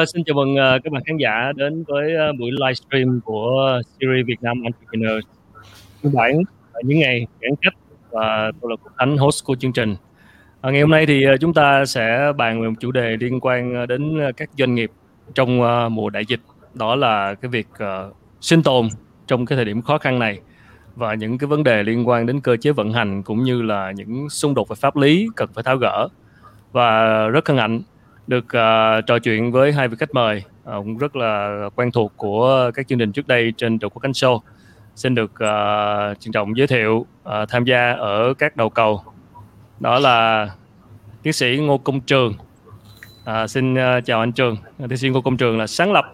Uh, xin chào mừng uh, các bạn khán giả đến với uh, buổi livestream của series Việt Nam Entrepreneurs. Phiên bạn những ngày giãn cách và tôi là Quốc Khánh host của chương trình. À, ngày hôm nay thì uh, chúng ta sẽ bàn về một chủ đề liên quan đến các doanh nghiệp trong uh, mùa đại dịch. Đó là cái việc uh, sinh tồn trong cái thời điểm khó khăn này và những cái vấn đề liên quan đến cơ chế vận hành cũng như là những xung đột về pháp lý cần phải tháo gỡ. Và rất hân hạnh được uh, trò chuyện với hai vị khách mời uh, cũng rất là quen thuộc của các chương trình trước đây trên Triệu Quốc Khánh Show. Xin được uh, trân trọng giới thiệu uh, tham gia ở các đầu cầu. Đó là tiến sĩ Ngô Công Trường. À, xin uh, chào anh Trường. Tiến sĩ Ngô Công Trường là sáng lập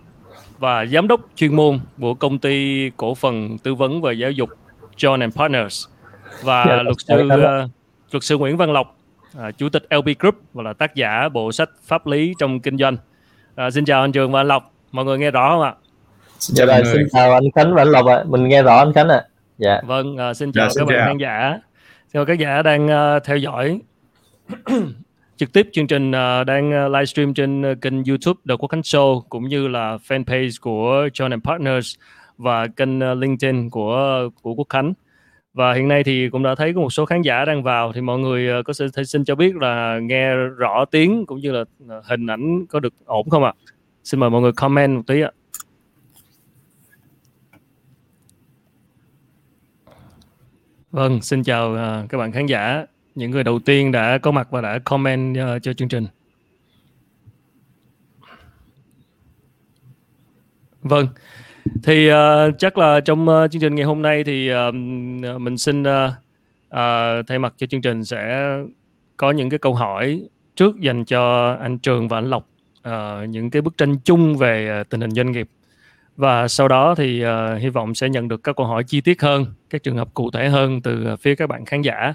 và giám đốc chuyên môn của công ty cổ phần tư vấn và giáo dục John and Partners và yeah, dạ, luật sư uh, luật sư Nguyễn Văn Lộc à, chủ tịch LB Group và là tác giả bộ sách pháp lý trong kinh doanh. À, xin chào anh Trường và anh Lộc, mọi người nghe rõ không ạ? Xin chào, dạ, xin chào anh Khánh và anh Lộc ạ, mình nghe rõ anh Khánh ạ. À. Dạ. Vâng, à, xin chào dạ, xin các chào. bạn khán giả. Chào các giả đang uh, theo dõi trực tiếp chương trình uh, đang uh, livestream trên uh, kênh YouTube The Quốc Khánh Show cũng như là fanpage của John and Partners và kênh uh, LinkedIn của của Quốc Khánh và hiện nay thì cũng đã thấy có một số khán giả đang vào thì mọi người ờ, có thể xin cho biết là nghe rõ tiếng cũng như là ờ, hình ảnh có được ổn không ạ? Xin mời mọi người comment một tí ạ. Vâng, xin chào ờ, các bạn khán giả, những người đầu tiên đã có mặt và đã comment cho chương trình. Vâng, thì uh, chắc là trong uh, chương trình ngày hôm nay thì uh, mình xin uh, uh, thay mặt cho chương trình sẽ có những cái câu hỏi trước dành cho anh Trường và anh Lộc uh, những cái bức tranh chung về uh, tình hình doanh nghiệp. Và sau đó thì uh, hy vọng sẽ nhận được các câu hỏi chi tiết hơn các trường hợp cụ thể hơn từ phía các bạn khán giả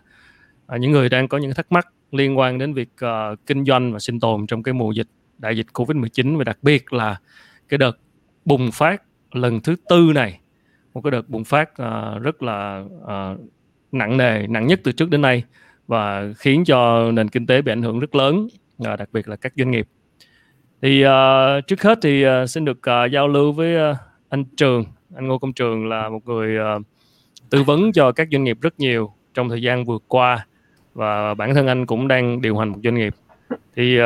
uh, những người đang có những thắc mắc liên quan đến việc uh, kinh doanh và sinh tồn trong cái mùa dịch đại dịch Covid-19 và đặc biệt là cái đợt bùng phát lần thứ tư này một cái đợt bùng phát uh, rất là uh, nặng nề nặng nhất từ trước đến nay và khiến cho nền kinh tế bị ảnh hưởng rất lớn uh, đặc biệt là các doanh nghiệp. Thì uh, trước hết thì uh, xin được uh, giao lưu với uh, anh Trường. Anh Ngô Công Trường là một người uh, tư vấn cho các doanh nghiệp rất nhiều trong thời gian vừa qua và bản thân anh cũng đang điều hành một doanh nghiệp. Thì uh,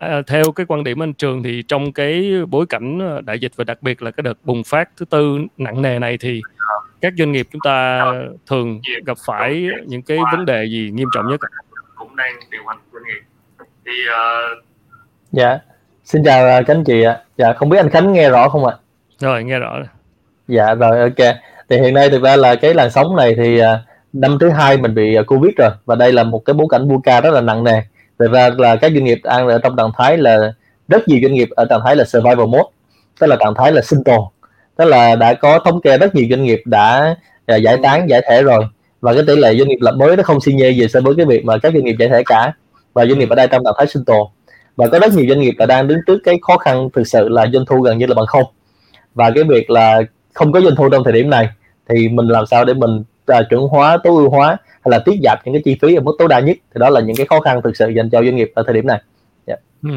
À, theo cái quan điểm anh Trường thì trong cái bối cảnh ờ, đại dịch và đặc biệt là cái đợt bùng phát thứ tư nặng nề này thì các doanh nghiệp chúng ta thường gặp phải những cái vấn đề gì nghiêm trọng nhất? Cũng đang điều hành doanh nghiệp. Thì uh... dạ xin chào ờ, các anh chị ạ. Dạ không biết anh Khánh nghe rõ không ạ? Rồi nghe rõ. Dạ rồi ok. Thì hiện nay thực ra là cái làn sóng này thì năm thứ hai mình bị Covid rồi và đây là một cái bối cảnh VUCA rất là nặng nề thực ra là các doanh nghiệp đang ở trong trạng thái là rất nhiều doanh nghiệp ở trạng thái là survival mode tức là trạng thái là sinh tồn. Tức là đã có thống kê rất nhiều doanh nghiệp đã à, giải tán giải thể rồi. Và cái tỷ lệ doanh nghiệp lập mới nó không xi nhê gì so với cái việc mà các doanh nghiệp giải thể cả. Và doanh nghiệp ở đây trong trạng thái sinh tồn. Và có rất nhiều doanh nghiệp là đang đứng trước cái khó khăn thực sự là doanh thu gần như là bằng không. Và cái việc là không có doanh thu trong thời điểm này thì mình làm sao để mình uh, chuẩn hóa tối ưu hóa hay là tiết giảm những cái chi phí ở mức tối đa nhất thì đó là những cái khó khăn thực sự dành cho doanh nghiệp ở thời điểm này yeah. Dạ. ừ.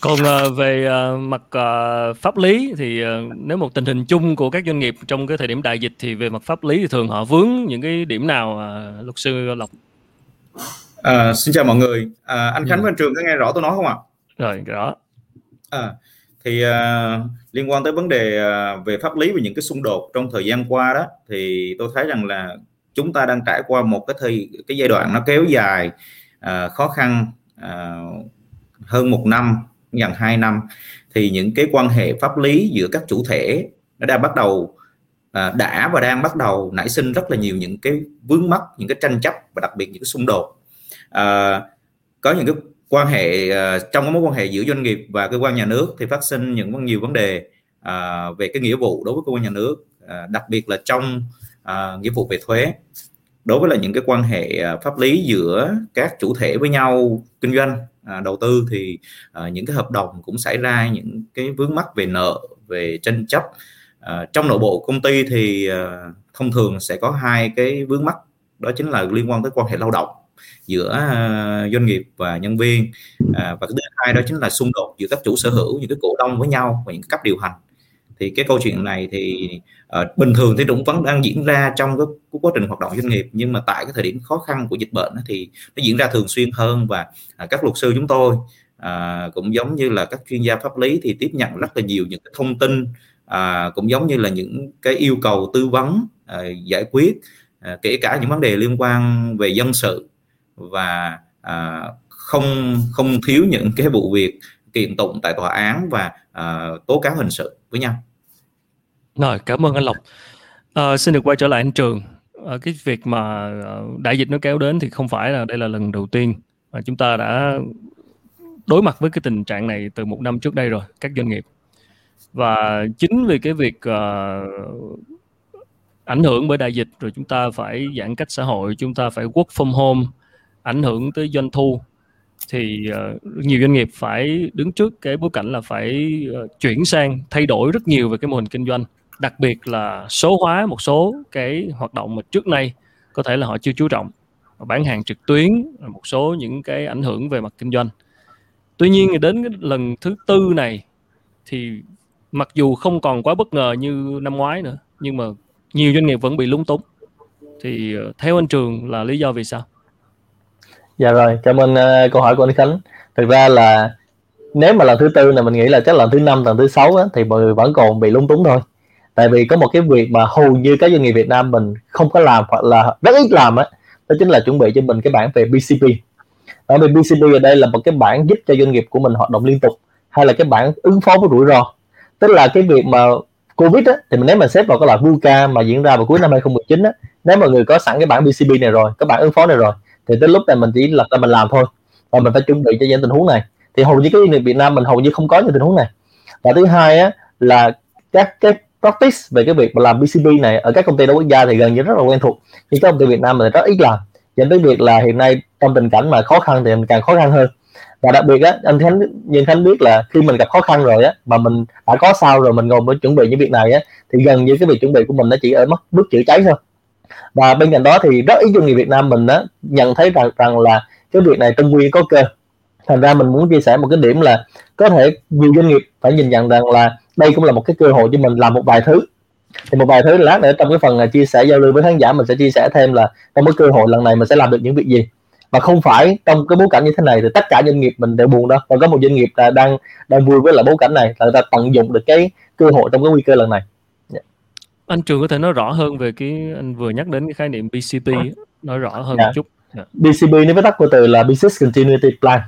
còn uh, về uh, mặt uh, pháp lý thì uh, nếu một tình hình chung của các doanh nghiệp trong cái thời điểm đại dịch thì về mặt pháp lý thì thường họ vướng những cái điểm nào uh, luật sư lộc à, xin chào mọi người à, anh khánh ừ. và anh trường có nghe rõ tôi nói không ạ rồi rõ à, thì uh, liên quan tới vấn đề uh, về pháp lý và những cái xung đột trong thời gian qua đó thì tôi thấy rằng là chúng ta đang trải qua một cái thời cái giai đoạn nó kéo dài uh, khó khăn uh, hơn một năm gần hai năm thì những cái quan hệ pháp lý giữa các chủ thể nó đã bắt đầu uh, đã và đang bắt đầu nảy sinh rất là nhiều những cái vướng mắc những cái tranh chấp và đặc biệt những cái xung đột. Uh, có những cái quan hệ ờ, trong cái mối quan hệ giữa doanh nghiệp và cơ quan nhà nước thì phát sinh những nhiều vấn đề ờ, về cái nghĩa vụ đối với cơ quan nhà nước ờ, đặc biệt là trong nghĩa vụ về thuế. Đối với là những cái quan hệ pháp lý giữa các chủ thể với nhau kinh doanh đầu tư thì những cái hợp đồng cũng xảy ra những cái vướng mắc về nợ, về tranh chấp. Trong nội bộ công ty thì thông thường sẽ có hai cái vướng mắc, đó chính là liên quan tới quan hệ lao động giữa à, doanh nghiệp và nhân viên. À, và cái thứ hai đó chính là xung đột giữa các chủ sở hữu những cái cổ đông với nhau và những cấp điều hành. Thì cái câu chuyện này thì uh, bình thường thì cũng vẫn đang diễn ra trong cái, cái quá trình hoạt động doanh nghiệp nhưng mà tại cái thời điểm khó khăn của dịch bệnh thì nó diễn ra thường xuyên hơn và uh, các luật sư chúng tôi uh, cũng giống như là các chuyên gia pháp lý thì tiếp nhận rất là nhiều những cái thông tin uh, cũng giống như là những cái yêu cầu tư vấn uh, giải quyết uh, kể cả những vấn đề liên quan về dân sự và à, không không thiếu những cái vụ việc kiện tụng tại tòa án và à, tố cáo hình sự với nhau rồi, cảm ơn anh Lộc. À, xin được quay trở lại anh Trường. À, cái việc mà ờ, đại dịch nó kéo đến thì không phải là đây là lần đầu tiên mà chúng ta đã đối mặt với cái tình trạng này từ một năm trước đây rồi, các doanh nghiệp. Và chính vì cái việc uh, ảnh hưởng bởi đại dịch rồi chúng ta phải giãn cách xã hội, chúng ta phải work from home, ảnh hưởng tới doanh thu thì uh, nhiều doanh nghiệp phải đứng trước cái bối cảnh là phải uh, chuyển sang thay đổi rất nhiều về cái mô hình kinh doanh. Đặc biệt là số hóa một số cái hoạt động mà trước nay có thể là họ chưa chú trọng bán hàng trực tuyến một số những cái ảnh hưởng về mặt kinh doanh. Tuy nhiên đến cái lần thứ tư này thì mặc dù không còn quá bất ngờ như năm ngoái nữa nhưng mà nhiều doanh nghiệp vẫn bị lúng túng. Thì ờ, theo anh trường là lý do vì sao? Dạ rồi cảm ơn uh, câu hỏi của anh khánh. Thực ra là nếu mà lần thứ tư này mình nghĩ là chắc lần thứ năm lần thứ sáu á, thì mọi người vẫn còn bị lung túng thôi. Tại vì có một cái việc mà hầu như các doanh nghiệp Việt Nam mình không có làm hoặc là rất ít làm á đó chính là chuẩn bị cho mình cái bản về BCP đó về BCP ở đây là một cái bản giúp cho doanh nghiệp của mình hoạt động liên tục hay là cái bản ứng phó với rủi ro. Tức là cái việc mà Covid á, thì mình nếu mà xếp vào cái loại VUCA mà diễn ra vào cuối năm 2019 á, nếu mọi người có sẵn cái bản BCP này rồi, cái bản ứng phó này rồi thì tới lúc này mình chỉ là mình làm thôi. Và mình phải chuẩn bị cho những tình huống này. Thì hầu như cái doanh nghiệp Việt Nam mình hầu như không có những tình huống này. Và thứ hai á, là các cái practice về cái việc mà làm BCP này ở các công ty đa quốc gia thì gần như rất là quen thuộc. Nhưng các công ty Việt Nam mình rất ít làm. Dẫn tới việc là hiện nay trong tình cảnh mà khó khăn thì mình càng khó khăn hơn. Và đặc biệt á anh khánh nhưng khánh biết là khi mình gặp khó khăn rồi á mà mình đã có sao rồi mình ngồi mới chuẩn bị những việc này á thì gần như cái việc chuẩn bị của mình nó chỉ ở mức bước chữa cháy thôi và bên cạnh đó thì rất ít doanh nghiệp Việt Nam mình đó nhận thấy rằng rằng là cái việc này tân quy có cơ thành ra mình muốn chia sẻ một cái điểm là có thể nhiều doanh nghiệp phải nhìn nhận rằng là đây cũng là một cái cơ hội cho mình làm một vài thứ. Thì một vài thứ lát nữa trong cái phần là chia sẻ giao lưu với khán giả mình sẽ chia sẻ thêm là trong cái cơ hội lần này mình sẽ làm được những việc gì. Mà không phải trong cái bối cảnh như thế này thì tất cả doanh nghiệp mình đều buồn đâu. Còn có một doanh nghiệp là đang đang vui với lại bối cảnh này là ta tận dụng được cái cơ hội trong cái nguy cơ lần này anh trường có thể nói rõ hơn về cái anh vừa nhắc đến cái khái niệm BCP nói rõ hơn yeah. một chút yeah. BCP nếu viết tắt của từ là Business Continuity Plan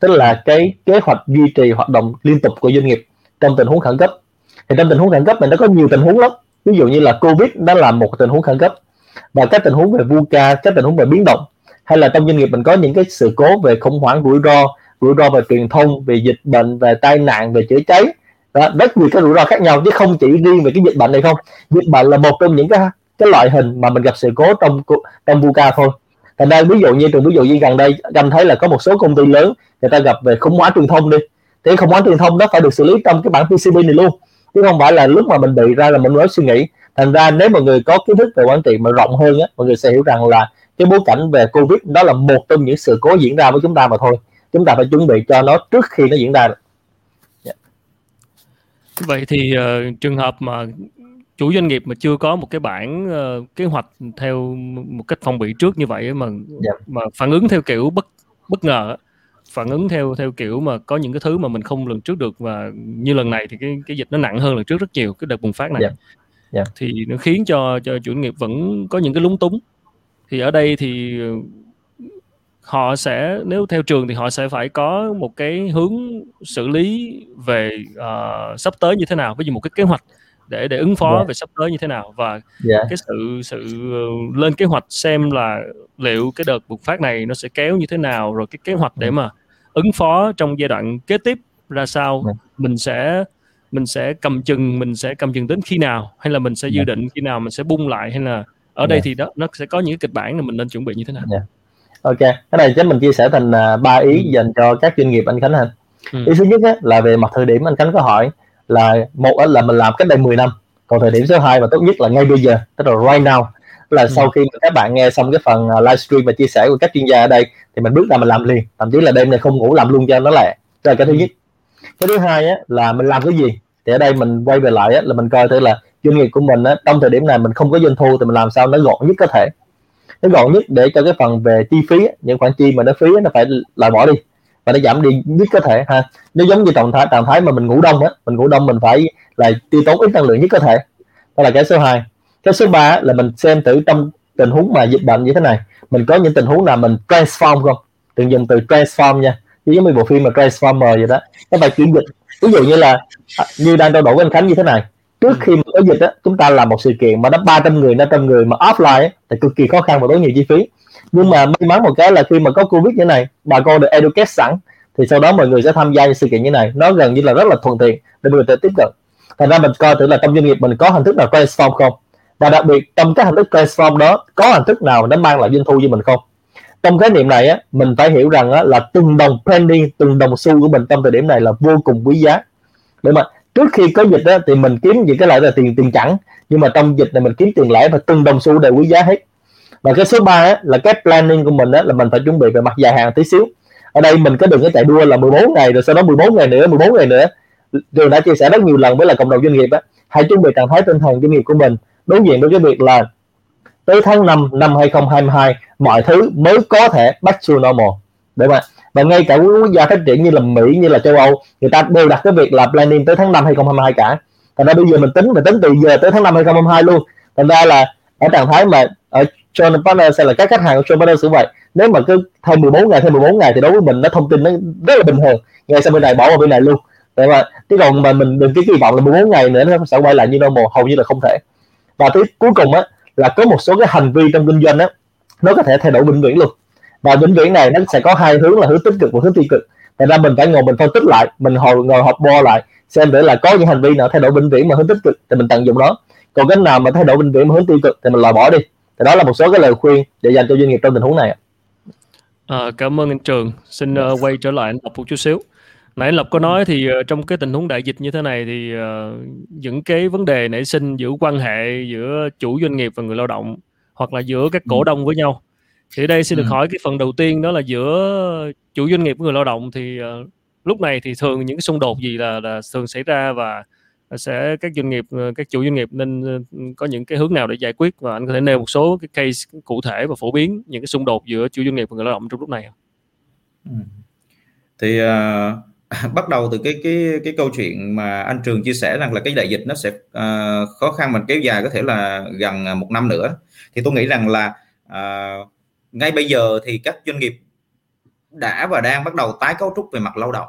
tức là cái kế hoạch duy trì hoạt động liên tục của doanh nghiệp trong tình huống khẩn cấp. Thì trong tình huống khẩn cấp mình nó có nhiều tình huống lắm. Ví dụ như là covid đó là một tình huống khẩn cấp và các tình huống về VUCA các tình huống về biến động. Hay là trong doanh nghiệp mình có những cái sự cố về khủng hoảng rủi ro rủi ro về truyền thông về dịch bệnh về tai nạn về chữa cháy đó, rất nhiều cái rủi ro khác nhau chứ không chỉ riêng về cái dịch bệnh này không. Dịch bệnh là một trong những cái cái loại hình mà mình gặp sự cố trong trong VUCA thôi. Thành ra ví dụ như trường ví dụ như gần đây anh thấy là có một số công ty lớn người ta gặp về khủng hoảng truyền thông đi. Thì khủng hoảng truyền thông đó phải được xử lý trong cái bản PCB này luôn chứ không phải là lúc mà mình bị ra là mình mới suy nghĩ. Thành ra nếu mọi người có kiến thức về quản trị mà rộng hơn á mọi người sẽ hiểu rằng là cái bối cảnh về covid đó là một trong những sự cố diễn ra với chúng ta mà thôi. Chúng ta phải chuẩn bị cho nó trước khi nó diễn ra vậy thì uh, trường hợp mà chủ doanh nghiệp mà chưa có một cái bản uh, kế hoạch theo một cách phòng bị trước như vậy mà yeah. Dạ. mà phản ứng theo kiểu bất bất ngờ phản ứng theo theo kiểu mà có những cái thứ mà mình không lường trước được và như lần này thì cái cái dịch nó nặng hơn lần trước rất nhiều cái đợt bùng phát này yeah. Yeah. thì nó khiến cho cho chủ nghiệp vẫn có những cái lúng túng thì ở đây thì họ sẽ nếu theo trường thì họ sẽ phải có một cái hướng xử lý về uh, sắp tới như thế nào ví dụ một cái kế hoạch để để ứng phó yeah. về sắp tới như thế nào và yeah. cái sự sự lên kế hoạch xem là liệu cái đợt bùng phát này nó sẽ kéo như thế nào rồi cái kế hoạch để mà ứng phó trong giai đoạn kế tiếp ra sao yeah. mình sẽ mình sẽ cầm chừng mình sẽ cầm chừng đến khi nào hay là mình sẽ dự định khi nào mình sẽ bung lại hay là ở đây thì đó nó sẽ có những kịch bản là mình nên chuẩn bị như thế nào yeah. Ok cái này chắc mình chia sẻ thành uh, ba ý ừ. dành cho các doanh nghiệp anh Khánh ha. Ừ. ý thứ nhất á, là về mặt thời điểm anh Khánh có hỏi là một là mình làm cách đây 10 năm còn thời điểm số 2 và tốt nhất là ngay bây giờ tức là right now. Là ừ. sau khi các bạn nghe xong cái phần à, livestream và chia sẻ của các chuyên gia ở đây thì mình bước ra mình làm liền thậm chí là đêm này không ngủ làm luôn cho nó lẹ. Đây là cái thứ nhất. Cái thứ hai á, là mình làm cái gì? Thì ở đây mình quay về lại á, là mình coi thử là doanh nghiệp của mình á, trong thời điểm này mình không có doanh thu thì mình làm sao nó gọn nhất có thể nó gọn nhất để cho cái phần về chi phí những khoản chi mà nó phí nó phải loại bỏ đi. Và nó giảm đi nhất có thể ha. Nó giống như trạng thái trạng thái mà mình ngủ đông á, mình ngủ đông mình phải là tiêu tốn ít năng lượng nhất có thể. Đó là cái số 2 cái số 3 là mình xem thử trong tình huống mà dịch bệnh như thế này. Mình có những tình huống nào mình transform không? Đừng dùng từ transform nha. Giống như bộ phim mà transformer vậy đó. Các bạn chuyển dịch. Ví dụ như là à, như đang trao đổi với anh Khánh như thế này trước khi mà có dịch á chúng ta làm một sự kiện mà nó 300 người 500 người mà offline thì cực kỳ khó khăn và tốn nhiều chi phí. Nhưng mà may mắn một cái là khi mà có covid như này bà con được educate sẵn thì sau đó mọi người sẽ tham gia sự kiện như này. Nó gần như là rất là thuận tiện để mọi người tiếp cận. Thành ra mình coi thử là trong doanh nghiệp mình có hình thức nào transform không? Và đặc biệt trong các hình thức transform đó có hình thức nào nó mang lại doanh thu cho mình không? Trong khái niệm này á mình phải hiểu rằng á, là từng đồng penny từng đồng xu của mình trong thời điểm này là vô cùng quý giá. Để mà trước khi có dịch đó thì mình kiếm những cái loại là tiền tiền chẳng nhưng mà trong dịch này mình kiếm tiền lẻ và từng đồng xu đều quý giá hết. Và cái số 3 á, là cái planning của mình á, là mình phải chuẩn bị về mặt dài hạn tí xíu. Ở đây mình có đừng có chạy đua là 14 ngày rồi sau đó 14 ngày nữa 14 ngày nữa. Trường đã chia sẻ rất nhiều lần với là cộng đồng doanh nghiệp á. Hãy chuẩn bị trạng thái tinh thần doanh nghiệp của mình. Đối diện với cái việc là tới tháng 5 năm 2022 mọi thứ mới có thể back to normal. Để mà và ngay cả quốc gia phát triển như là Mỹ, như là châu Âu, người ta đều đặt cái việc là planning tới tháng 5 2022 cả. Thành ra bây giờ mình tính mình tính từ giờ tới tháng 5 2022 luôn. Thành ra là ở trạng thái mà ở John Partner sẽ là các khách hàng của John Partner cũng vậy. Nếu mà cứ thêm 14 ngày, thêm 14 ngày thì đối với mình nó thông tin nó rất là bình thường. Ngay sau bên này bỏ vào bên này luôn. Để mà cái còn mà mình đừng cái kỳ vọng là 14 ngày nữa nó sẽ quay lại như normal, hầu như là không thể. Và thứ cuối cùng á, là có một số cái hành vi trong kinh doanh á, nó có thể thay đổi vĩnh viễn luôn và vĩnh viễn này nó sẽ có hai hướng là hướng tích cực và hướng tiêu cực. Thành ra mình phải ngồi mình phân tích lại mình hồi ngồi họp bo lại xem để là có những hành vi nào thay đổi vĩnh viễn mà hướng tích cực thì mình tận dụng nó còn cái nào mà thay đổi vĩnh viễn mà hướng tiêu cực thì mình loại bỏ đi. Thì đó là một số cái lời khuyên để dành cho doanh nghiệp trong tình huống này à, cảm ơn anh Trường. Xin uh, quay trở lại anh Lộc một chút xíu. Nãy anh Lộc có nói thì uh, trong cái tình huống đại dịch như thế này thì uh, những cái vấn đề nảy sinh giữa quan hệ giữa chủ doanh nghiệp và người lao động hoặc là giữa các cổ ừ. đông với nhau thì đây xin được ừ. hỏi cái phần đầu tiên đó là giữa chủ doanh nghiệp với người lao động thì uh, lúc này thì thường những cái xung đột gì là, là thường xảy ra và sẽ các doanh nghiệp ờ, các chủ doanh nghiệp nên ờ, có những cái hướng nào để giải quyết và anh có thể nêu một số cái case cụ thể và phổ biến những cái xung đột giữa chủ doanh nghiệp và người lao động trong lúc này không? Ừ. Thì uh, bắt đầu từ cái cái cái câu chuyện mà anh Trường chia sẻ rằng là cái đại dịch nó sẽ uh, khó khăn mà kéo dài có thể là gần một năm nữa thì tôi nghĩ rằng là uh, ngay bây giờ thì các doanh nghiệp đã và đang bắt đầu tái cấu trúc về mặt lao động.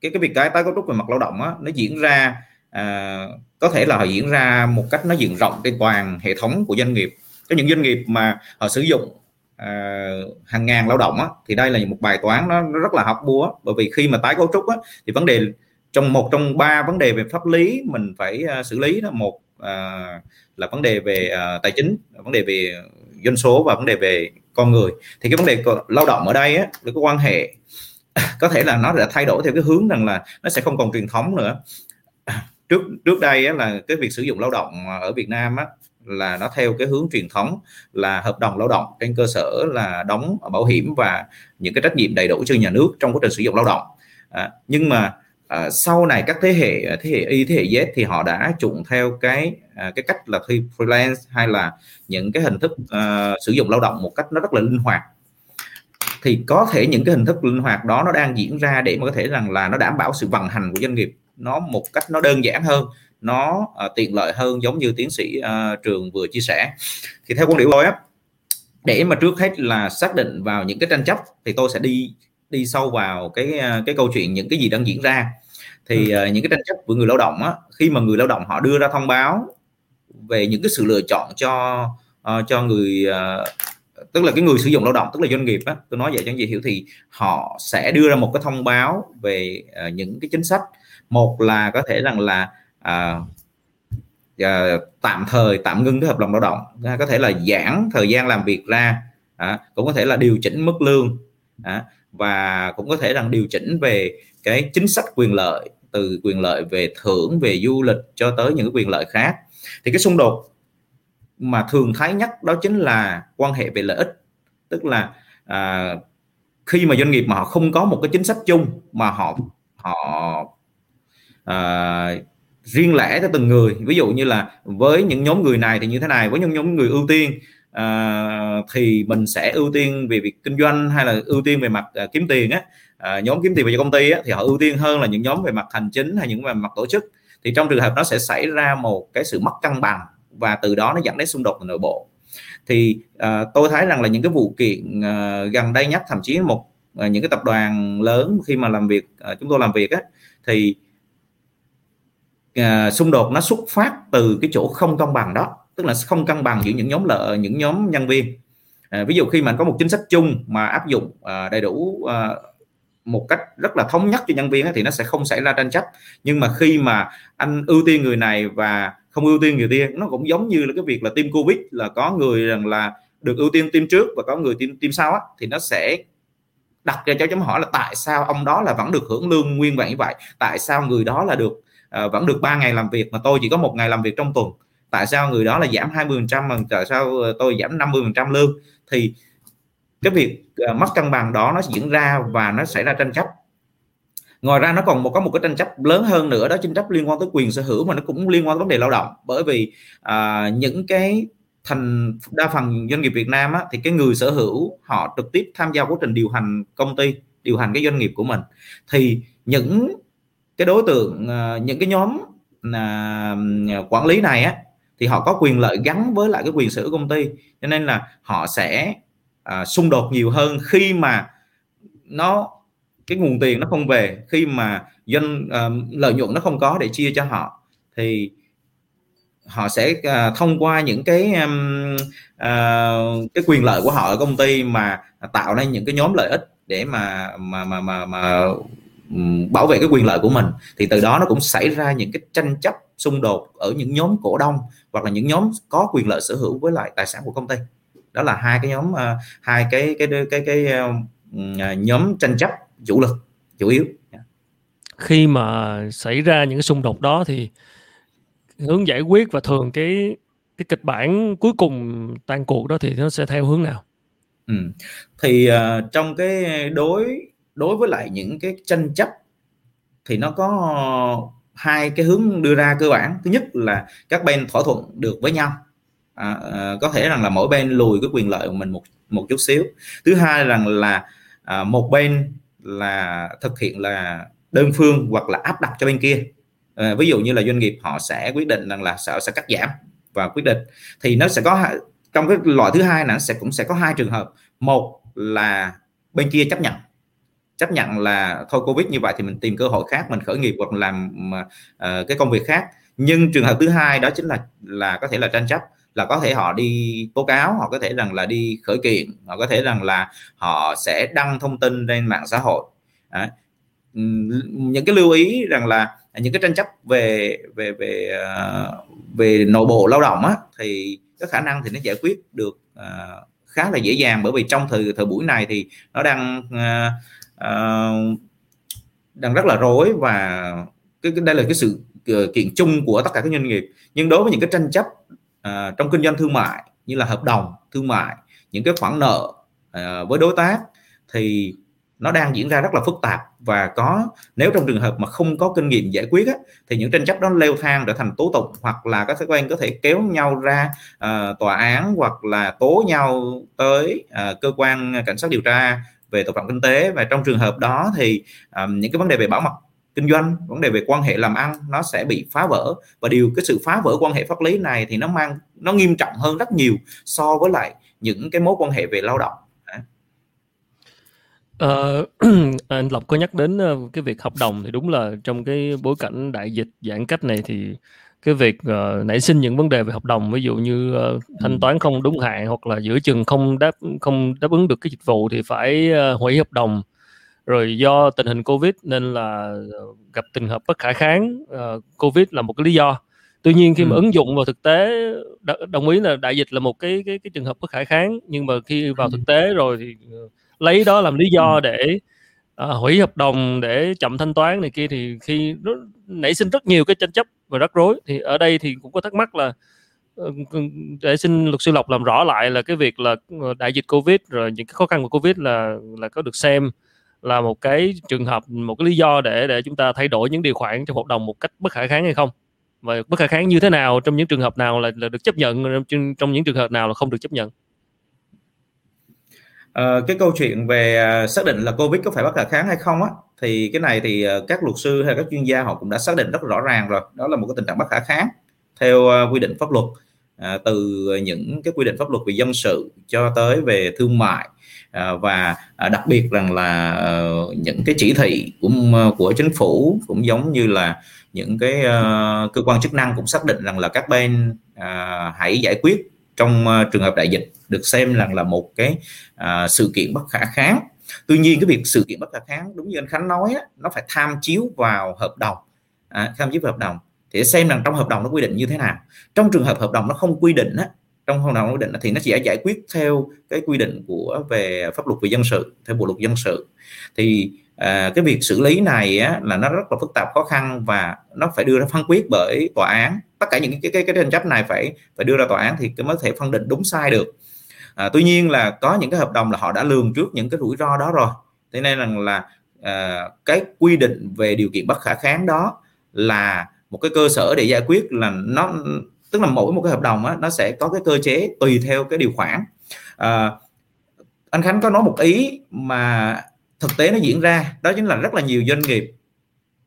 Cái cái việc cái tái cấu trúc về mặt lao động á, nó diễn ra à, có thể là họ diễn ra một cách nó diện rộng trên toàn hệ thống của doanh nghiệp. Có những doanh nghiệp mà họ sử dụng à, hàng ngàn lao động á, thì đây là một bài toán nó, nó rất là học búa. Bởi vì khi mà tái cấu trúc á, thì vấn đề trong một trong ba vấn đề về pháp lý mình phải uh, xử lý đó. Một uh, là vấn đề về uh, tài chính vấn đề về doanh số và vấn đề về con người thì cái vấn đề lao động ở đây á, cái quan hệ có thể là nó đã thay đổi theo cái hướng rằng là nó sẽ không còn truyền thống nữa. Trước trước đây á, là cái việc sử dụng lao động ở Việt Nam á, là nó theo cái hướng truyền thống là hợp đồng lao động trên cơ sở là đóng bảo hiểm và những cái trách nhiệm đầy đủ cho nhà nước trong quá trình sử dụng lao động. À, nhưng mà à, sau này các thế hệ ờ, thế hệ y thế hệ Z thì họ đã chuộng theo cái à, cái cách là khi freelance hay là những cái hình thức à, sử dụng lao động một cách nó rất là linh hoạt. Thì có thể những cái hình thức linh hoạt đó nó đang diễn ra để mà có thể rằng là nó đảm bảo sự vận hành của doanh nghiệp nó một cách nó đơn giản hơn nó uh, tiện lợi hơn giống như tiến sĩ uh, trường vừa chia sẻ. Thì theo quan điểm tôi á để mà trước hết là xác định vào những cái tranh chấp thì tôi sẽ đi đi sâu vào cái cái câu chuyện những cái gì đang diễn ra. Thì uh, những cái tranh chấp của người lao động á khi mà người lao động họ đưa ra thông báo về những cái sự lựa chọn cho uh, cho người uh, tức là cái người sử dụng lao động tức là doanh nghiệp á tôi nói vậy cho anh chị hiểu thì họ sẽ đưa ra một cái thông báo về uh, những cái chính sách. Một là có thể rằng là uh, uh, tạm thời tạm ngưng cái hợp đồng lao động có thể là giãn thời gian làm việc ra à, cũng có thể là điều chỉnh mức lương à, và cũng có thể rằng điều chỉnh về cái chính sách quyền lợi từ quyền lợi về thưởng về du lịch cho tới những quyền lợi khác. Thì cái xung đột mà thường thấy nhất đó chính là quan hệ về lợi ích. Tức là à, khi mà doanh nghiệp mà họ không có một cái chính sách chung mà họ họ à, riêng lẻ cho từng người. Ví dụ như là với những nhóm người này thì như thế này với những nhóm người ưu tiên à, thì mình sẽ ưu tiên về việc kinh doanh hay là ưu tiên về mặt à, kiếm tiền á. À, nhóm kiếm tiền về cho công ty á, thì họ ưu tiên hơn là những nhóm về mặt hành chính hay những về mặt tổ chức. Thì trong trường hợp nó sẽ xảy ra một cái sự mất cân bằng và từ đó nó dẫn đến xung đột nội bộ. Thì à, tôi thấy rằng là những cái vụ kiện à, gần đây nhất thậm chí một à, những cái tập đoàn lớn khi mà làm việc à, chúng tôi làm việc á thì à, xung đột nó xuất phát từ cái chỗ không công bằng đó tức là không cân bằng giữa những nhóm lợi những nhóm nhân viên. À, ví dụ khi mà có một chính sách chung mà áp dụng à, đầy đủ à, một cách rất là thống nhất cho nhân viên thì nó sẽ không xảy ra tranh chấp. Nhưng mà khi mà anh ưu tiên người này và không ưu tiên người kia nó cũng giống như là cái việc là tiêm covid là có người rằng là được ưu tiên tiêm trước và có người tiêm tiêm sau á, thì nó sẽ đặt ra cho chấm hỏi là tại sao ông đó là vẫn được hưởng lương nguyên vậy như vậy? Tại sao người đó là được uh, vẫn được 3 ngày làm việc mà tôi chỉ có một ngày làm việc trong tuần? Tại sao người đó là giảm 20% mà tại sao ờ, tôi giảm 50% lương? Thì cái việc ờ, mất cân bằng đó nó diễn ra và nó xảy ra tranh chấp. Ngoài ra nó còn một có một cái tranh chấp lớn hơn nữa đó tranh chấp liên quan tới quyền sở hữu mà nó cũng liên quan tới vấn đề lao động. Bởi vì à, những cái thành đa phần doanh nghiệp Việt Nam á, thì cái người sở hữu họ trực tiếp tham gia quá trình điều hành công ty điều hành cái doanh nghiệp của mình. Thì những cái đối tượng ờ, những cái nhóm à, quản lý này á thì họ có quyền lợi gắn với lại cái quyền sở hữu công ty. Cho nên là họ sẽ à, xung đột nhiều hơn khi mà nó cái nguồn tiền nó không về khi mà doanh à, lợi nhuận nó không có để chia cho họ. Thì họ sẽ à, thông qua những cái um, cái quyền lợi của họ ở công ty mà tạo nên những cái nhóm lợi ích để mà mà mà mà, mà bảo vệ cái quyền lợi của mình thì từ đó nó cũng xảy ra những cái tranh chấp xung đột ở những nhóm cổ đông hoặc là những nhóm có quyền lợi sở hữu với lại tài sản của công ty. Đó là hai cái nhóm uh, hai cái cái cái cái, cái uh, nhóm tranh chấp chủ lực chủ yếu. Khi mà xảy ra những cái xung đột đó thì hướng giải quyết và thường cái cái kịch bản cuối cùng tan cuộc đó thì nó sẽ theo hướng nào? Ừ. thì uh, trong cái đối đối với lại những cái tranh chấp thì nó có hai cái hướng đưa ra cơ bản. Thứ nhất là các bên thỏa thuận được với nhau. À, à, có thể rằng là mỗi bên lùi cái quyền lợi của mình một một chút xíu. Thứ hai rằng là à, một bên là thực hiện là đơn phương hoặc là áp đặt cho bên kia. À, ví dụ như là doanh nghiệp họ sẽ quyết định rằng là sợ sẽ cắt giảm và quyết định. Thì nó sẽ có trong cái loại thứ hai nó sẽ cũng sẽ có hai trường hợp. Một là bên kia chấp nhận chấp nhận là thôi covid như vậy thì mình tìm cơ hội khác mình khởi nghiệp hoặc làm uh, cái công việc khác. Nhưng trường hợp thứ hai đó chính là là có thể là tranh chấp là có thể họ đi tố cáo họ có thể rằng là đi khởi kiện họ có thể rằng là họ sẽ đăng thông tin lên mạng xã hội. À, những cái lưu ý rằng là những cái tranh chấp về về về ờ, về nội bộ lao động á thì có khả năng thì nó giải quyết được uh, khá là dễ dàng bởi vì trong thời thời buổi này thì nó đang uh, uh, đang rất là rối và cái, cái đây là cái sự ờ, kiện chung của tất cả các doanh nghiệp. Nhưng đối với những cái tranh chấp à, trong kinh doanh thương mại như là hợp đồng thương mại những cái khoản nợ à, với đối tác thì nó đang diễn ra rất là phức tạp. Và có nếu trong trường hợp mà không có kinh nghiệm giải quyết á, thì những tranh chấp đó leo thang trở thành tố tụng hoặc là các cơ quan có thể kéo nhau ra à, tòa án hoặc là tố nhau tới à, cơ quan cảnh sát điều tra về tội phạm kinh tế. Và trong trường hợp đó thì um, những cái vấn đề về bảo mật kinh doanh vấn đề về quan hệ làm ăn nó sẽ bị phá vỡ. Và điều cái sự phá vỡ quan hệ pháp lý này thì nó mang nó nghiêm trọng hơn rất nhiều so với lại những cái mối quan hệ về lao động. Ờ, anh Lộc có nhắc đến ờ, cái việc hợp đồng thì đúng là trong cái bối cảnh đại dịch giãn cách này thì cái việc uh, nảy sinh những vấn đề về hợp đồng ví dụ như uh, thanh toán không đúng hạn hoặc là giữa chừng không đáp không đáp ứng được cái dịch vụ thì phải uh, hủy hợp đồng. Rồi do tình hình covid nên là gặp tình hợp bất khả kháng uh, covid là một cái lý do. Tuy nhiên khi mà ứng dụng vào thực tế đồng ý là đại dịch là một cái cái cái trường hợp bất khả kháng nhưng mà khi vào thực tế rồi thì lấy đó làm lý do để à, hủy hợp đồng để chậm thanh toán này kia thì khi nó nảy sinh rất nhiều cái tranh chấp và rắc rối. Thì ở đây thì cũng có thắc mắc là ờ, để xin luật sư Lộc làm rõ lại là cái việc là ờ, đại dịch Covid rồi những cái khó khăn của Covid là là có được xem là một cái trường hợp một cái lý do để để chúng ta thay đổi những điều khoản trong hợp đồng một cách bất khả kháng hay không? Và bất khả kháng như thế nào trong những trường hợp nào là, là được chấp nhận trong, trong những trường hợp nào là không được chấp nhận? À, cái câu chuyện về à, xác định là covid có phải bất khả kháng hay không á thì cái này thì ờ, các luật sư hay các chuyên gia họ cũng đã xác định rất rõ ràng rồi. Đó là một cái tình trạng bất khả kháng theo ờ, quy định pháp luật. À, từ những cái quy định pháp luật về dân sự cho tới về thương mại à, và à, đặc biệt rằng là à, những cái chỉ thị của của chính phủ cũng giống như là những cái cơ quan chức năng cũng xác định rằng là các bên à, hãy giải quyết trong uh, trường hợp đại dịch được xem rằng là một cái uh, sự kiện bất khả kháng. Tuy nhiên cái việc sự kiện bất khả kháng đúng như anh khánh nói á, nó phải tham chiếu vào hợp đồng. À, tham chiếu vào hợp đồng thì xem rằng trong hợp đồng nó quy định như thế nào. Trong trường hợp hợp đồng nó không quy định á, trong hợp đồng quy định thì nó chỉ giải quyết theo cái quy định của về pháp luật về dân sự theo bộ luật dân sự. Thì à, cái việc xử lý này á, là nó rất là phức tạp khó khăn và nó phải đưa ra phán quyết bởi tòa án tất cả những cái cái cái tranh chấp này phải phải đưa ra tòa án thì mới thể phân định đúng sai được. À, tuy nhiên là có những cái hợp đồng là họ đã lường trước những cái rủi ro đó rồi. Thế nên rằng là à, cái quy định về điều kiện bất khả kháng đó là một cái cơ sở để giải quyết là nó tức là mỗi một cái hợp đồng á, nó sẽ có cái cơ chế tùy theo cái điều khoản. À, anh Khánh có nói một ý mà thực tế nó diễn ra đó chính là rất là nhiều doanh nghiệp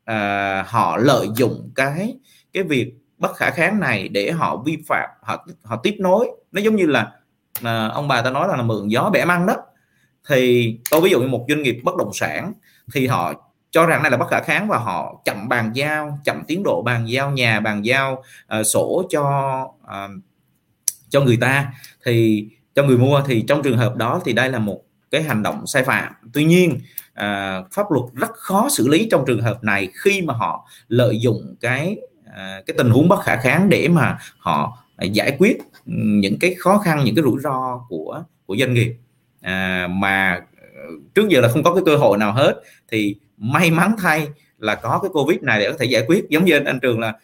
à, họ lợi dụng cái cái việc bất khả kháng này để họ vi phạm họ họ tiếp nối. Nó giống như là à, ông bà ta nói là, là mượn gió bẻ măng đó. Thì tôi ví dụ như một doanh nghiệp bất động sản thì họ cho rằng này là bất khả kháng và họ chậm bàn giao chậm tiến độ bàn giao nhà bàn giao uh, sổ cho uh, cho người ta. Thì cho người mua thì trong trường hợp đó thì đây là một cái hành động sai phạm. Tuy nhiên à, pháp luật rất khó xử lý trong trường hợp này khi mà họ lợi dụng cái cái tình huống bất khả kháng để mà họ giải quyết những cái khó khăn những cái rủi ro của của doanh nghiệp. À, mà trước giờ là không có cái cơ hội nào hết thì may mắn thay là có cái covid này để có thể giải quyết. Giống như anh, anh trường là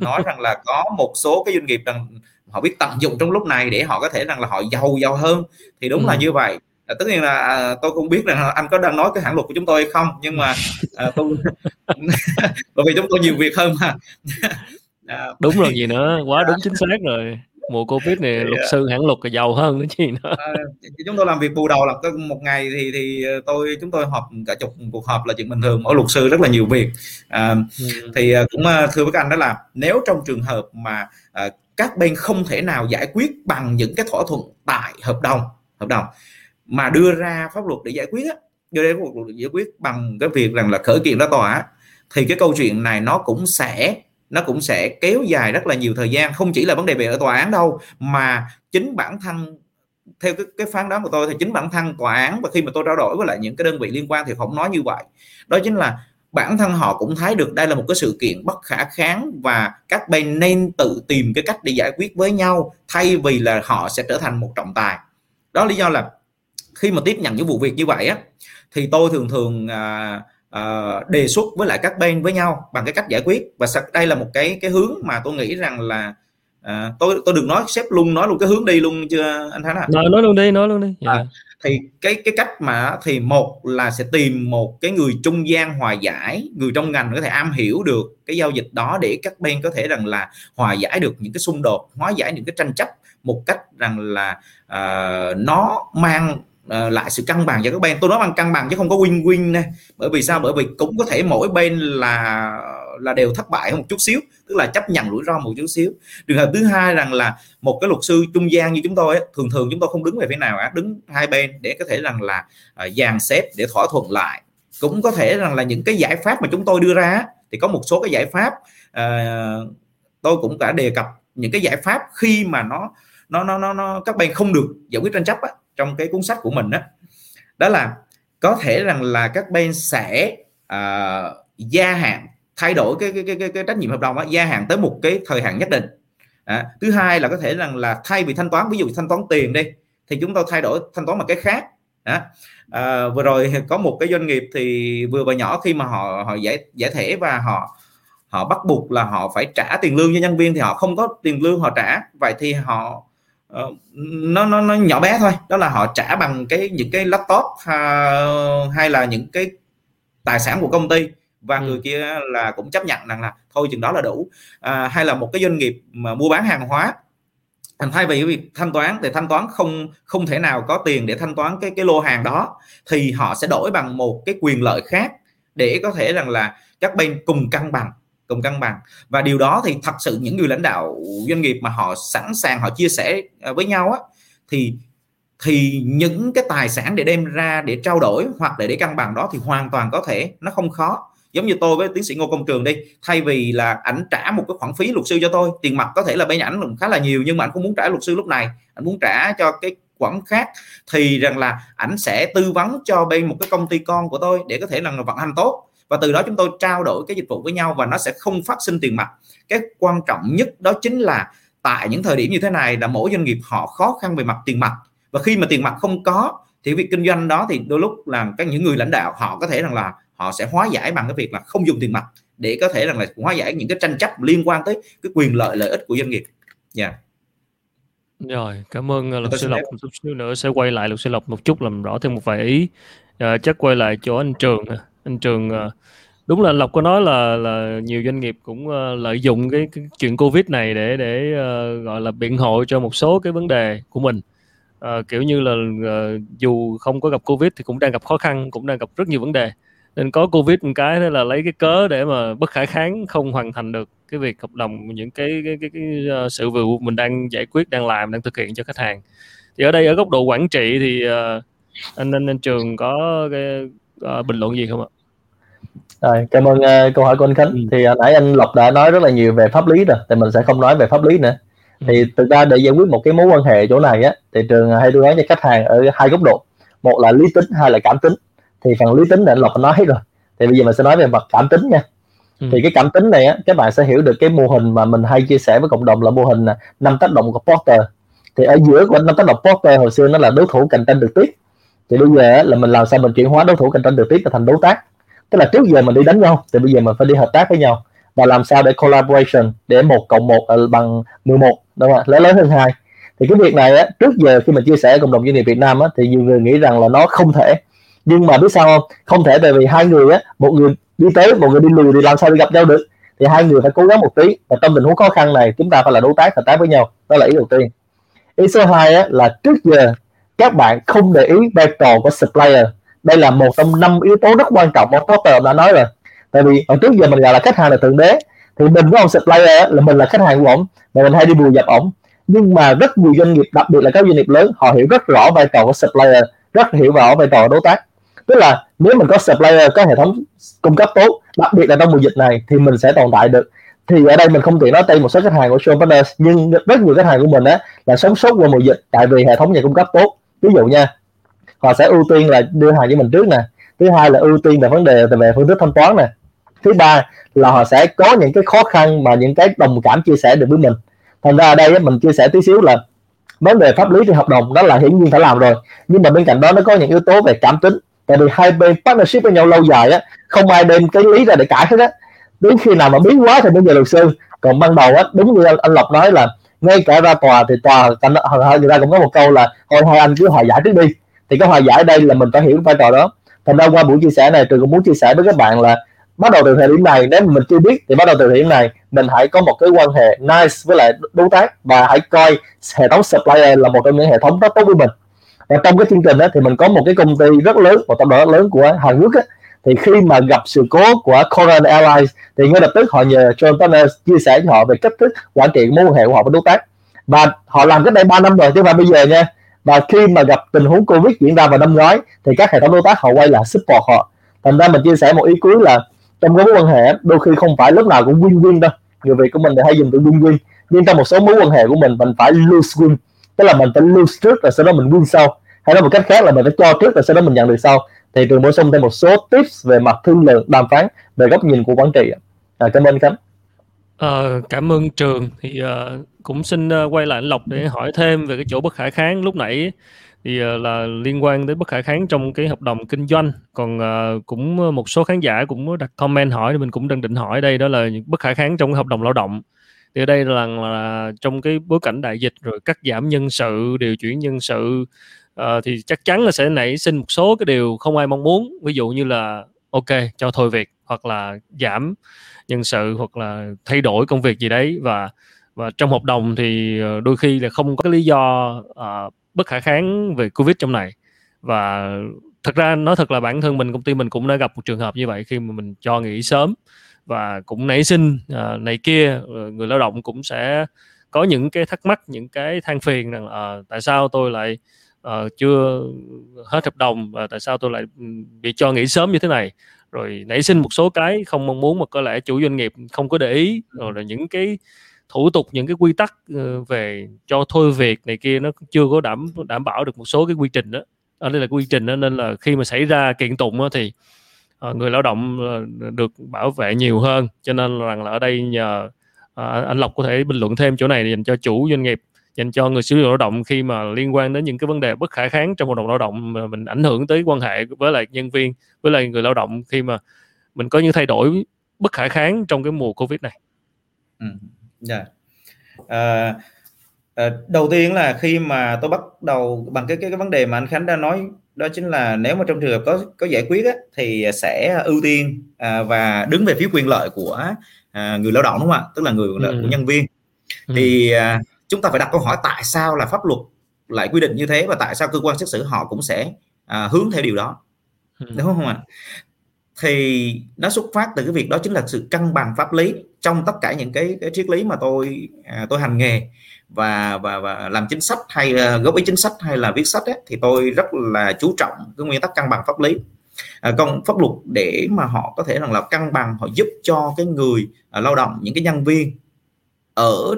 nói rằng là có một số cái doanh nghiệp rằng họ biết tận dụng trong lúc này để họ có thể rằng là họ giàu giàu hơn. Thì đúng ừ. là như vậy à, tất nhiên là à, tôi không biết rằng anh có đang nói cái hãng luật của chúng tôi hay không nhưng mà à, tôi bởi vì chúng tôi nhiều việc hơn mà. À, đúng rồi gì nữa quá đúng chính xác rồi. Mùa covid này luật sư hãng luật là giàu hơn nữa chi nữa. À, chúng tôi làm việc bù đầu là một ngày thì thì tôi chúng tôi họp cả chục cuộc họp là chuyện bình thường mỗi luật sư rất là nhiều việc. À, ừ. thì cũng thưa với các anh đó là nếu trong trường hợp mà à, các bên không thể nào giải quyết bằng những cái thỏa thuận tại hợp đồng hợp đồng mà đưa ra pháp luật để giải quyết á, đưa ra pháp luật để giải quyết bằng cái việc rằng là khởi kiện ra tòa thì cái câu chuyện này nó cũng sẽ nó cũng sẽ kéo dài rất là nhiều thời gian. Không chỉ là vấn đề về ở tòa án đâu mà chính bản thân theo cái, cái phán đoán của tôi thì chính bản thân tòa án và khi mà tôi trao đổi với lại những cái đơn vị liên quan thì không nói như vậy. Đó chính là bản thân họ cũng thấy được đây là một cái sự kiện bất khả kháng và các bên nên tự tìm cái cách để giải quyết với nhau thay vì là họ sẽ trở thành một trọng tài. Đó lý do là khi mà tiếp nhận những vụ việc như vậy á thì tôi thường thường à, uh, đề xuất với lại các bên với nhau bằng cái cách giải quyết. Và đây là một cái cái hướng mà tôi nghĩ rằng là uh, tôi tôi đừng nói xếp luôn nói luôn cái hướng đi luôn chưa anh Thắng à nói, nói luôn đi nói luôn đi. Yeah. à, thì cái cái cách mà thì một là sẽ tìm một cái người trung gian hòa giải người trong ngành có thể am hiểu được cái giao dịch đó để các bên có thể rằng là hòa giải được những cái xung đột hóa giải những cái tranh chấp một cách rằng là uh, nó mang uh, lại sự cân bằng cho các bên. Tôi nói bằng cân bằng chứ không có win win này. bởi vì sao? Bởi vì cũng có thể mỗi bên là là đều thất bại một chút xíu tức là chấp nhận rủi ro một chút xíu. Trường hợp thứ hai rằng là một cái luật sư trung gian như chúng tôi ấy, thường thường chúng tôi không đứng về phía nào cả đứng hai bên để có thể rằng là uh, dàn xếp để thỏa thuận lại. Cũng có thể rằng là những cái giải pháp mà chúng tôi đưa ra thì có một số cái giải pháp uh, tôi cũng đã đề cập những cái giải pháp khi mà nó nó nó nó, nó các bên không được giải quyết tranh chấp á, trong cái cuốn sách của mình đó đó là có thể rằng là các bên sẽ uh, gia hạn thay đổi cái cái, cái, cái, cái trách nhiệm hợp đồng đó, gia hạn tới một cái thời hạn nhất định. À, thứ hai là có thể rằng là thay vì thanh toán ví dụ thanh toán tiền đi thì chúng tôi thay đổi thanh toán bằng cái khác. À, à, vừa rồi có một cái doanh nghiệp thì vừa và nhỏ khi mà họ họ giải giải thể và họ họ bắt buộc là họ phải trả tiền lương cho nhân viên thì họ không có tiền lương họ trả. Vậy thì họ uh, nó nó nó nhỏ bé thôi. Đó là họ trả bằng cái những cái laptop uh, hay là những cái tài sản của công ty. Và ừ. người kia là cũng chấp nhận rằng là thôi chừng đó là đủ. À, hay là một cái doanh nghiệp mà mua bán hàng hóa thay vì việc thanh toán thì thanh toán không không thể nào có tiền để thanh toán cái cái lô hàng đó thì họ sẽ đổi bằng một cái quyền lợi khác để có thể rằng là các bên cùng cân bằng cùng cân bằng. Và điều đó thì thật sự những người lãnh đạo doanh nghiệp mà họ sẵn sàng họ chia sẻ à, với nhau á, thì thì những cái tài sản để đem ra để trao đổi hoặc để để cân bằng đó thì hoàn toàn có thể, nó không khó. Giống như tôi với tiến sĩ ngô công trường đi, thay vì là ảnh trả một cái khoản phí luật sư cho tôi, tiền mặt có thể là bên ảnh khá là nhiều nhưng mà ảnh không muốn trả luật sư lúc này, ảnh muốn trả cho cái khoản khác, thì rằng là ảnh sẽ tư vấn cho bên một cái công ty con của tôi để có thể là vận hành tốt và từ đó chúng tôi trao đổi cái dịch vụ với nhau và nó sẽ không phát sinh tiền mặt cái quan trọng nhất đó chính là tại những thời điểm như thế này là mỗi doanh nghiệp họ khó khăn về mặt tiền mặt và khi mà tiền mặt không có thì việc kinh doanh đó thì đôi lúc là các những người lãnh đạo họ có thể rằng là họ sẽ hóa giải bằng cái việc là không dùng tiền mặt để có thể rằng là hóa giải những cái tranh chấp liên quan tới cái quyền lợi lợi ích của doanh nghiệp. Dạ. Yeah. Rồi, cảm ơn uh, luật sư Lộc. Một chút xíu nữa sẽ quay lại luật sư Lộc một chút làm rõ thêm một vài ý. À, chắc quay lại chỗ anh Trường. Anh Trường ờ, đúng là Lộc có nói là là nhiều doanh nghiệp cũng ờ, lợi dụng cái, cái chuyện Covid này để để uh, gọi là biện hộ cho một số cái vấn đề của mình. Uh, kiểu như là uh, dù không có gặp Covid thì cũng đang gặp khó khăn, cũng đang gặp rất nhiều vấn đề nên có covid một cái thế là lấy cái cớ để mà bất khả kháng không hoàn thành được cái việc hợp đồng những cái cái cái, cái, sự vụ mình đang giải quyết đang làm đang thực hiện cho khách hàng thì ở đây ở góc độ quản trị thì uh, anh, anh anh trường có cái uh, bình luận gì không ạ rồi, cảm ơn uh, câu hỏi của anh Khánh. Ừ. Thì uh, nãy anh Lộc đã nói rất là nhiều về pháp lý rồi, thì mình sẽ không nói về pháp lý nữa. Ừ. Thì thực ra để giải quyết một cái mối quan hệ chỗ này á, thì trường hay đưa cho khách hàng ở hai góc độ. Một là lý tính, hai là cảm tính thì phần lý tính là anh lộc nói hết rồi thì bây giờ mình sẽ nói về mặt cảm tính nha ừ. thì cái cảm tính này á các bạn sẽ hiểu được cái mô hình mà mình hay chia sẻ với cộng đồng là mô hình năm tác động của Porter thì ở giữa của năm tác động Porter hồi xưa nó là đối thủ cạnh tranh trực tiếp thì bây giờ là mình làm sao mình chuyển hóa đối thủ cạnh tranh trực tiếp thành đối tác. Tức là trước giờ mình đi đánh nhau thì bây giờ mình phải đi hợp tác với nhau. Và làm sao để collaboration để một cộng một ờ, bằng 11 đúng không lớn lớn hơn hai. Thì cái việc này á trước giờ khi mình chia sẻ cộng đồng doanh nghiệp Việt Nam á thì nhiều người nghĩ rằng là nó không thể. Nhưng mà biết sao không? Không thể tại vì hai người á một người đi tới một người đi lùi thì làm sao đi gặp nhau được? Thì hai người phải cố gắng một tí. Và trong tình huống khó khăn này chúng ta phải là đối tác hợp tác với nhau. Đó là ý đầu tiên. Ý số 2 á, là trước giờ các bạn không để ý vai trò của supplier đây là một trong năm yếu tố rất quan trọng mà Potter đã nói rồi. Tại vì ở trước giờ mình gọi là khách hàng là thượng đế, thì mình với ông supplier là mình là khách hàng của ổng và mình hay đi bù dập ổng. Nhưng mà rất nhiều doanh nghiệp, đặc biệt là các doanh nghiệp lớn, họ hiểu rất rõ vai trò của supplier rất hiểu rõ vai trò đối tác. Tức là nếu mình có supplier có hệ thống cung cấp tốt, đặc biệt là trong mùa dịch này, thì mình sẽ tồn tại được. Thì ở đây mình không tiện nói tên một số khách hàng của Show Partners nhưng rất nhiều khách hàng của mình á, là sống sót qua mùa dịch, tại vì hệ thống nhà cung cấp tốt ví dụ nha họ sẽ ưu tiên là đưa hàng cho mình trước nè. Thứ hai là ưu tiên về vấn đề về phương thức thanh toán nè. Thứ ba là họ sẽ có những cái khó khăn mà những cái đồng cảm chia sẻ được với mình. Thành ra ở đây mình chia sẻ tí xíu là vấn đề pháp lý thì hợp đồng đó là hiển nhiên phải làm rồi. Nhưng mà bên cạnh đó nó có những yếu tố về cảm tính. Tại vì hai bên partnership với nhau lâu dài á không ai đem cái lý ra để cãi hết á. Đến khi nào mà biến quá thì mới về luật sư còn ban đầu á đúng như anh, anh lộc nói là ngay cả ra tòa thì tòa người ta cũng có một câu là thôi hai anh cứ hòa giải trước đi. Thì cái hòa giải đây là mình phải hiểu vai trò đó. Thành ra qua buổi chia sẻ này tôi cũng muốn chia sẻ với các bạn là bắt đầu từ thời điểm này nếu mình chưa biết thì bắt đầu từ thời điểm này mình hãy có một cái quan hệ nice với lại đối tác và hãy coi hệ thống supplier là một trong những hệ thống rất tốt với mình. Và trong cái chương trình đó thì mình có một cái công ty rất lớn một tập đoàn rất lớn của Hàn Quốc á, thì khi mà gặp sự cố của Korean Airlines, thì ngay lập tức họ nhờ John Turner chia sẻ cho họ về cách thức quản trị mối quan hệ của họ với đối tác. Và họ làm cái đây 3 năm rồi, chứ mà bây giờ nha. Và khi mà gặp tình huống Covid diễn ra vào năm ngoái, thì các hệ thống đối tác họ quay lại support họ. Thành ra mình chia sẻ một ý cuối là trong cái mối quan hệ, đôi khi không phải lúc nào cũng win win đâu. Người Việt của mình thì hay dùng từ win win nhưng trong một số mối quan hệ của mình mình phải lose win. Tức là mình phải lose trước rồi sau đó mình win sau. Hay nói một cách khác là mình phải cho trước rồi sau đó mình nhận được sau thì trường bổ sung thêm một số tips về mặt thương lượng đàm phán về góc nhìn của quản trị. À, cảm ơn khánh. À, cảm ơn trường. Thì uh, cũng xin uh, quay lại anh lộc để hỏi thêm về cái chỗ bất khả kháng. Lúc nãy thì uh, là liên quan đến bất khả kháng trong cái hợp đồng kinh doanh. Còn uh, cũng một số khán giả cũng đặt comment hỏi thì mình cũng đang định hỏi đây đó là bất khả kháng trong hợp đồng lao động. Thì ở đây là, là trong cái bối cảnh đại dịch rồi cắt giảm nhân sự điều chuyển nhân sự uh, thì chắc chắn là sẽ nảy sinh một số cái điều không ai mong muốn. Ví dụ như là ok cho thôi việc hoặc là giảm nhân sự hoặc là thay đổi công việc gì đấy. Và và trong hợp đồng thì ờ, đôi khi là không có cái lý do uh, bất khả kháng về covid trong này. Và thật ra nói thật là bản thân mình công ty mình cũng đã gặp một trường hợp như vậy khi mà mình cho nghỉ sớm. Và cũng nảy sinh uh, này kia người lao động cũng sẽ có những cái thắc mắc những cái than phiền rằng uh, tại sao tôi lại uh, chưa hết hợp đồng và tại sao tôi lại bị cho nghỉ sớm như thế này? Rồi nảy sinh một số cái không mong muốn mà có lẽ chủ doanh nghiệp không có để ý. Rồi là những cái thủ tục những cái quy tắc về cho thôi việc này kia nó chưa có đảm đảm bảo được một số cái quy trình đó. Ở đây là quy trình đó nên là khi mà xảy ra kiện tụng đó, thì uh, người lao động uh, được bảo vệ nhiều hơn. Cho nên là rằng là ở đây nhờ anh Lộc có thể bình luận thêm chỗ này dành cho chủ doanh nghiệp dành cho người sử dụng lao động khi mà liên quan đến những cái vấn đề bất khả kháng trong hoạt động lao động mà mình ảnh hưởng tới quan hệ với lại nhân viên với lại người lao động khi mà mình có những thay đổi bất khả kháng trong cái mùa covid này. Ừ. Yeah. À, à, đầu tiên là khi mà tôi bắt đầu bằng cái cái cái vấn đề mà anh Khánh đã nói đó chính là nếu mà trong trường hợp có có giải quyết á, thì sẽ ưu tiên à, và đứng về phía quyền lợi của à, người lao động đúng không ạ tức là người ừ. của nhân viên ừ. thì à, chúng ta phải đặt câu hỏi tại sao là pháp luật lại quy định như thế và tại sao cơ quan xét xử họ cũng sẽ à, hướng theo điều đó. Ừ. đúng không ạ? Thì nó xuất phát từ cái việc đó chính là sự cân bằng pháp lý trong tất cả những cái, cái triết lý mà tôi à, tôi hành nghề và và và làm chính sách hay uh, góp ý chính sách hay là viết sách ấy, thì tôi rất là chú trọng cái nguyên tắc cân bằng pháp lý. À, công pháp luật để mà họ có thể rằng là cân bằng họ giúp cho cái người uh, lao động những cái nhân viên ở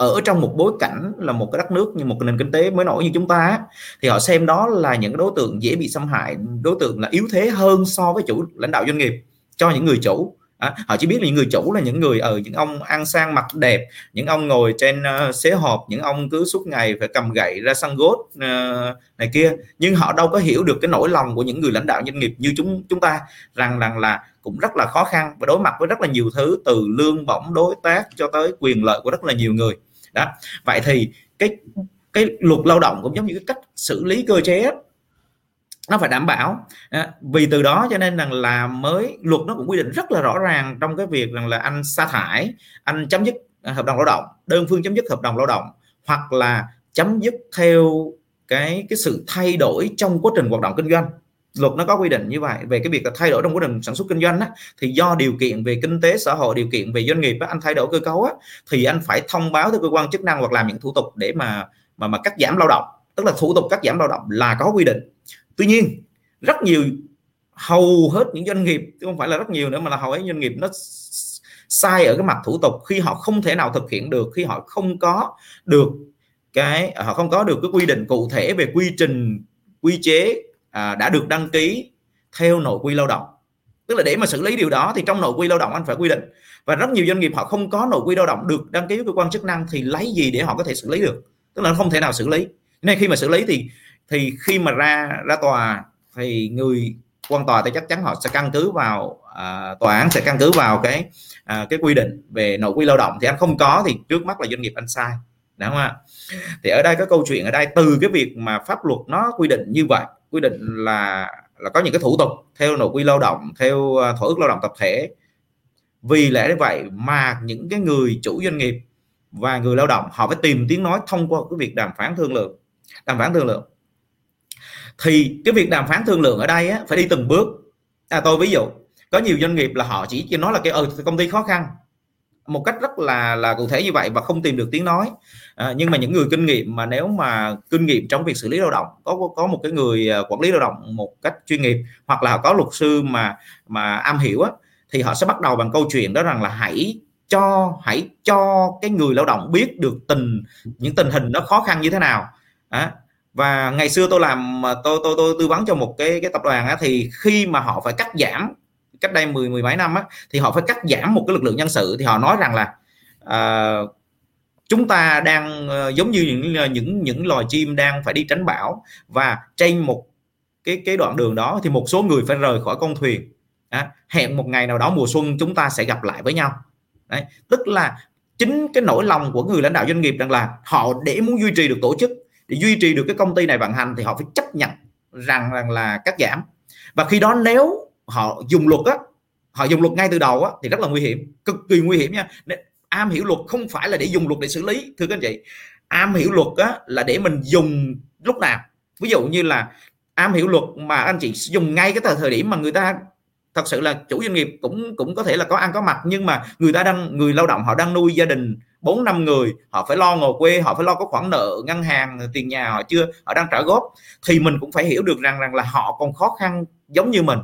ở trong một bối cảnh là một cái đất nước như một cái nền kinh tế mới nổi như chúng ta thì họ xem đó là những đối tượng dễ bị xâm hại đối tượng là yếu thế hơn so với chủ lãnh đạo doanh nghiệp cho những người chủ. À, họ chỉ biết là những người chủ là những người ở những ông ăn sang mặc đẹp những ông ngồi trên uh, xế hộp những ông cứ suốt ngày phải cầm gậy ra săn gốt uh, này kia. Nhưng họ đâu có hiểu được cái nỗi lòng của những người lãnh đạo doanh nghiệp như chúng chúng ta rằng rằng là cũng rất là khó khăn và đối mặt với rất là nhiều thứ từ lương bổng đối tác cho tới quyền lợi của rất là nhiều người đó. Vậy thì cái cái luật lao động cũng giống như cái cách xử lý cơ chế nó phải đảm bảo. À, vì từ đó cho nên rằng là mới luật nó cũng quy định rất là rõ ràng trong cái việc rằng là anh sa thải anh chấm dứt à, hợp đồng lao động đơn phương chấm dứt hợp đồng lao động hoặc là chấm dứt theo cái cái sự thay đổi trong quá trình hoạt động kinh doanh luật nó có quy định như vậy về cái việc là thay đổi trong quá trình sản xuất kinh doanh á, thì do điều kiện về kinh tế xã hội điều kiện về doanh nghiệp á, anh thay đổi cơ cấu á, thì anh phải thông báo tới cơ quan chức năng hoặc làm những thủ tục để mà mà mà cắt giảm lao động. Tức là thủ tục cắt giảm lao động là có quy định. Tuy nhiên rất nhiều hầu hết những doanh nghiệp chứ không phải là rất nhiều nữa mà là hầu hết doanh nghiệp nó sai ở cái mặt thủ tục khi họ không thể nào thực hiện được khi họ không có được cái họ không có được cái quy định cụ thể về quy trình quy chế à, đã được đăng ký theo nội quy lao động. Tức là để mà xử lý điều đó thì trong nội quy lao động anh phải quy định. Và rất nhiều doanh nghiệp họ không có nội quy lao động được đăng ký với cơ quan chức năng thì lấy gì để họ có thể xử lý được? Tức là không thể nào xử lý. Nên khi mà xử lý thì thì khi mà ra ra tòa thì người quan tòa thì chắc chắn họ sẽ căn cứ vào à, tòa án sẽ căn cứ vào cái à, cái quy định về nội quy lao động. Thì anh không có thì trước mắt là doanh nghiệp anh sai. Đúng không ạ? Thì ở đây có câu chuyện ở đây từ cái việc mà pháp luật nó quy định như vậy quy định là là có những cái thủ tục theo nội quy lao động theo à, thỏa ước lao động tập thể. Vì lẽ như vậy mà những cái người chủ doanh nghiệp và người lao động họ phải tìm tiếng nói thông qua cái việc đàm phán thương lượng đàm phán thương lượng. Thì cái việc đàm phán thương lượng ở đây á, phải đi từng bước. À, tôi ví dụ có nhiều doanh nghiệp là họ chỉ nói là cái ừ, công ty khó khăn. Một cách rất là là cụ thể như vậy và không tìm được tiếng nói à, nhưng mà những người kinh nghiệm mà nếu mà kinh nghiệm trong việc xử lý lao động có có một cái người à, quản lý lao động một cách chuyên nghiệp hoặc là có luật sư mà mà am hiểu á, thì họ sẽ bắt đầu bằng câu chuyện đó rằng là hãy cho hãy cho cái người lao động biết được tình những tình hình nó khó khăn như thế nào. À, và ngày xưa tôi làm à, tôi tôi tôi tư vấn cho một cái cái tập đoàn á, thì khi mà họ phải cắt giảm cách đây mười mười mấy năm á, thì họ phải cắt giảm một cái lực lượng nhân sự thì họ nói rằng là uh, chúng ta đang uh, giống như những ờ, những những loài chim đang phải đi tránh bão và trên một cái cái đoạn đường đó thì một số người phải rời khỏi con thuyền. À, hẹn một ngày nào đó mùa xuân chúng ta sẽ gặp lại với nhau. Đấy, tức là chính cái nỗi lòng của người lãnh đạo doanh nghiệp rằng là họ để muốn duy trì được tổ chức để duy trì được cái công ty này vận hành thì họ phải chấp nhận rằng rằng là cắt giảm. Và khi đó nếu họ dùng luật á họ dùng luật ngay từ đầu á thì rất là nguy hiểm cực kỳ nguy hiểm nha am hiểu luật không phải là để dùng luật để xử lý, thưa các anh chị. Am hiểu luật á, là để mình dùng lúc nào. Ví dụ như là am hiểu luật mà anh chị dùng ngay cái thời thời điểm mà người ta thật sự là chủ doanh nghiệp cũng cũng có thể là có ăn có mặc, nhưng mà người ta đang, người lao động họ đang nuôi gia đình bốn năm người, họ phải lo ngồi quê, họ phải lo có khoản nợ, ngân hàng, tiền nhà, họ chưa, họ đang trả góp, thì mình cũng phải hiểu được rằng rằng là họ còn khó khăn giống như mình.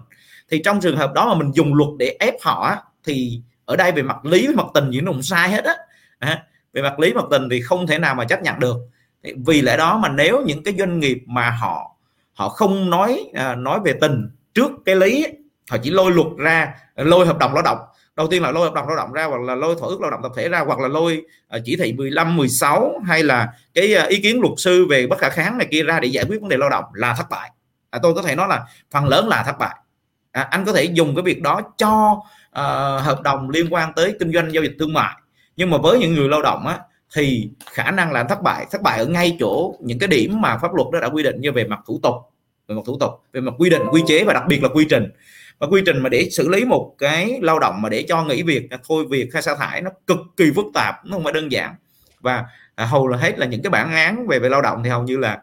Thì trong trường hợp đó mà mình dùng luật để ép họ thì ở đây về mặt lý mặt tình những đồng sai hết á. À, về mặt lý mặt tình thì không thể nào mà chấp nhận được. Vì lẽ đó mà nếu những cái doanh nghiệp mà họ họ không nói à, nói về tình trước cái lý họ chỉ lôi luật ra lôi hợp đồng lao động. Đầu tiên là lôi hợp đồng lao động ra hoặc là lôi thỏa ước lao động tập thể ra hoặc là lôi à, chỉ thị 15 16 hay là cái à, ý kiến luật sư về bất khả kháng này kia ra để giải quyết vấn đề lao động là thất bại. À, tôi có thể nói là phần lớn là thất bại. À, anh có thể dùng cái việc đó cho uh, hợp đồng liên quan tới kinh doanh giao dịch thương mại. Nhưng mà với những người lao động á thì khả năng là thất bại. Thất bại ở ngay chỗ những cái điểm mà pháp luật đó đã quy định như về mặt thủ tục về mặt thủ tục về mặt quy định quy chế và đặc biệt là quy trình. Và quy trình mà để xử lý một cái lao động mà để cho nghỉ việc thôi việc hay sa thải nó cực kỳ phức tạp nó không phải đơn giản. Và à, hầu là hết là những cái bản án về về lao động thì hầu như là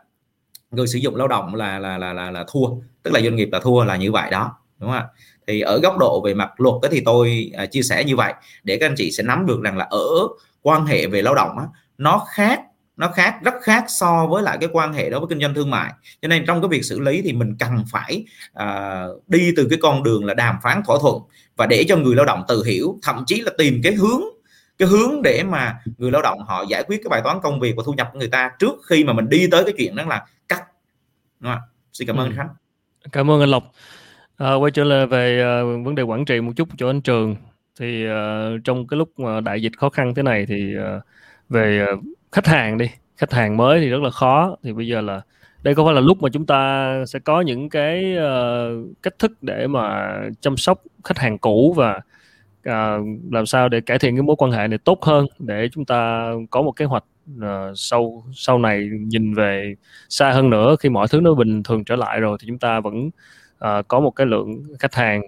người sử dụng lao động là là là là, là thua. Tức là doanh nghiệp là thua là như vậy đó đúng không ạ? Thì ở góc độ về mặt luật đó thì tôi à, chia sẻ như vậy để các anh chị sẽ nắm được rằng là ở quan hệ về lao động á, nó khác nó khác rất khác so với lại cái quan hệ đó với kinh doanh thương mại cho nên trong cái việc xử lý thì mình cần phải uh, đi từ cái con đường là đàm phán thỏa thuận và để cho người lao động tự hiểu thậm chí là tìm cái hướng cái hướng để mà người lao động họ giải quyết cái bài toán công việc và thu nhập của người ta trước khi mà mình đi tới cái chuyện đó là cắt đúng không? xin cảm ơn ừ. khánh cảm ơn anh lộc à, quay trở lại về uh, vấn đề quản trị một chút cho anh trường. Thì uh, trong cái lúc mà đại dịch khó khăn thế này thì uh, về uh, khách hàng đi. Khách hàng mới thì rất là khó. Thì bây giờ là đây có phải là lúc mà chúng ta sẽ có những cái uh, cách thức để mà chăm sóc khách hàng cũ và uh, làm sao để cải thiện cái mối quan hệ này tốt hơn để chúng ta có một kế hoạch uh, sau sau này nhìn về xa hơn nữa khi mọi thứ nó bình thường trở lại rồi thì chúng ta vẫn uh, có một cái lượng khách hàng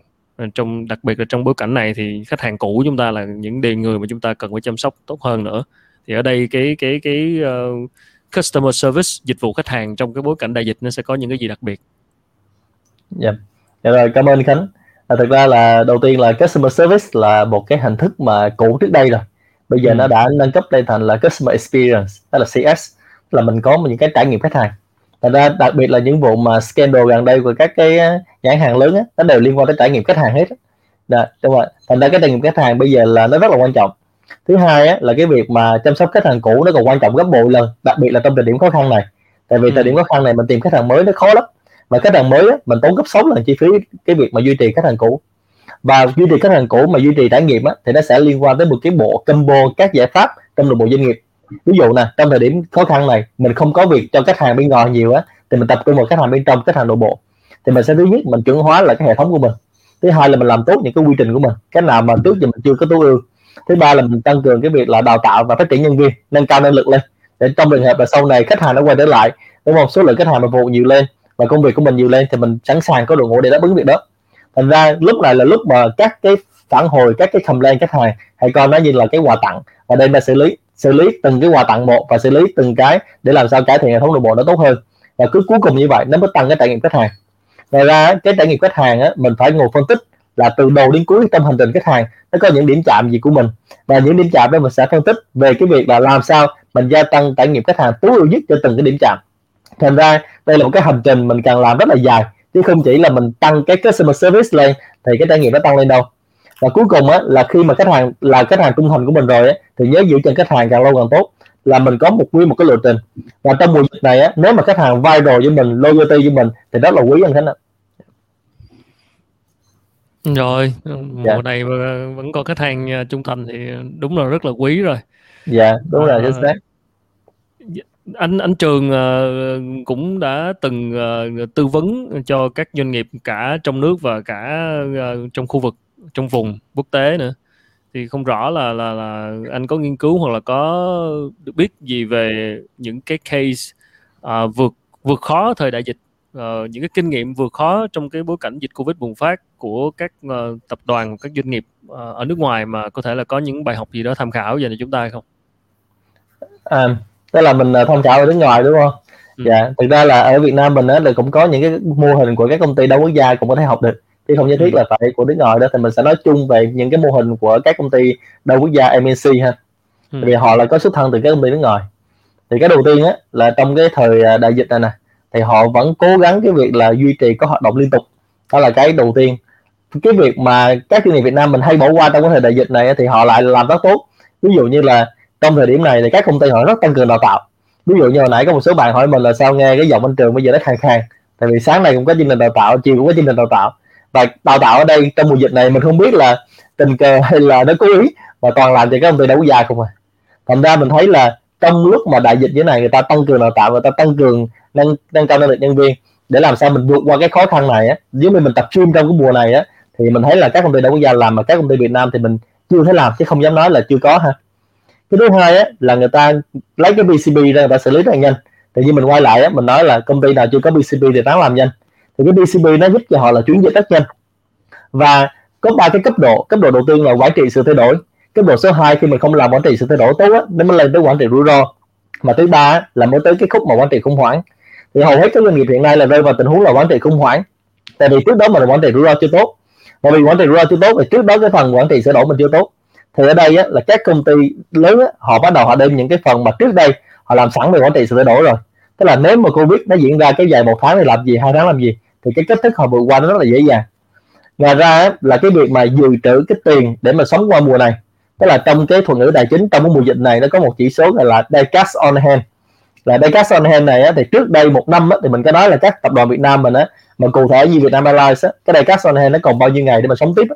trong đặc biệt là trong bối cảnh này thì khách hàng cũ chúng ta là những đề người mà chúng ta cần phải chăm sóc tốt hơn nữa. Thì ở đây cái cái cái uh, customer service dịch vụ khách hàng trong cái bối cảnh đại dịch nó sẽ có những cái gì đặc biệt? Dạ. Yeah. dạ rồi cảm ơn khánh. À, thực ra là đầu tiên là customer service là một cái hình thức mà cũ trước đây rồi. Bây giờ ừ. nó đã nâng cấp lên thành là customer experience tức là CS là mình có những cái trải nghiệm khách hàng Thật ra đặc biệt là những vụ mà scandal gần đây của các cái nhãn hàng lớn á, nó đều liên quan tới trải nghiệm khách hàng hết. Đó, đúng rồi. Thành ra cái trải nghiệm khách hàng bây giờ là nó rất là quan trọng thứ hai á, là cái việc mà chăm sóc khách hàng cũ nó còn quan trọng gấp bội lần đặc biệt là trong thời điểm khó khăn này tại vì ừ. thời điểm khó khăn này mình tìm khách hàng mới nó khó lắm mà khách hàng mới á, mình tốn gấp 6 lần chi phí cái việc mà duy trì khách hàng cũ và duy trì khách hàng cũ mà duy trì trải nghiệm á, thì nó sẽ liên quan tới một cái bộ combo các giải pháp trong nội bộ doanh nghiệp ví dụ nè, trong thời điểm khó khăn này, mình không có việc cho khách hàng bên ngoài nhiều á, thì mình tập trung vào khách hàng bên trong, khách hàng nội bộ. Thì mình sẽ thứ nhất, mình chuẩn hóa lại cái hệ thống của mình. Thứ hai là mình làm tốt những cái quy trình của mình, cái nào mà trước giờ mình chưa có tối ưu. Thứ ba là mình tăng cường cái việc là đào tạo và phát triển nhân viên, nâng cao năng lực lên. Để trong trường hợp là sau này khách hàng nó quay trở lại đúng không số lượng khách hàng mà vụ nhiều lên và công việc của mình nhiều lên, thì mình sẵn sàng có đội ngũ để đáp ứng việc đó. Thành ra, lúc này là lúc mà các cái phản hồi, các cái complaint khách hàng, hãy coi nó như là cái quà tặng. Và đây là xử lý xử lý từng cái quà tặng một và xử lý từng cái để làm sao cải thiện hệ thống nội bộ nó tốt hơn. Và cứ cuối cùng như vậy nó mới tăng cái trải nghiệm khách hàng. Ngoài ra cái trải nghiệm khách hàng á, mình phải ngồi phân tích là từ đầu đến cuối trong hành trình khách hàng nó có những điểm chạm gì của mình. Và những điểm chạm đó mình sẽ phân tích về cái việc là làm sao mình gia tăng trải nghiệm khách hàng tối ưu nhất cho từng cái điểm chạm. Thành ra đây là một cái hành trình mình cần làm rất là dài chứ không chỉ là mình tăng cái customer service lên thì cái trải nghiệm nó tăng lên đâu và cuối cùng á là khi mà khách hàng là khách hàng trung thành của mình rồi á thì nhớ giữ chân khách hàng càng lâu càng tốt là mình có một nguyên một cái lộ trình và trong mùa dịch này á nếu mà khách hàng viral với mình loyalty với mình thì rất là quý anh khánh ạ rồi, mùa dạ. này vẫn có khách hàng, à, trung thành thì đúng là rất là quý rồi. dạ đúng rồi chính xác anh anh Trường uh, cũng đã từng uh, tư vấn cho các doanh nghiệp cả trong nước và cả trong khu vực trong vùng quốc tế nữa thì không rõ là là là anh có nghiên cứu hoặc là có được biết gì về những cái case uh, vượt vượt khó thời đại dịch uh, những cái kinh nghiệm vượt khó trong cái bối cảnh dịch covid bùng phát của các uh, tập đoàn các doanh nghiệp uh, ở nước ngoài mà có thể là có những bài học gì đó tham khảo dành cho chúng ta không? À, tức là mình tham khảo ở nước ngoài đúng không? Ừ. Dạ, thực ra là ở Việt Nam mình á là cũng có những cái mô hình của các công ty đa quốc gia cũng có thể học được chứ không nhất thiết ừ. là phải của nước ngoài đó thì mình sẽ nói chung về những cái mô hình của các công ty đa quốc gia MNC ha. Ừ. vì họ là có xuất thân từ các công ty nước ngoài. Thì cái đầu tiên á là trong cái thời à, đại dịch này nè thì họ vẫn cố gắng cái việc là duy trì có hoạt động liên tục. Đó là cái đầu tiên. Cái việc mà các doanh nghiệp Việt Nam mình hay bỏ qua trong cái thời đại dịch này thì họ lại làm rất tốt. Ví dụ như là trong thời điểm này thì các công ty họ rất tăng cường đào tạo. Ví dụ như hồi nãy có một số bạn hỏi mình là sao nghe cái giọng anh trường bây giờ nó khang khang tại vì sáng nay cũng có chương trình đào tạo chiều cũng có chương trình đào tạo và đào tạo ở đây trong mùa dịch này mình không biết là tình cờ hay là nó cố ý mà toàn làm cho các công ty đa quốc gia không à. Thành ra mình thấy là trong lúc mà đại dịch như này người ta tăng cường đào tạo, người ta tăng cường nâng nâng cao năng lực nhân viên để làm sao mình vượt qua cái khó khăn này á. Nếu mà mình tập trung trong cái mùa này á, thì mình thấy là các công ty đa quốc gia làm mà các công ty Việt Nam thì mình chưa thấy làm, chứ không dám nói là chưa có ha. Cái thứ hai á, là người ta lấy cái BCP ra người ta xử lý rất là nhanh. Thì như mình quay lại á, mình nói là công ty nào chưa có BCP thì đáng làm nhanh thì cái BCP nó giúp cho họ là chuyển dịch rất nhanh. Và có ba cái cấp độ. Cấp độ đầu tiên là quản trị sự thay đổi. Cấp độ số 2 khi mình không làm quản trị sự thay đổi tốt á nó mới lên tới quản trị rủi ro. Mà thứ ba là mới tới cái khúc mà quản trị khủng hoảng. Thì hầu hết các doanh nghiệp hiện nay là rơi vào tình huống là quản trị khủng hoảng. Tại vì trước đó mình quản trị rủi ro chưa tốt. Mà vì quản trị rủi ro chưa tốt thì trước đó cái phần quản trị sửa đổi mình chưa tốt. Thì ở đây á, là các công ty lớn á, họ bắt đầu họ đem những cái phần mà trước đây họ làm sẵn về quản trị sự thay đổi rồi. Tức là nếu mà covid nó diễn ra cái dài một tháng thì làm gì hai tháng làm gì? Thì cái cách thức họ vượt qua nó rất là dễ dàng. Ngoài ra là cái việc mà dự trữ cái tiền để mà sống qua mùa này tức là trong cái thuật ngữ tài chính trong cái mùa dịch này nó có một chỉ số gọi là day cash on hand. Là day cash on hand này á, thì trước đây một năm á, thì mình có nói là các tập đoàn Việt Nam mình á mà cụ thể như Vietnam Airlines á, cái day cash on hand nó còn bao nhiêu ngày để mà sống tiếp á.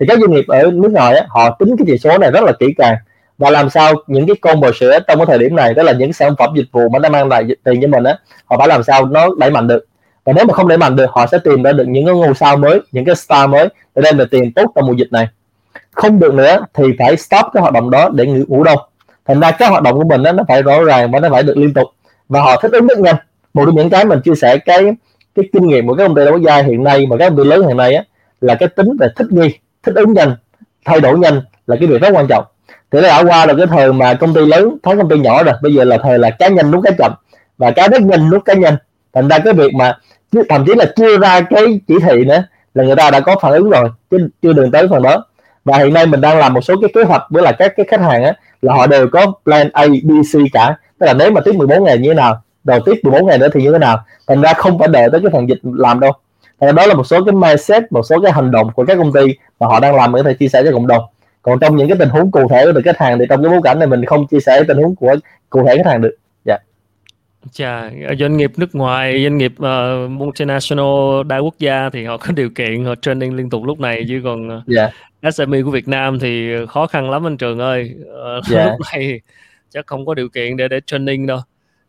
thì các doanh nghiệp ở nước ngoài á, họ tính cái chỉ số này rất là kỹ càng. Và làm sao những cái con bò sữa trong cái thời điểm này đó là những sản phẩm dịch vụ mà nó mang lại tiền cho mình á họ phải làm sao nó đẩy mạnh được và nếu mà không đẩy mạnh được họ sẽ tìm ra được những cái ngôi sao mới những cái star mới để đem lại tiền tốt trong mùa dịch này. Không được nữa thì phải stop cái hoạt động đó để ngủ đông thành ra các hoạt động của mình đó, nó phải rõ ràng và nó phải được liên tục. Và họ thích ứng rất nhanh. Một trong những cái mình chia sẻ cái cái kinh nghiệm của các công ty đấu dài hiện nay mà các công ty lớn hiện nay á, là cái tính về thích nghi thích ứng nhanh thay đổi nhanh là cái việc rất quan trọng. Thì đã qua là cái thời mà công ty lớn thấy công ty nhỏ rồi bây giờ là thời là cá nhân lúc cái chậm. Và cá rất nhanh lúc cá nhân thành ra cái việc mà thậm chí là chưa ra cái chỉ thị nữa là người ta đã có phản ứng rồi chứ chưa đường tới phần đó. Và hiện nay mình đang làm một số cái kế hoạch với là các cái khách hàng á là họ đều có plan A, B, C cả. Tức là nếu mà tiếp 14 ngày như thế nào rồi tiếp 14 ngày nữa thì như thế nào thành ra không phải đợi tới cái phần dịch làm đâu. Thành đó là một số cái mindset một số cái hành động của các công ty mà họ đang làm để có thể chia sẻ cho cộng đồng. Còn trong những cái tình huống cụ thể của khách hàng thì trong cái bối cảnh này mình không chia sẻ tình huống của cụ thể khách hàng được. Chà, doanh nghiệp nước ngoài, doanh nghiệp uh, multinational đa quốc gia thì họ có điều kiện họ training liên tục lúc này chứ còn yeah. SME của Việt Nam thì khó khăn lắm anh Trường ơi. Uh, yeah. lúc này chắc không có điều kiện để để training đâu.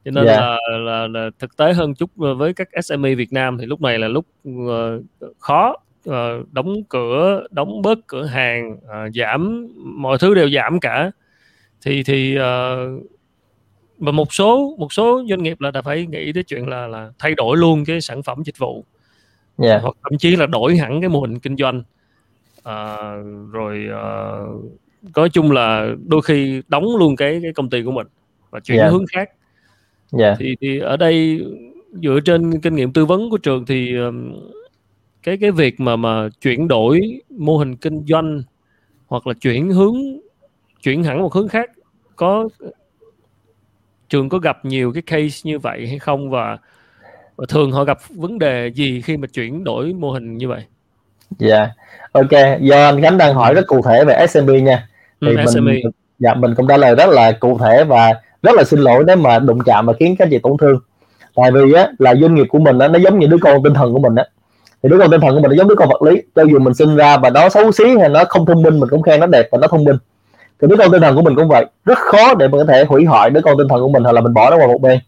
Cho nên yeah. là, là là thực tế hơn chút với các SME Việt Nam thì lúc này là lúc uh, khó uh, đóng cửa, đóng bớt cửa hàng, uh, giảm mọi thứ đều giảm cả. Thì thì uh, và một số một số doanh nghiệp là đã phải nghĩ tới chuyện là là thay đổi luôn cái sản phẩm dịch vụ yeah. hoặc thậm chí là đổi hẳn cái mô hình kinh doanh à, rồi à, nói chung là đôi khi đóng luôn cái cái công ty của mình và chuyển yeah. hướng khác yeah. thì thì ở đây dựa trên kinh nghiệm tư vấn của trường thì cái cái việc mà mà chuyển đổi mô hình kinh doanh hoặc là chuyển hướng chuyển hẳn một hướng khác có trường có gặp nhiều cái case như vậy hay không? Và, và thường họ gặp vấn đề gì khi mà chuyển đổi mô hình như vậy? Dạ. Yeah. ok do anh Khánh đang hỏi rất cụ thể về SMB nha. Ừ, thì ừ, mình SME. dạ mình cũng trả lời rất là cụ thể và rất là xin lỗi nếu mà đụng chạm và khiến các chị tổn thương. Tại vì á là doanh nghiệp của mình á nó giống như đứa con tinh thần của mình á. Thì đứa con tinh thần của mình nó giống đứa con vật lý. Cho dù mình sinh ra và nó xấu xí hay nó không thông minh mình cũng khen nó đẹp và nó thông minh thì đứa con tinh thần của mình cũng vậy. Rất khó để mình có thể hủy hoại đứa con tinh thần của mình hoặc là mình bỏ nó qua một bên.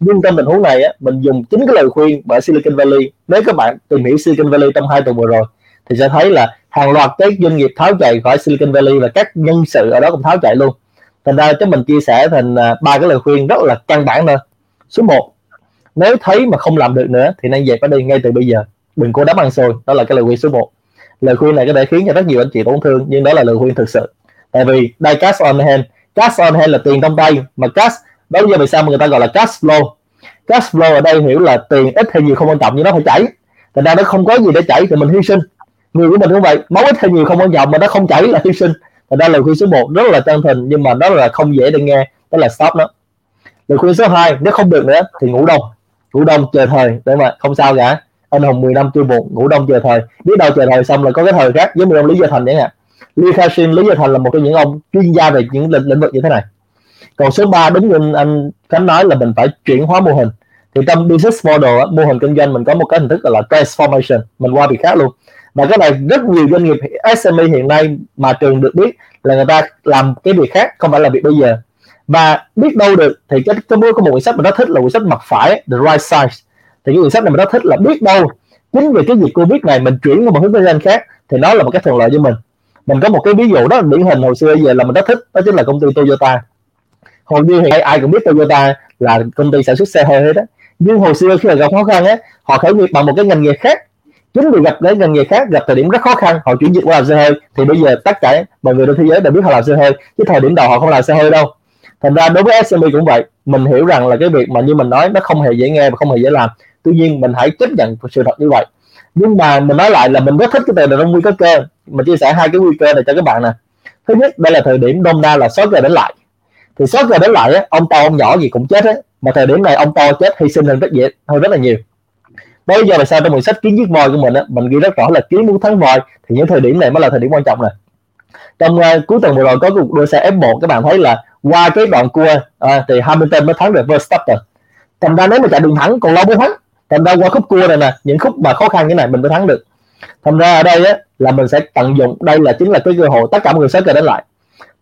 Nhưng trong tình huống này á, mình dùng chính cái lời khuyên bởi Silicon Valley. Nếu các bạn tìm hiểu Silicon Valley trong hai tuần vừa rồi thì sẽ thấy là hàng loạt các doanh nghiệp tháo chạy khỏi Silicon Valley và các nhân sự ở đó cũng tháo chạy luôn. Thành ra chúng mình chia sẻ thành à, ba cái lời khuyên rất là căn bản thôi. Số 1 nếu thấy mà không làm được nữa thì nên dẹp nó đi ngay từ bây giờ. Đừng cố đấm ăn xôi. Đó là cái lời khuyên số 1 lời khuyên này có thể khiến cho rất nhiều anh chị tổn thương nhưng đó là lời khuyên thực sự tại vì đây cash on hand. Cash on hand là tiền trong tay, mà cash, đó giờ vì sao mà người ta gọi là cash flow? Cash flow ở đây hiểu là tiền ít hay nhiều không quan trọng, nhưng nó phải chảy. Thành ra nó không có gì để chảy thì mình hy sinh. Người của mình cũng vậy, máu ít hay nhiều không quan trọng mà nó không chảy là hy sinh. Thành ra lời khuyên số 1 rất là chân thành, nhưng mà nó là không dễ để nghe, đó là stop nó. Lời khuyên số 2 nếu không được nữa thì ngủ đông. Ngủ đông chờ thời để mà không sao cả. Anh hùng 10 năm chưa buồn ngủ đông chờ thời. Biết đâu chờ thời xong là có cái thời khác, giống như ông lý gia thành chẳng hạn. Lee Kashin Lý Gia Thành là một trong những ông chuyên gia về những lĩnh, lĩnh vực như thế này. Còn số 3 đúng như anh Khánh nói là mình phải chuyển hóa mô hình. Thì trong business model mô hình kinh doanh mình có một cái hình thức gọi là transformation. Mình qua việc khác luôn. Và cái này rất nhiều doanh nghiệp SME hiện nay mà trường được biết là người ta làm cái việc khác không phải là việc bây giờ. Và biết đâu được thì cái có có một quyển sách mà nó thích là quyển sách mặt phải The Right Size thì cái quyển sách này mình nó thích là biết đâu chính vì cái việc covid này mình chuyển qua một hướng kinh doanh khác thì nó là một cái thuận lợi cho mình mình có một cái ví dụ rất là điển hình hồi xưa giờ là mình rất thích, đó chính là công ty Toyota. Hầu như hiện ai cũng biết Toyota là công ty sản xuất xe hơi hết đó nhưng hồi xưa khi mà gặp khó khăn á, họ khởi nghiệp bằng một cái ngành nghề khác. Chính vì gặp cái ngành nghề khác, gặp thời điểm rất khó khăn, họ chuyển dịch qua làm xe hơi, thì bây giờ tất cả mọi người trên thế giới đều biết họ làm xe hơi, chứ thời điểm đầu họ không làm xe hơi đâu. Thành ra đối với SME cũng vậy, mình hiểu rằng là cái việc mà như mình nói, nó không hề dễ nghe và không hề dễ làm. Tuy nhiên mình hãy chấp nhận sự thật như vậy nhưng mà mình nói lại là mình rất thích cái từ là trong nguy cơ cơ. Mình chia sẻ hai cái nguy cơ này cho các bạn nè. Thứ nhất đây là thời điểm đông đa là sót giờ đến lại. Thì sót giờ đến lại á, ông to ông nhỏ gì cũng chết á mà thời điểm này ông to chết hy sinh hơn rất dễ hơn rất là nhiều. Bây giờ là sao trong quyển sách kiến giết voi của mình á mình ghi rất rõ là kiến muốn thắng voi. Thì những thời điểm này mới là thời điểm quan trọng này trong uh, cuối tuần vừa rồi có cuộc đua xe F1 các bạn thấy là qua cái đoạn cua uh, thì Hamilton mới thắng được Verstappen. Thành ra nếu mà chạy đường thẳng còn lâu mới thắng thành ra qua khúc cua này nè, những khúc mà khó khăn như này mình mới thắng được. Thành ra ở đây á, là mình sẽ tận dụng, đây là chính là cái cơ hội tất cả mọi người sẽ cờ đến lại.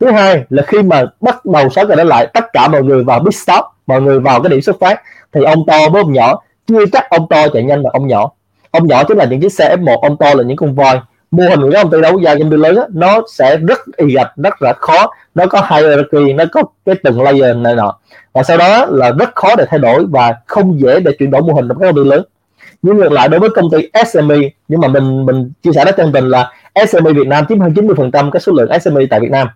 Thứ hai là khi mà bắt đầu sớm cờ đến lại, tất cả mọi người vào big stop, mọi người vào cái điểm xuất phát, thì ông to với ông nhỏ, chưa chắc ông to chạy nhanh là ông nhỏ. Ông nhỏ chính là những chiếc xe F1 ông to là những con voi mô hình của các công ty đấu giá công ty lớn á, nó sẽ rất y gạch rất là khó. Nó có hierarchy nó có cái từng layer này nọ. Và sau đó là rất khó để thay đổi và không dễ để chuyển đổi mô hình trong các công ty lớn. Nhưng ngược lại đối với công ty SME nhưng mà mình mình chia sẻ rất chân tình là SME Việt Nam chiếm hơn 90% cái số lượng SME tại Việt Nam.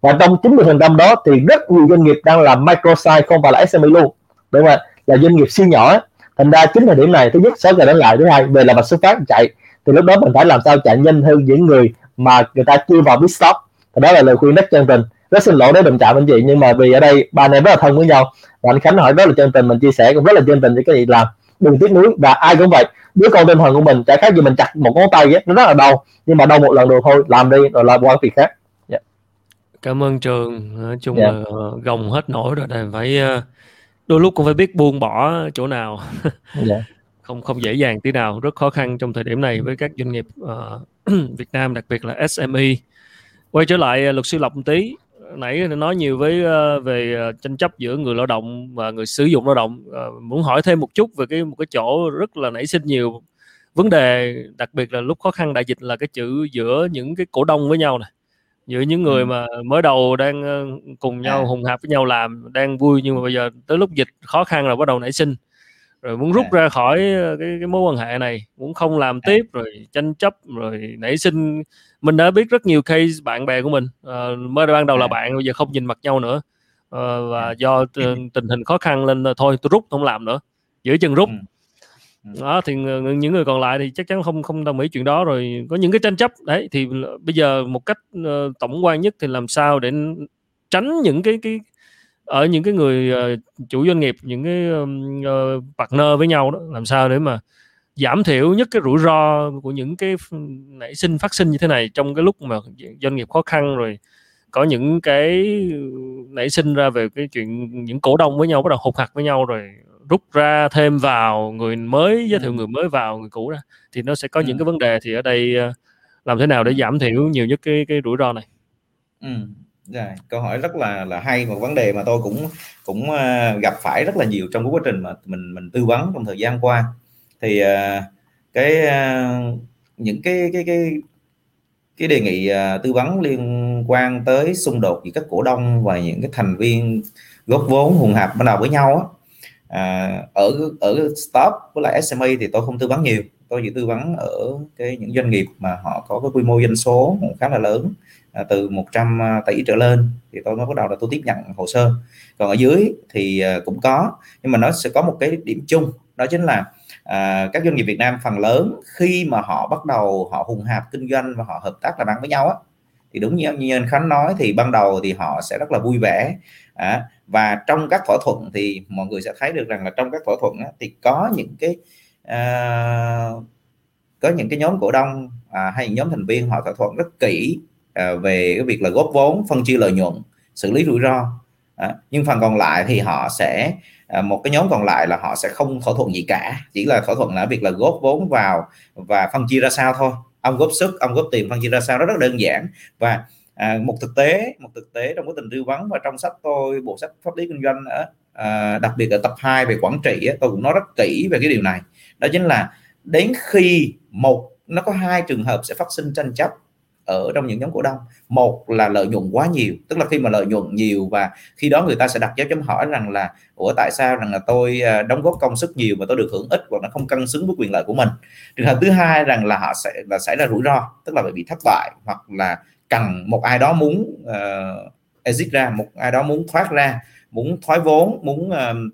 Và trong 90% đó thì rất nhiều doanh nghiệp đang làm micro size không phải là SME luôn. Đúng không là doanh nghiệp siêu nhỏ. Thành ra chính thời điểm này thứ nhất sáu giờ đến lại. Thứ hai về là mặt xuất phát chạy thì lúc đó mình phải làm sao chạy nhanh hơn những người mà người ta chưa vào pit stop thì đó là lời khuyên rất chân tình rất xin lỗi nếu đụng chạm anh chị nhưng mà vì ở đây ba anh em rất là thân với nhau và anh Khánh hỏi rất là chân tình mình chia sẻ cũng rất là chân tình với cái gì làm đừng tiếc nuối và ai cũng vậy đứa con tinh thần của mình chả khác gì mình chặt một ngón tay ấy, nó rất là đau nhưng mà đau một lần rồi thôi làm đi rồi làm qua việc khác yeah. Dạ. cảm ơn trường nói chung yeah. Dạ. là ờ, gồng hết nổi rồi này phải ờ, đôi lúc cũng phải biết buông bỏ chỗ nào yeah. Không không dễ dàng tí nào rất khó khăn trong thời điểm này với các doanh nghiệp uh, Việt Nam đặc biệt là SME quay trở lại luật sư lộc một tí. Nãy nói nhiều với uh, về tranh chấp giữa người lao động và người sử dụng lao động. Uh, muốn hỏi thêm một chút về cái một cái chỗ rất là nảy sinh nhiều vấn đề đặc biệt là lúc khó khăn đại dịch là cái chữ giữa những cái cổ đông với nhau này giữa những người mà mới đầu đang cùng nhau à. hùng hạp với nhau làm đang vui nhưng mà bây giờ tới lúc dịch khó khăn là bắt đầu nảy sinh rồi muốn rút à. ra khỏi cái, cái mối quan hệ này muốn không làm à. tiếp rồi tranh chấp rồi nảy sinh mình đã biết rất nhiều case bạn bè của mình uh, mới ban đầu là bạn bây giờ không nhìn mặt nhau nữa. Uh, và do tình hình khó khăn lên thôi tôi rút không làm nữa giữ chân rút. Đó thì những người còn lại thì chắc chắn không không đồng ý chuyện đó rồi có những cái tranh chấp. Đấy thì bây giờ một cách uh, tổng quan nhất thì làm sao để tránh những cái cái ở những cái người uh, chủ doanh nghiệp những cái uh, partner với nhau đó làm sao để mà giảm thiểu nhất cái rủi ro của những cái nảy sinh phát sinh như thế này trong cái lúc mà doanh nghiệp khó khăn rồi có những cái nảy sinh ra về cái chuyện những cổ đông với nhau bắt đầu hụt hạt với nhau rồi rút ra thêm vào người mới giới thiệu ừ. người mới vào người cũ ra thì nó sẽ có ừ. những cái vấn đề thì ở đây làm thế nào để giảm thiểu nhiều nhất cái cái rủi ro này ừ. Rồi, câu hỏi rất là là hay một vấn đề mà tôi cũng cũng uh, gặp phải rất là nhiều trong cái quá trình mà mình mình tư vấn trong thời gian qua. Thì uh, cái uh, những cái cái cái cái đề nghị uh, tư vấn liên quan tới xung đột giữa các cổ đông và những cái thành viên góp vốn hùng hạp ban đầu với nhau á à, ở ở stop với lại SME thì tôi không tư vấn nhiều tôi chỉ tư vấn ở cái những doanh nghiệp mà họ có cái quy mô doanh số khá là lớn à, từ 100 à, tỷ trở lên thì tôi mới bắt đầu là tôi tiếp nhận hồ sơ. Còn ở dưới thì à, cũng có nhưng mà nó sẽ có một cái điểm chung đó chính là à, các doanh nghiệp Việt Nam phần lớn khi mà họ bắt đầu họ hùng hạp kinh doanh và họ hợp tác làm ăn với nhau á thì đúng như như anh Khánh nói thì ban đầu thì họ sẽ rất là vui vẻ à, và trong các thỏa thuận thì mọi người sẽ thấy được rằng là trong các thỏa thuận á, thì có những cái à, có những cái nhóm cổ đông à, hay nhóm thành viên họ thỏa thuận rất kỹ à, về cái việc là góp vốn phân chia lợi nhuận xử lý rủi ro. À, nhưng phần còn lại thì họ sẽ à, một cái nhóm còn lại là họ sẽ không thỏa thuận gì cả chỉ là thỏa thuận là việc là góp vốn vào và phân chia ra sao thôi. Ông góp sức ông góp tiền phân chia ra sao đó rất đơn giản. Và à, một thực tế một thực tế trong quá trình tư vấn và trong sách tôi bộ sách pháp lý kinh doanh ở à, đặc biệt ở tập 2 về quản trị tôi cũng nói rất kỹ về cái điều này đó chính là đến khi một nó có hai trường hợp sẽ phát sinh tranh chấp ở trong những nhóm cổ đông. Một là lợi nhuận quá nhiều tức là khi mà lợi nhuận nhiều và khi đó người ta sẽ đặt dấu chấm hỏi rằng là ủa tại sao rằng là tôi à, đóng góp công sức nhiều mà tôi được hưởng ít hoặc nó không cân xứng với quyền lợi của mình? Trường hợp thứ hai rằng là họ sẽ là xảy ra rủi ro tức là bị thất bại hoặc là cần một ai đó muốn uh, exit ra một ai đó muốn thoát ra muốn thoái vốn muốn uh,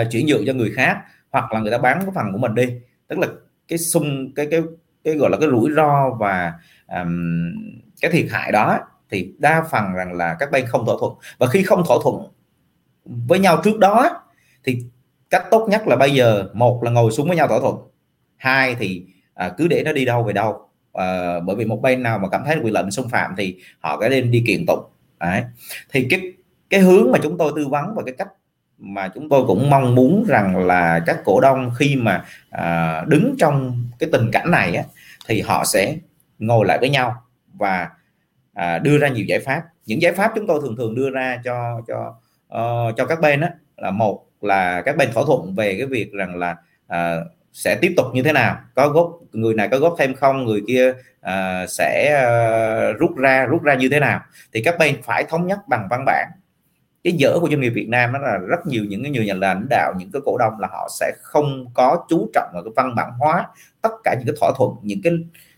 uh, chuyển nhượng cho người khác hoặc là người ta bán cái phần của mình đi. Tức là cái sung cái cái cái gọi là cái rủi ro và um, cái thiệt hại đó thì đa phần rằng là các bên không thỏa thuận. Và khi không thỏa thuận với nhau trước đó thì cách tốt nhất là bây giờ một là ngồi xuống với nhau thỏa thuận hai thì à, cứ để nó đi đâu về đâu. À, bởi vì một bên nào mà cảm thấy quyền lợi mình xâm phạm thì họ cái đem đi kiện tụng. Đấy. thì cái cái hướng mà chúng tôi tư vấn và cái cách mà chúng tôi cũng mong muốn rằng là các cổ đông khi mà à, đứng trong cái tình cảnh này á, thì họ sẽ ngồi lại với nhau và à, đưa ra nhiều giải pháp. Những giải pháp chúng tôi thường thường đưa ra cho cho uh, cho các bên đó là một là các bên thỏa thuận về cái việc rằng là à, sẽ tiếp tục như thế nào có góp người này có góp thêm không người kia uh, sẽ uh, rút ra rút ra như thế nào. Thì các bên phải thống nhất bằng văn bản cái dở của doanh nghiệp Việt Nam đó là rất nhiều những cái nhiều nhà lãnh đạo những cái cổ đông là họ sẽ không có chú trọng vào cái văn bản hóa tất cả những cái thỏa thuận những cái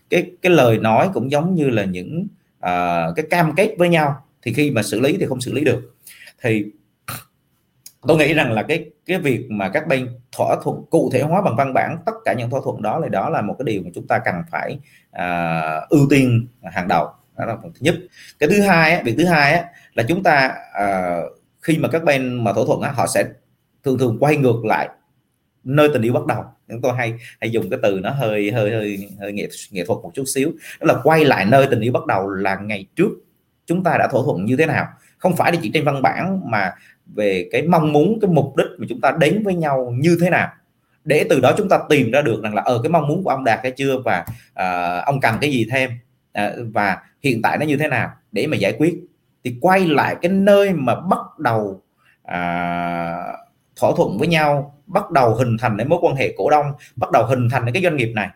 cái cái lời nói cũng giống như là những uh, cái cam kết với nhau. Thì khi mà xử lý thì không xử lý được. Thì tôi nghĩ rằng là cái cái việc mà các bên thỏa thuận cụ thể hóa bằng văn bản tất cả những thỏa thuận đó là đó là một cái điều mà chúng ta cần phải uh, ưu tiên hàng đầu. Đó là phần thứ nhất. Cái thứ hai việc thứ hai là chúng ta uh, khi mà các bên mà thỏa thuận á, họ sẽ thường thường quay ngược lại nơi tình yêu bắt đầu. Chúng tôi hay hay dùng cái từ nó hơi hơi hơi hơi nghệ nghệ thuật một chút xíu. Đó là quay lại nơi tình yêu bắt đầu là ngày trước chúng ta đã thỏa thuận như thế nào. Không phải là chỉ trên văn bản mà về cái mong muốn cái mục đích mà chúng ta đến với nhau như thế nào. Để từ đó chúng ta tìm ra được rằng là ở ờ, cái mong muốn của ông đạt hay chưa và uh, ông cần cái gì thêm uh, và hiện tại nó như thế nào để mà giải quyết thì quay lại cái nơi mà bắt đầu à, thỏa thuận với nhau bắt đầu hình thành cái mối quan hệ cổ đông bắt đầu hình thành cái doanh nghiệp này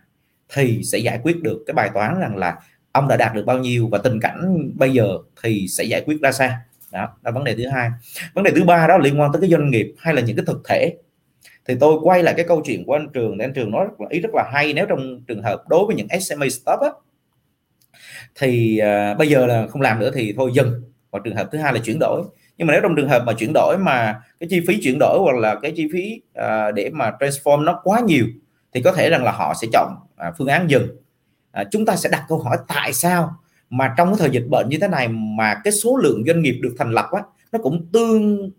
thì sẽ giải quyết được cái bài toán rằng là ông đã đạt được bao nhiêu và tình cảnh bây giờ thì sẽ giải quyết ra sao. Đó là vấn đề thứ hai. Vấn đề thứ ba đó liên quan tới cái doanh nghiệp hay là những cái thực thể. Thì tôi quay lại cái câu chuyện của anh trường thì anh trường nói rất là, ý rất là hay nếu trong trường hợp đối với những SME stop á, thì uh, bây giờ là không làm nữa thì thôi dừng và trường hợp thứ hai là chuyển đổi. Nhưng mà nếu trong trường hợp mà chuyển đổi mà cái chi phí chuyển đổi hoặc là cái chi phí à, để mà transform nó quá nhiều thì có thể rằng là họ sẽ chọn à, phương án dừng. À, chúng ta sẽ đặt câu hỏi tại sao mà trong cái thời dịch bệnh như thế này mà cái số lượng doanh nghiệp được thành lập á nó cũng tương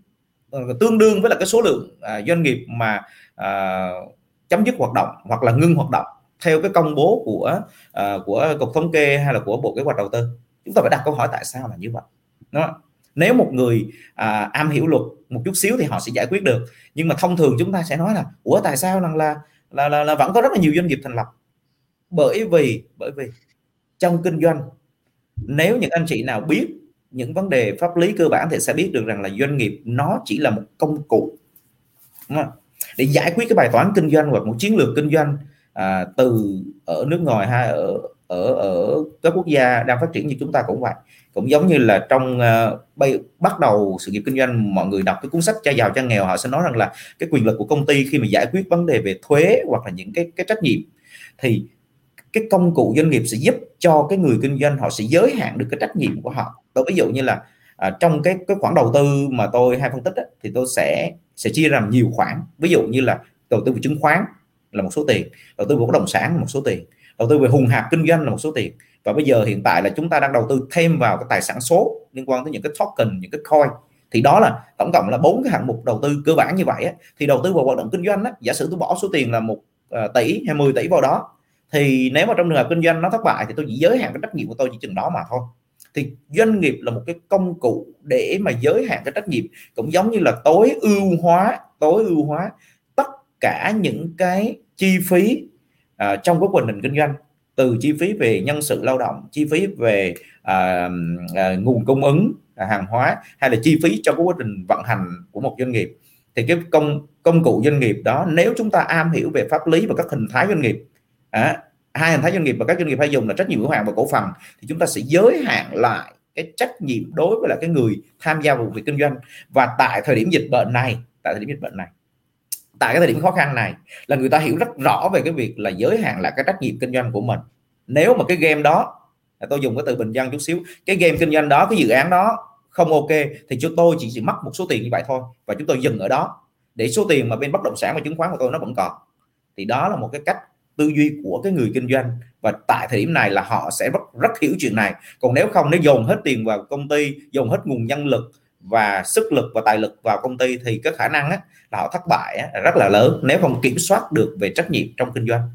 ờ, tương đương với là cái số lượng à, doanh nghiệp mà à, chấm dứt hoạt động hoặc là ngưng hoạt động theo cái công bố của à, của cục thống kê hay là của bộ kế hoạch đầu tư. Chúng ta phải đặt câu hỏi tại sao là như vậy đó. Nếu một người à, am hiểu luật một chút xíu thì họ sẽ giải quyết được. Nhưng mà thông thường chúng ta sẽ nói là ủa tại sao rằng là là, là là vẫn có rất là nhiều doanh nghiệp thành lập? Bởi vì bởi vì trong kinh doanh nếu những anh chị nào biết những vấn đề pháp lý cơ bản thì sẽ biết được rằng là doanh nghiệp nó chỉ là một công cụ đúng không? để giải quyết cái bài toán kinh doanh hoặc một chiến lược kinh doanh à, từ ở nước ngoài hay ở ở ở các quốc gia đang phát triển như chúng ta cũng vậy. Cũng giống như là trong uh, bay, bắt đầu sự nghiệp kinh doanh mọi người đọc cái cuốn sách cha giàu cha nghèo họ sẽ nói rằng là cái quyền lực của công ty khi mà giải quyết vấn đề về thuế hoặc là những cái cái trách nhiệm thì cái công cụ doanh nghiệp sẽ giúp cho cái người kinh doanh họ sẽ giới hạn được cái trách nhiệm của họ. Tôi ví dụ như là à, trong cái cái khoản đầu tư mà tôi hay phân tích đó, thì tôi sẽ sẽ chia làm nhiều khoản. Ví dụ như là đầu tư về chứng khoán là một số tiền đầu tư vào bất động sản là một số tiền đầu tư về hùng hạp kinh doanh là một số tiền. Và bây giờ hiện tại là chúng ta đang đầu tư thêm vào cái tài sản số liên quan tới những cái token những cái coin. Thì đó là tổng cộng là bốn cái hạng mục đầu tư cơ bản như vậy á, thì đầu tư vào hoạt động kinh doanh á, giả sử tôi bỏ số tiền là một ờ, tỷ hay 10 tỷ vào đó thì nếu mà trong trường hợp kinh doanh nó thất bại thì tôi chỉ giới hạn cái trách nhiệm của tôi chỉ chừng đó mà thôi. Thì doanh nghiệp là một cái công cụ để mà giới hạn cái trách nhiệm cũng giống như là tối ưu hóa tối ưu hóa tất cả những cái chi phí à, trong cái quá trình kinh doanh từ chi phí về nhân sự lao động chi phí về à, à, nguồn cung ứng à, hàng hóa hay là chi phí cho cái quá trình vận hành của một doanh nghiệp. Thì cái công công cụ doanh nghiệp đó nếu chúng ta am hiểu về pháp lý và các hình thái doanh nghiệp à, hai hình thái doanh nghiệp và các doanh nghiệp hay dùng là trách nhiệm hữu hạn và cổ phần thì chúng ta sẽ giới hạn lại cái trách nhiệm đối với là cái người tham gia vào việc kinh doanh. Và tại thời điểm dịch bệnh này tại thời điểm dịch bệnh này tại cái thời điểm khó khăn này là người ta hiểu rất rõ về cái việc là giới hạn lại cái trách nhiệm kinh doanh của mình. Nếu mà cái game đó à, tôi dùng cái từ bình dân chút xíu cái game kinh doanh đó cái dự án đó không ok thì chúng tôi chỉ, chỉ mất một số tiền như vậy thôi và chúng tôi dừng ở đó. Để số tiền mà bên bất động sản và chứng khoán của tôi nó vẫn còn thì đó là một cái cách tư duy của cái người kinh doanh và tại thời điểm này là họ sẽ rất rất hiểu chuyện này. Còn nếu không nếu dồn hết tiền vào công ty dồn hết nguồn nhân lực và sức lực và tài lực vào công ty thì cái khả năng á, là họ thất bại á, rất là lớn nếu không kiểm soát được về trách nhiệm trong kinh doanh.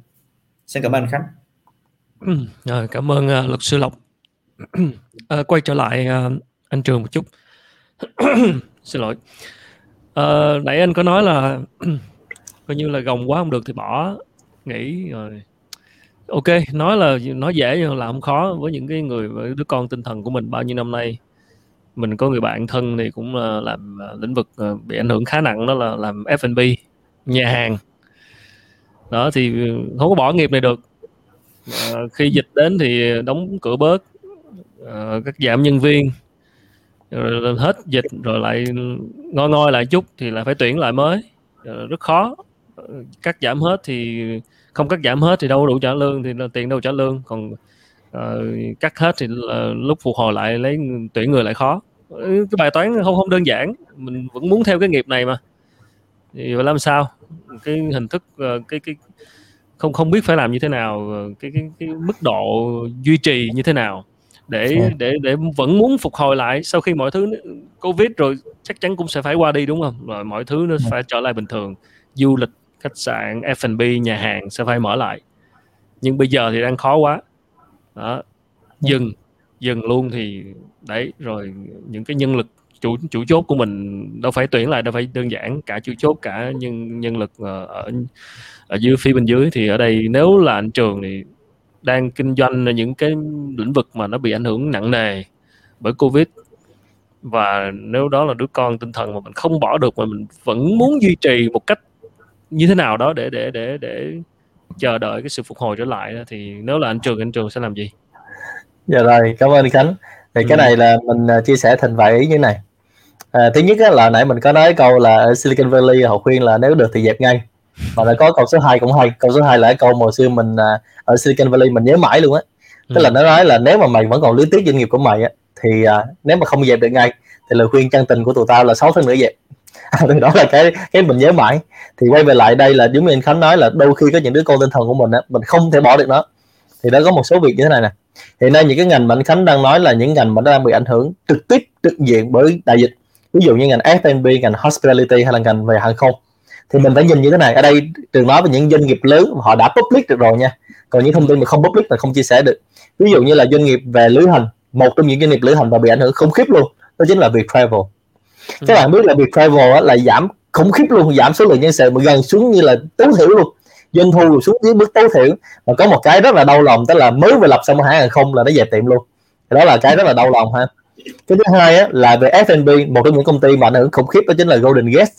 Xin cảm ơn khánh. Ừ, rồi, cảm ơn uh, luật sư lộc. À, quay trở lại uh, anh trường một chút. Xin lỗi. Uh, nãy anh có nói là coi như là gồng quá không được thì bỏ nghỉ rồi. Ok nói là nói dễ nhưng làm không khó với những cái người với đứa con tinh thần của mình bao nhiêu năm nay mình có người bạn thân thì cũng là làm ờ, lĩnh vực ờ, bị ảnh hưởng khá nặng đó là làm F&B nhà hàng. Đó thì ừ, không có bỏ nghiệp này được. À, khi dịch đến thì đóng cửa bớt à, các giảm nhân viên rồi hết dịch rồi lại ngoi ngoi lại chút thì lại phải tuyển lại mới. Rất khó. Cắt giảm hết thì không cắt giảm hết thì đâu đủ trả lương thì tiền đâu trả lương. Còn uh, cắt hết thì uh, lúc phục hồi lại lấy tuyển người lại khó cái bài toán không không đơn giản. Mình vẫn muốn theo cái nghiệp này mà. Thì làm sao? Cái hình thức uh, cái cái không không biết phải làm như thế nào cái cái, cái mức độ duy trì như thế nào để để để vẫn muốn phục hồi lại. Sau khi mọi thứ covid rồi chắc chắn cũng sẽ phải qua đi đúng không? Rồi mọi thứ nó phải trở lại bình thường. Du lịch khách sạn F&B nhà hàng sẽ phải mở lại. Nhưng bây giờ thì đang khó quá. Đó dừng dừng luôn thì đấy, rồi những cái nhân lực chủ chủ chốt của mình đâu phải tuyển lại, đâu phải đơn giản cả chủ chốt, cả nhân nhân lực ờ, ở ở dưới, phía bên dưới. Thì ở đây nếu là anh trường thì đang kinh doanh ở những cái lĩnh vực mà nó bị ảnh hưởng nặng nề bởi covid. Và nếu đó là đứa con tinh thần mà mình không bỏ được mà mình vẫn muốn duy trì một cách như thế nào đó để để để để chờ đợi cái sự phục hồi trở lại thì nếu là anh trường anh trường sẽ làm gì? Dạ rồi cảm ơn khánh. Thì ừ. cái này là mình à, chia sẻ thành vài ý như này. À, thứ nhất là nãy mình có nói câu là ở Silicon Valley họ khuyên là nếu được thì dẹp ngay. Mà lại có câu số 2 cũng hay câu số 2 là cái câu hồi xưa mình à, ở Silicon Valley mình nhớ mãi luôn á. Tức ừ. là nó nói là nếu mà mày vẫn còn lưới tiếc doanh nghiệp của mày á thì à, nếu mà không dẹp được ngay thì lời khuyên chân tình của tụi tao là 6 tháng nữa dẹp. Thì đó là cái cái mình nhớ mãi. Thì quay về lại đây là giống như anh khánh nói là đôi khi có những đứa con tinh thần của mình á mình không thể bỏ được nó. Thì đã có một số việc như thế này nè hiện nay những cái ngành mà anh khánh đang nói là những ngành mà nó đang bị ảnh hưởng trực tiếp trực diện bởi đại dịch. Ví dụ như ngành F&B ngành hospitality hay là ngành về hàng không. Thì mình phải nhìn như thế này ở đây trường nói về những doanh nghiệp lớn họ đã public được rồi nha. Còn những thông tin mà không public là không chia sẻ được. Ví dụ như là doanh nghiệp về lữ hành một trong những doanh nghiệp lữ hành mà bị ảnh hưởng khủng khiếp luôn đó chính là việc travel các bạn biết là việc travel là giảm khủng khiếp luôn giảm số lượng nhân sự mà gần xuống như là tối thiểu luôn doanh thu xuống dưới mức tối thiểu. Mà có một cái rất là đau lòng tức là mới vừa lập xong hãng hàng không là nó dẹp tiệm luôn. Đó là cái rất là đau lòng ha. Cái thứ hai á, là về F&B một trong những công ty mà ảnh hưởng khủng khiếp đó chính là Golden Gate.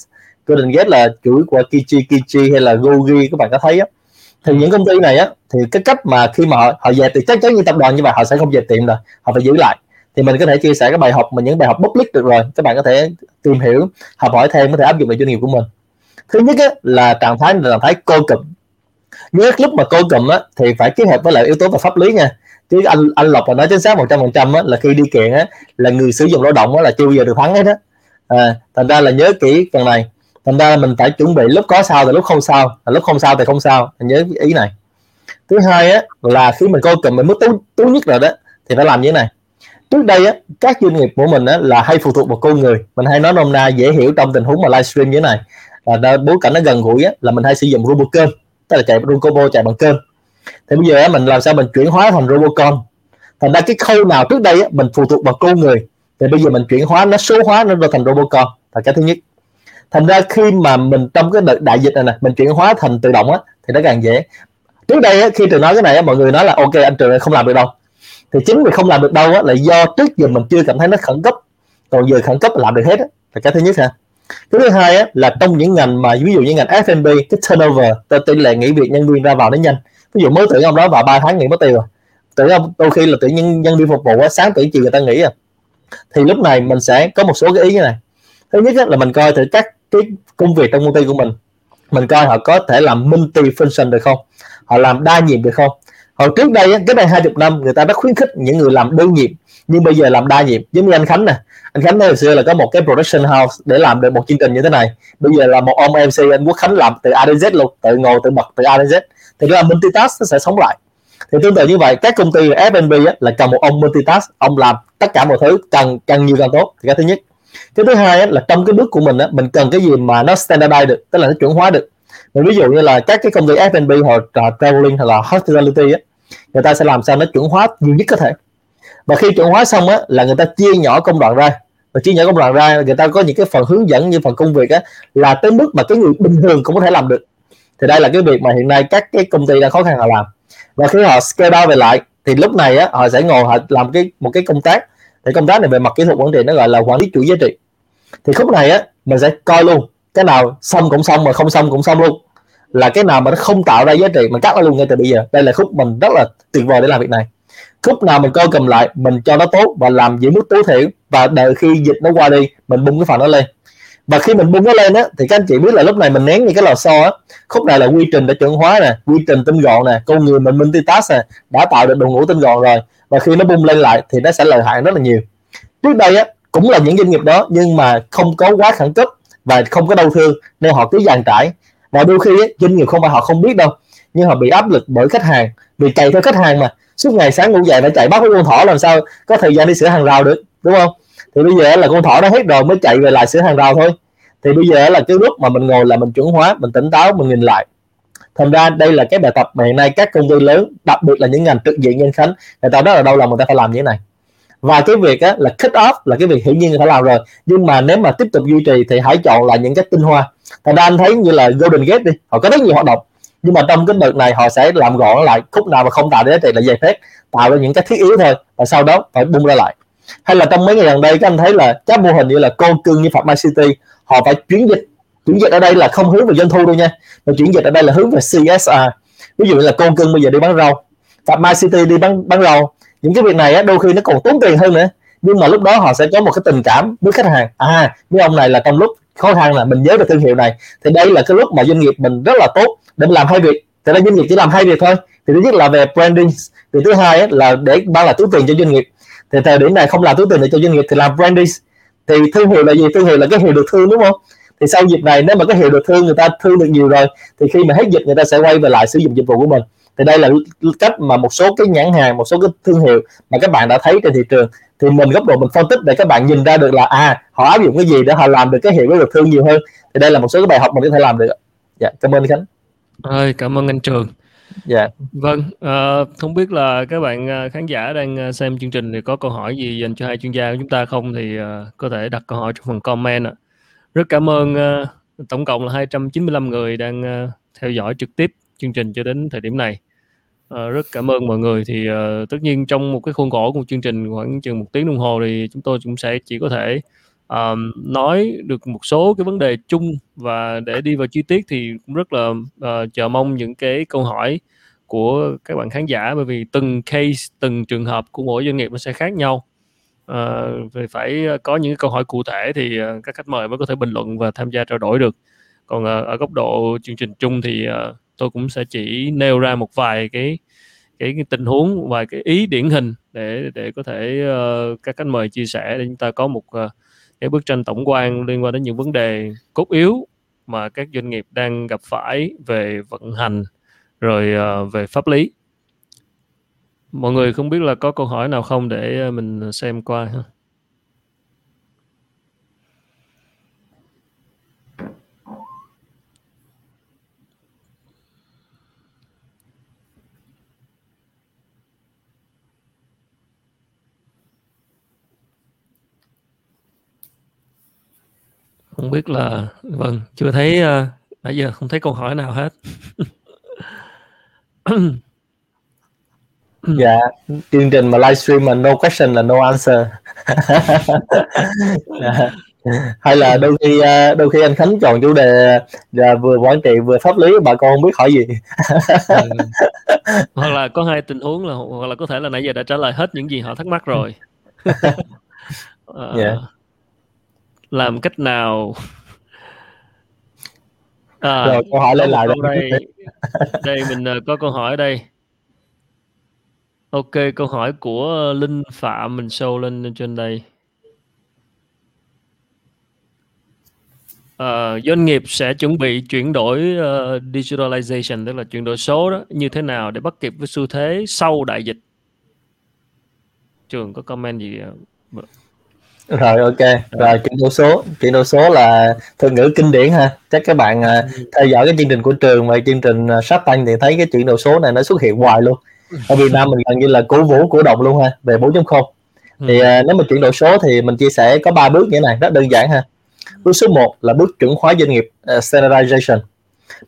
Golden Gate là chuỗi của Kichi Kichi hay là Gogi các bạn có thấy á. Thì những công ty này á thì cái cách mà khi mà họ, họ dẹp thì chắc chắn như tập đoàn như vậy họ sẽ không dẹp tiệm rồi họ phải giữ lại. Thì mình có thể chia sẻ cái bài học mà những bài học public được rồi các bạn có thể tìm hiểu học hỏi thêm có thể áp dụng vào doanh nghiệp của mình. Thứ nhất á, là trạng thái là trạng thái cô cụm nhớ lúc mà cô cầm á thì phải kết hợp với lại yếu tố về pháp lý nha. Chứ anh anh lộc là nói chính xác một trăm phần trăm là khi đi kiện á là người sử dụng lao động á là chưa bao giờ được thắng hết á. À, thành ra là nhớ kỹ phần này. Thành ra là mình phải chuẩn bị lúc có sao thì lúc không sao lúc không sao thì không sao. Mình nhớ ý này. Thứ hai á là khi mình coi cầm mình mức tú tú nhất rồi đó thì phải làm như thế này. Trước đây á các doanh nghiệp của mình á là hay phụ thuộc vào con người. Mình hay nói nôm na dễ hiểu trong tình huống mà livestream như thế này. Là bối cảnh nó gần gũi á là mình hay sử dụng robot cơm tức là chạy robot chạy bằng cơm thì bây giờ mình làm sao mình chuyển hóa thành robocon thành ra cái khâu nào trước đây mình phụ thuộc vào con người thì bây giờ mình chuyển hóa nó số hóa nó thành robocon là cái thứ nhất. Thành ra khi mà mình trong cái đợt đại dịch này nè mình chuyển hóa thành tự động á thì nó càng dễ. Trước đây á, khi trường nói cái này á, mọi người nói là ok anh trường không làm được đâu. Thì chính vì không làm được đâu á, là do trước giờ mình chưa cảm thấy nó khẩn cấp. Còn giờ khẩn cấp là làm được hết á là cái thứ nhất ha cái thứ hai á, là trong những ngành mà ví dụ như ngành F&B cái turnover tỷ lệ nghỉ việc nhân viên ra vào nó nhanh. Ví dụ mới tuyển ông đó vào 3 tháng nghỉ mất tiêu rồi. Tuyển ông đôi khi là tuyển nhân nhân viên phục vụ á, sáng tuyển chiều người ta nghỉ à. Thì lúc này mình sẽ có một số cái ý như này. Thứ nhất á là mình coi thử các cái công việc trong công ty của mình. Mình coi họ có thể làm multi function được không? Họ làm đa nhiệm được không? Hồi trước đây cái này hai chục năm người ta đã khuyến khích những người làm đơn nhiệm. Nhưng bây giờ làm đa nhiệm giống như anh Khánh nè. Anh Khánh hồi xưa là có một cái production house để làm được một chương trình như thế này. Bây giờ là một ông MC anh Quốc Khánh làm từ A đến Z luôn tự ngồi tự bật từ A đến Z. Thì là multitask nó sẽ sống lại. Thì tương tự như vậy các công ty F&B là cần một ông multitask ông làm tất cả mọi thứ càng càng nhiều càng tốt. Thì cái thứ nhất. Cái thứ hai là trong cái bước của mình á, mình cần cái gì mà nó standardize được tức là nó chuẩn hóa được. Mình ví dụ như là các cái công ty F&B hoặc là traveling hoặc là hospitality á, người ta sẽ làm sao nó chuẩn hóa nhiều nhất có thể. Và khi chuẩn hóa xong á, là người ta chia nhỏ công đoạn ra. Và chia nhỏ công đoạn ra, người ta có những cái phần hướng dẫn như phần công việc á, là tới mức mà cái người bình thường cũng có thể làm được. Thì đây là cái việc mà hiện nay các cái công ty đang khó khăn họ làm. Và khi họ scale down về lại, thì lúc này á, họ sẽ ngồi, họ làm cái, một cái công tác. Thì công tác này về mặt kỹ thuật quản trị nó gọi là quản lý chuỗi giá trị. Thì khúc này á, mình sẽ coi luôn. Cái nào xong cũng xong, mà không xong cũng xong luôn là cái nào mà nó không tạo ra giá trị mình cắt nó luôn ngay từ bây giờ. Đây là khúc mình rất là tuyệt vời để làm việc này. Khúc nào mình coi cầm lại, mình cho nó tốt và làm giữ mức tối thiểu và đợi khi dịch nó qua đi, mình bung cái phần nó lên. Và khi mình bung nó lên á, thì các anh chị biết là lúc này mình nén như cái lò xo á. Khúc này là quy trình đã chuẩn hóa nè, quy trình tinh gọn nè, con người mình multitask nè, đã tạo được đội ngũ tinh gọn rồi. Và khi nó bung lên lại thì nó sẽ lợi hại rất là nhiều. Trước đây á, cũng là những doanh nghiệp đó nhưng mà không có quá khẩn cấp và không có đau thương nên họ cứ dàn trải và đôi khi ấy, doanh nghiệp không phải họ không biết đâu nhưng họ bị áp lực bởi khách hàng vì chạy theo khách hàng mà. Suốt ngày sáng ngủ dậy phải chạy bắt với con thỏ làm sao có thời gian đi sửa hàng rào được đúng không? Thì bây giờ là con thỏ nó hết rồi mới chạy về lại sửa hàng rào thôi. Thì bây giờ là cái lúc mà mình ngồi là mình chuẩn hóa mình tỉnh táo mình nhìn lại. Thành ra đây là cái bài tập mà hiện nay các công ty lớn đặc biệt là những ngành trực diện nhân khánh người ta rất là đau lòng người ta phải làm như thế này và cái việc á, là cut off là cái việc hiển nhiên người ta làm rồi. Nhưng mà nếu mà tiếp tục duy trì thì hãy chọn là những cái tinh hoa. Thành ra anh thấy như là Golden Gate đi họ có rất nhiều hoạt động. Nhưng mà trong cái đợt này họ sẽ làm gọn lại khúc nào mà không tạo giá trị là dây phép tạo ra những cái thiết yếu thôi và sau đó phải bung ra lại. Hay là trong mấy ngày gần đây các anh thấy là các mô hình như là con cưng như Phạm Mai City họ phải chuyển dịch chuyển dịch ở đây là không hướng về doanh thu đâu nha mà chuyển dịch ở đây là hướng về CSR ví dụ như là con cưng bây giờ đi bán rau Phạm Mai City đi bán bán rau những cái việc này á, đôi khi nó còn tốn tiền hơn nữa. Nhưng mà lúc đó họ sẽ có một cái tình cảm với khách hàng. À với ông này là trong lúc khó khăn là mình nhớ được thương hiệu này thì đây là cái lúc mà doanh nghiệp mình rất là tốt để mình làm hai việc. Thì đây doanh nghiệp chỉ làm hai việc thôi. Thì thứ nhất là về branding thì thứ hai là để mang lại túi tiền cho doanh nghiệp. Thì thời điểm này không làm túi tiền để cho doanh nghiệp thì làm branding. Thì thương hiệu là gì? Thương hiệu là cái hiệu được thương đúng không? Thì sau dịp này nếu mà cái hiệu được thương người ta thương được nhiều rồi thì khi mà hết dịch người ta sẽ quay về lại sử dụng dịch vụ của mình thì đây là cách mà một số cái nhãn hàng một số cái thương hiệu mà các bạn đã thấy trên thị trường. Thì mình góc độ mình phân tích để các bạn nhìn ra được là à họ áp dụng cái gì để họ làm được cái hiệu với được thương nhiều hơn. Thì đây là một số cái bài học mình có thể làm được dạ cảm ơn khánh. Ơi cảm ơn anh trường. Dạ. Vâng à, không biết là các bạn ờ, khán giả đang ờ, xem chương trình thì có câu hỏi gì dành cho hai chuyên gia của chúng ta không? Thì uh, có thể đặt câu hỏi trong phần comment ạ. Rất cảm ơn uh, tổng cộng là 295 người đang uh, theo dõi trực tiếp chương trình cho đến thời điểm này Ờ, rất cảm ơn mọi người. Thì uh, tất nhiên trong một cái khuôn khổ của một chương trình khoảng chừng một tiếng đồng hồ thì chúng tôi cũng sẽ chỉ có thể um, nói được một số cái vấn đề chung và để đi vào chi tiết thì cũng rất là uh, chờ mong những cái câu hỏi của các bạn khán giả. Bởi vì từng case từng trường hợp của mỗi doanh nghiệp nó sẽ khác nhau. Uh, vì phải có những câu hỏi cụ thể thì uh, các khách mời mới có thể bình luận và tham gia trao đổi được. Còn uh, ở góc độ chương trình chung thì uh, tôi cũng sẽ chỉ nêu ra một vài cái cái, cái tình huống vài cái ý điển hình để để có thể uh, các khách mời chia sẻ để chúng ta có một uh, cái bức tranh tổng quan liên quan đến những vấn đề cốt yếu mà các doanh nghiệp đang gặp phải về vận hành rồi uh, về pháp lý. Mọi người không biết là có câu hỏi nào không để mình xem qua ha. Không biết là vâng chưa thấy uh, nãy giờ không thấy câu hỏi nào hết dạ chương trình mà livestream mà no question là no answer dạ. hay là đôi khi ờ, đôi khi anh Khánh chọn chủ đề là vừa quản trị vừa pháp lý bà con không biết hỏi gì ừ. hoặc là có hai tình huống là hoặc là có thể là nãy giờ đã trả lời hết những gì họ thắc mắc rồi yeah. Làm cách nào? À, rồi câu hỏi lên lại đây đây mình uh, có câu hỏi ở đây. Ok câu hỏi của linh phạm mình show lên trên đây. Uh, doanh nghiệp sẽ chuẩn bị chuyển đổi uh, digitalization tức là chuyển đổi số đó như thế nào để bắt kịp với xu thế sau đại dịch? Trường có comment gì rồi ok. Rồi. Chuyển đổi số. Chuyển đổi số là thuật ngữ kinh điển ha. Chắc các bạn uh, theo dõi cái chương trình của trường và chương trình uh, sát tăng thì thấy cái chuyển đổi số này nó xuất hiện hoài luôn. Ở Việt Nam mình gần như là cố vũ cổ động luôn ha về 4.0 thì uh, nếu mà chuyển đổi số thì mình chia sẻ có ba bước như thế này. Rất đơn giản ha. Bước số 1 là bước chuẩn hóa doanh nghiệp uh, standardization.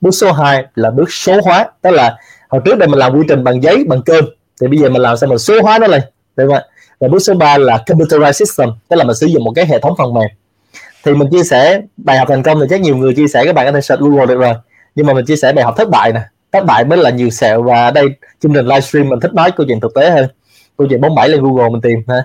Bước số 2 là bước số hóa tức là hồi trước đây mình làm quy trình bằng giấy bằng cơm. Thì bây giờ mình làm sao mình số hóa nó lên? Đúng không ạ và bước số 3 là computerized system, tức là mình sử dụng một cái hệ thống phần mềm. Thì mình chia sẻ bài học thành công thì chắc nhiều người chia sẻ các bạn có thể search Google được rồi. Nhưng mà mình chia sẻ bài học thất bại nè. Thất bại mới là nhiều sẹo và đây, chương trình livestream mình thích nói câu chuyện thực tế hơn. Câu chuyện bóng bẩy lên Google mình tìm, ha.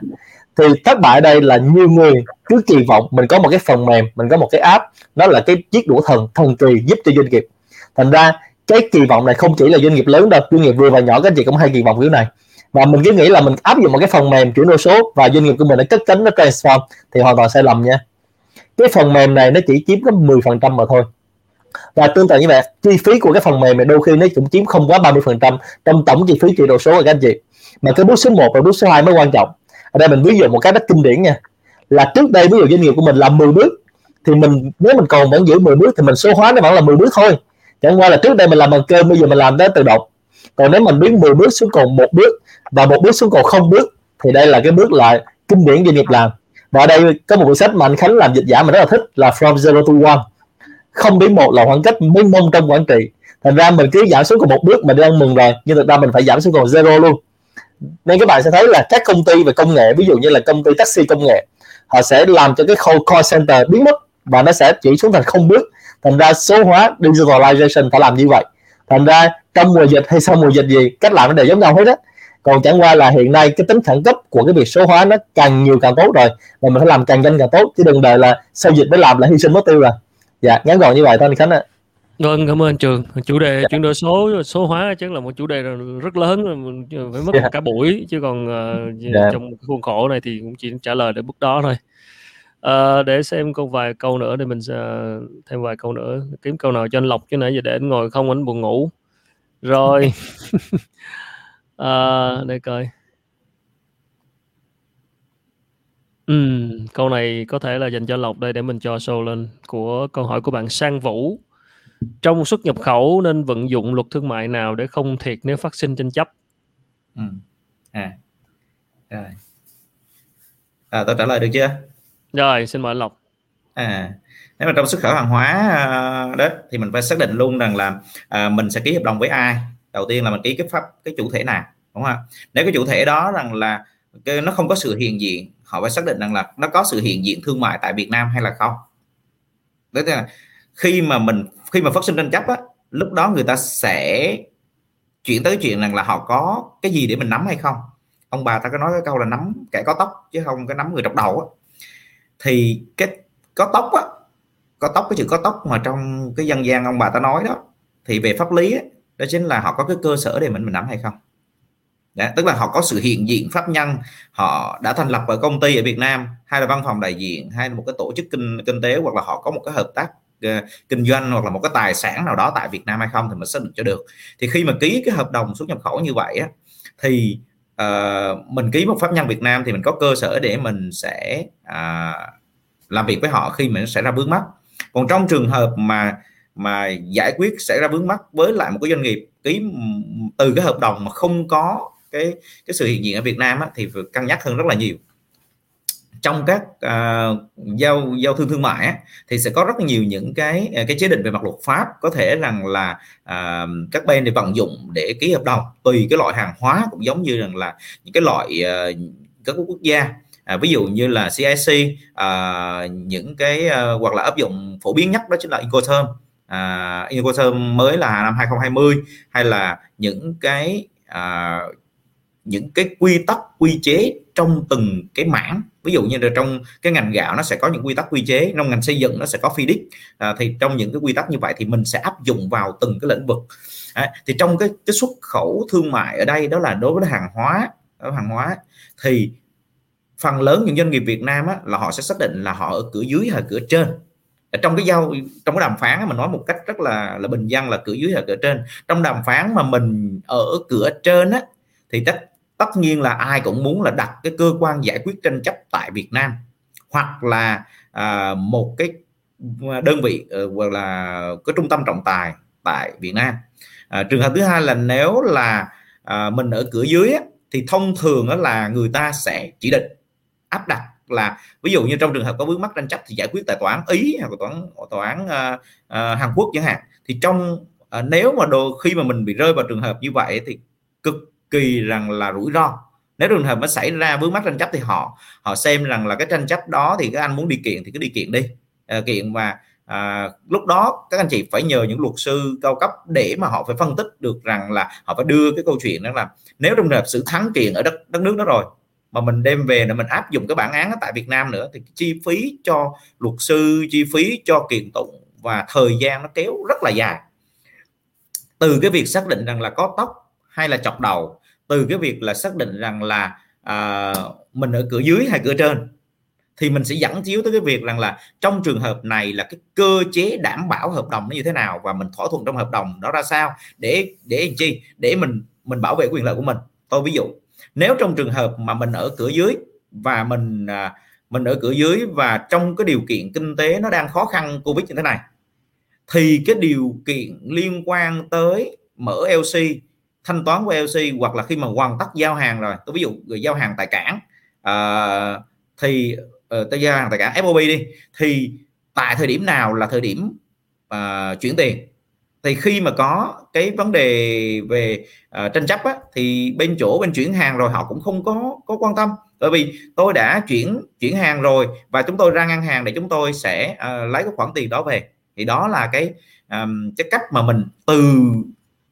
Thì thất bại ở đây là nhiều người cứ kỳ vọng mình có một cái phần mềm, mình có một cái app, nó là cái chiếc đũa thần thần kỳ giúp cho doanh nghiệp. Thành ra cái kỳ vọng này không chỉ là doanh nghiệp lớn đâu, doanh nghiệp vừa và nhỏ các anh chị cũng hay kỳ vọng kiểu này và mình cứ nghĩ là mình áp dụng một cái phần mềm chuyển đổi số và doanh nghiệp của mình nó cất cánh nó transform thì hoàn toàn sai lầm nha. Cái phần mềm này nó chỉ chiếm có 10% mà thôi. Và tương tự như vậy, chi phí của cái phần mềm này đôi khi nó cũng chiếm không quá 30% trong tổng chi phí chuyển đổi số của các anh chị. Mà cái bước số 1 và bước số 2 mới quan trọng. Ở đây mình ví dụ một cái rất kinh điển nha. Là trước đây ví dụ doanh nghiệp của mình làm 10 bước, thì mình, nếu mình còn vẫn giữ 10 bước thì mình số hóa nó vẫn là 10 bước thôi. Chẳng qua là trước đây mình làm bằng cơm bây giờ mình làm tới tự động còn nếu mình biến 10 bước xuống còn một bước và một bước xuống còn không bước, thì đây là cái bước là kinh điển doanh nghiệp làm và ở đây có một cuốn sách mà anh Khánh làm dịch giả mà rất là thích là From Zero to One. Không biến một là khoảng cách mênh mông trong quản trị. Thành ra mình cứ giảm xuống còn một bước mình đang mừng rồi, nhưng thực ra mình phải giảm xuống còn zero luôn. Nên các bạn sẽ thấy là các công ty về công nghệ, ví dụ như là công ty taxi công nghệ, họ sẽ làm cho cái khâu call center biến mất và nó sẽ chỉ xuống thành không bước. Thành ra số hóa digitalization phải làm như vậy thành ra trong mùa dịch hay sau mùa dịch gì cách làm nó đều giống nhau hết á còn chẳng qua là hiện nay cái tính khẩn cấp của cái việc số hóa nó càng nhiều càng tốt rồi và mình phải làm càng nhanh càng tốt chứ đừng đợi là sau dịch mới làm là hy sinh mất tiêu rồi dạ ngắn gọn như vậy thôi anh khánh ạ Vâng, cảm ơn trường. Chủ đề dạ. chuyển đổi số số hóa chắc là một chủ đề rất lớn phải mất dạ. cả buổi chứ còn uh, dạ. trong khuôn khổ này thì cũng chỉ trả lời được bước đó thôi. Uh, để xem câu vài câu nữa để mình uh, thêm vài câu nữa kiếm câu nào cho anh lọc chứ nãy giờ để anh ngồi không anh buồn ngủ rồi à, để coi Ừm, câu này có thể là dành cho Lộc đây để mình cho show lên của câu hỏi của bạn Sang Vũ. Trong xuất nhập khẩu nên vận dụng luật thương mại nào để không thiệt nếu phát sinh tranh chấp? Ừ. À. Rồi. À, tôi trả lời được chưa? Rồi, xin mời Lộc. À, nếu mà trong xuất khẩu hàng hóa à, đó thì mình phải xác định luôn rằng là à, mình sẽ ký hợp đồng với ai. Đầu tiên là mình ký cái pháp cái chủ thể nào đúng không nếu cái chủ thể đó rằng là cái, nó không có sự hiện diện họ phải xác định rằng là nó có sự hiện diện thương mại tại Việt Nam hay là không. Đấy là khi mà mình khi mà phát sinh tranh chấp á lúc đó người ta sẽ chuyển tới chuyện rằng là họ có cái gì để mình nắm hay không. Ông bà ta có nói cái câu là nắm kẻ có tóc chứ không cái nắm người trọc đầu á thì cái có tóc á có tóc cái chữ có tóc mà trong cái dân gian ông bà ta nói đó thì về pháp lý á, đó chính là họ có cái cơ sở để mình mình nắm hay không. Đấy, tức là họ có sự hiện diện pháp nhân họ đã thành lập ở công ty ở Việt Nam hay là văn phòng đại diện hay là một cái tổ chức kinh kinh tế hoặc là họ có một cái hợp tác uh, kinh doanh hoặc là một cái tài sản nào đó tại Việt Nam hay không thì mình xác định cho được. Thì khi mà ký cái hợp đồng xuất nhập khẩu như vậy á, thì uh, mình ký một pháp nhân Việt Nam thì mình có cơ sở để mình sẽ uh, làm việc với họ khi mình xảy ra vướng mắt còn trong trường hợp mà mà giải quyết xảy ra vướng mắt với lại một cái doanh nghiệp ký từ cái hợp đồng mà không có cái cái sự hiện diện ở Việt Nam á, thì cân nhắc hơn rất là nhiều trong các uh, giao giao thương thương mại á, thì sẽ có rất nhiều những cái à, cái chế định về mặt luật pháp có thể rằng là uh, các bên để vận dụng để ký hợp đồng tùy cái loại hàng hóa cũng giống như rằng là những cái loại uh, các quốc gia. À, ví dụ như là CIC à, những cái à, hoặc là áp dụng phổ biến nhất đó chính là Incoterm. À, Incoterm mới là năm 2020 hay là những cái à, những cái quy tắc quy chế trong từng cái mảng. Ví dụ như là trong cái ngành gạo nó sẽ có những quy tắc quy chế trong ngành xây dựng nó sẽ có FIDIC à, thì trong những cái quy tắc như vậy thì mình sẽ áp dụng vào từng cái lĩnh vực. À, thì trong cái cái xuất khẩu thương mại ở đây đó là đối với hàng hóa đối với hàng hóa thì phần lớn những doanh nghiệp Việt Nam á, là họ sẽ xác định là họ ở cửa dưới hay cửa trên. Trong cái giao trong cái đàm phán á, mình nói một cách rất là là bình dân là cửa dưới hay cửa trên. Trong đàm phán mà mình ở cửa trên á thì tất tất nhiên là ai cũng muốn là đặt cái cơ quan giải quyết tranh chấp tại Việt Nam hoặc là à, một cái đơn vị ờ, hoặc là cái trung tâm trọng tài tại Việt Nam. À, trường hợp thứ hai là nếu là à, mình ở cửa dưới á, thì thông thường đó là người ta sẽ chỉ định áp đặt là ví dụ như trong trường hợp có vướng mắc tranh chấp thì giải quyết tại tòa án ý hoặc tòa án tòa án à, à, Hàn Quốc chẳng hạn. Thì trong à, nếu mà đồ khi mà mình bị rơi vào trường hợp như vậy thì cực kỳ rằng là rủi ro. Nếu trường hợp nó xảy ra vướng mắc tranh chấp thì họ họ xem rằng là cái tranh chấp đó thì các anh muốn đi kiện thì cứ đi kiện đi. À, kiện và à, lúc đó các anh chị phải nhờ những luật sư cao cấp để mà họ phải phân tích được rằng là họ phải đưa cái câu chuyện đó là nếu trong trường hợp sự thắng kiện ở đất đất nước đó rồi mà mình đem về để mình áp dụng cái bản án tại Việt Nam nữa thì chi phí cho luật sư chi phí cho kiện tụng và thời gian nó kéo rất là dài. Từ cái việc xác định rằng là có tóc hay là chọc đầu từ cái việc là xác định rằng là à, mình ở cửa dưới hay cửa trên thì mình sẽ dẫn chiếu tới cái việc rằng là trong trường hợp này là cái cơ chế đảm bảo hợp đồng nó như thế nào và mình thỏa thuận trong hợp đồng đó ra sao để để làm chi? Để mình mình bảo vệ quyền lợi của mình. Tôi ví dụ nếu trong trường hợp mà mình ở cửa dưới và mình à, mình ở cửa dưới và trong cái điều kiện kinh tế nó đang khó khăn covid như thế này thì cái điều kiện liên quan tới mở LC thanh toán của LC hoặc là khi mà hoàn tất giao hàng rồi. Tôi ví dụ người giao hàng tại cảng uh, thì ờ, uh, tôi giao hàng tại cảng FOB đi thì tại thời điểm nào là thời điểm uh, chuyển tiền. Thì khi mà có cái vấn đề về uh, tranh chấp á, thì bên chỗ bên chuyển hàng rồi họ cũng không có có quan tâm. Bởi vì tôi đã chuyển chuyển hàng rồi và chúng tôi ra ngân hàng để chúng tôi sẽ uh, lấy cái khoản tiền đó về. Thì đó là cái um, cái cách mà mình từ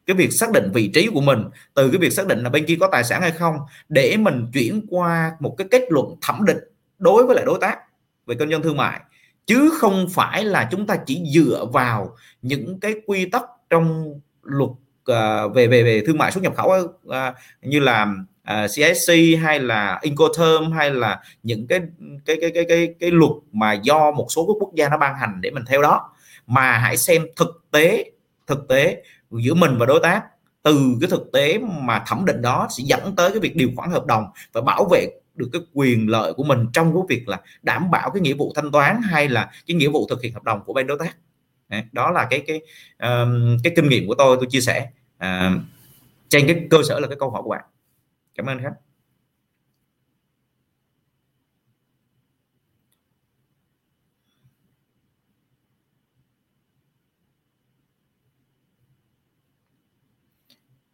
cái việc xác định vị trí của mình từ cái việc xác định là bên kia có tài sản hay không để mình chuyển qua một cái kết luận thẩm định đối với lại đối tác về kinh doanh thương mại. Chứ không phải là chúng ta chỉ dựa vào những cái quy tắc trong luật uh, về về về thương mại xuất nhập khẩu uh, như là à, uh, CSC hay là Incoterm hay là những cái cái cái cái cái cái luật mà do một số các quốc gia nó ban hành để mình theo đó. Mà hãy xem thực tế thực tế giữa mình và đối tác. Từ cái thực tế mà thẩm định đó sẽ dẫn tới cái việc điều khoản hợp đồng và bảo vệ được cái quyền lợi của mình trong cái việc là đảm bảo cái nghĩa vụ thanh toán hay là cái nghĩa vụ thực hiện hợp đồng của bên đối tác. Đó là cái cái um, cái kinh nghiệm của tôi tôi chia sẻ. Uh, trên cái cơ sở là cái câu hỏi của bạn. Cảm ơn khách.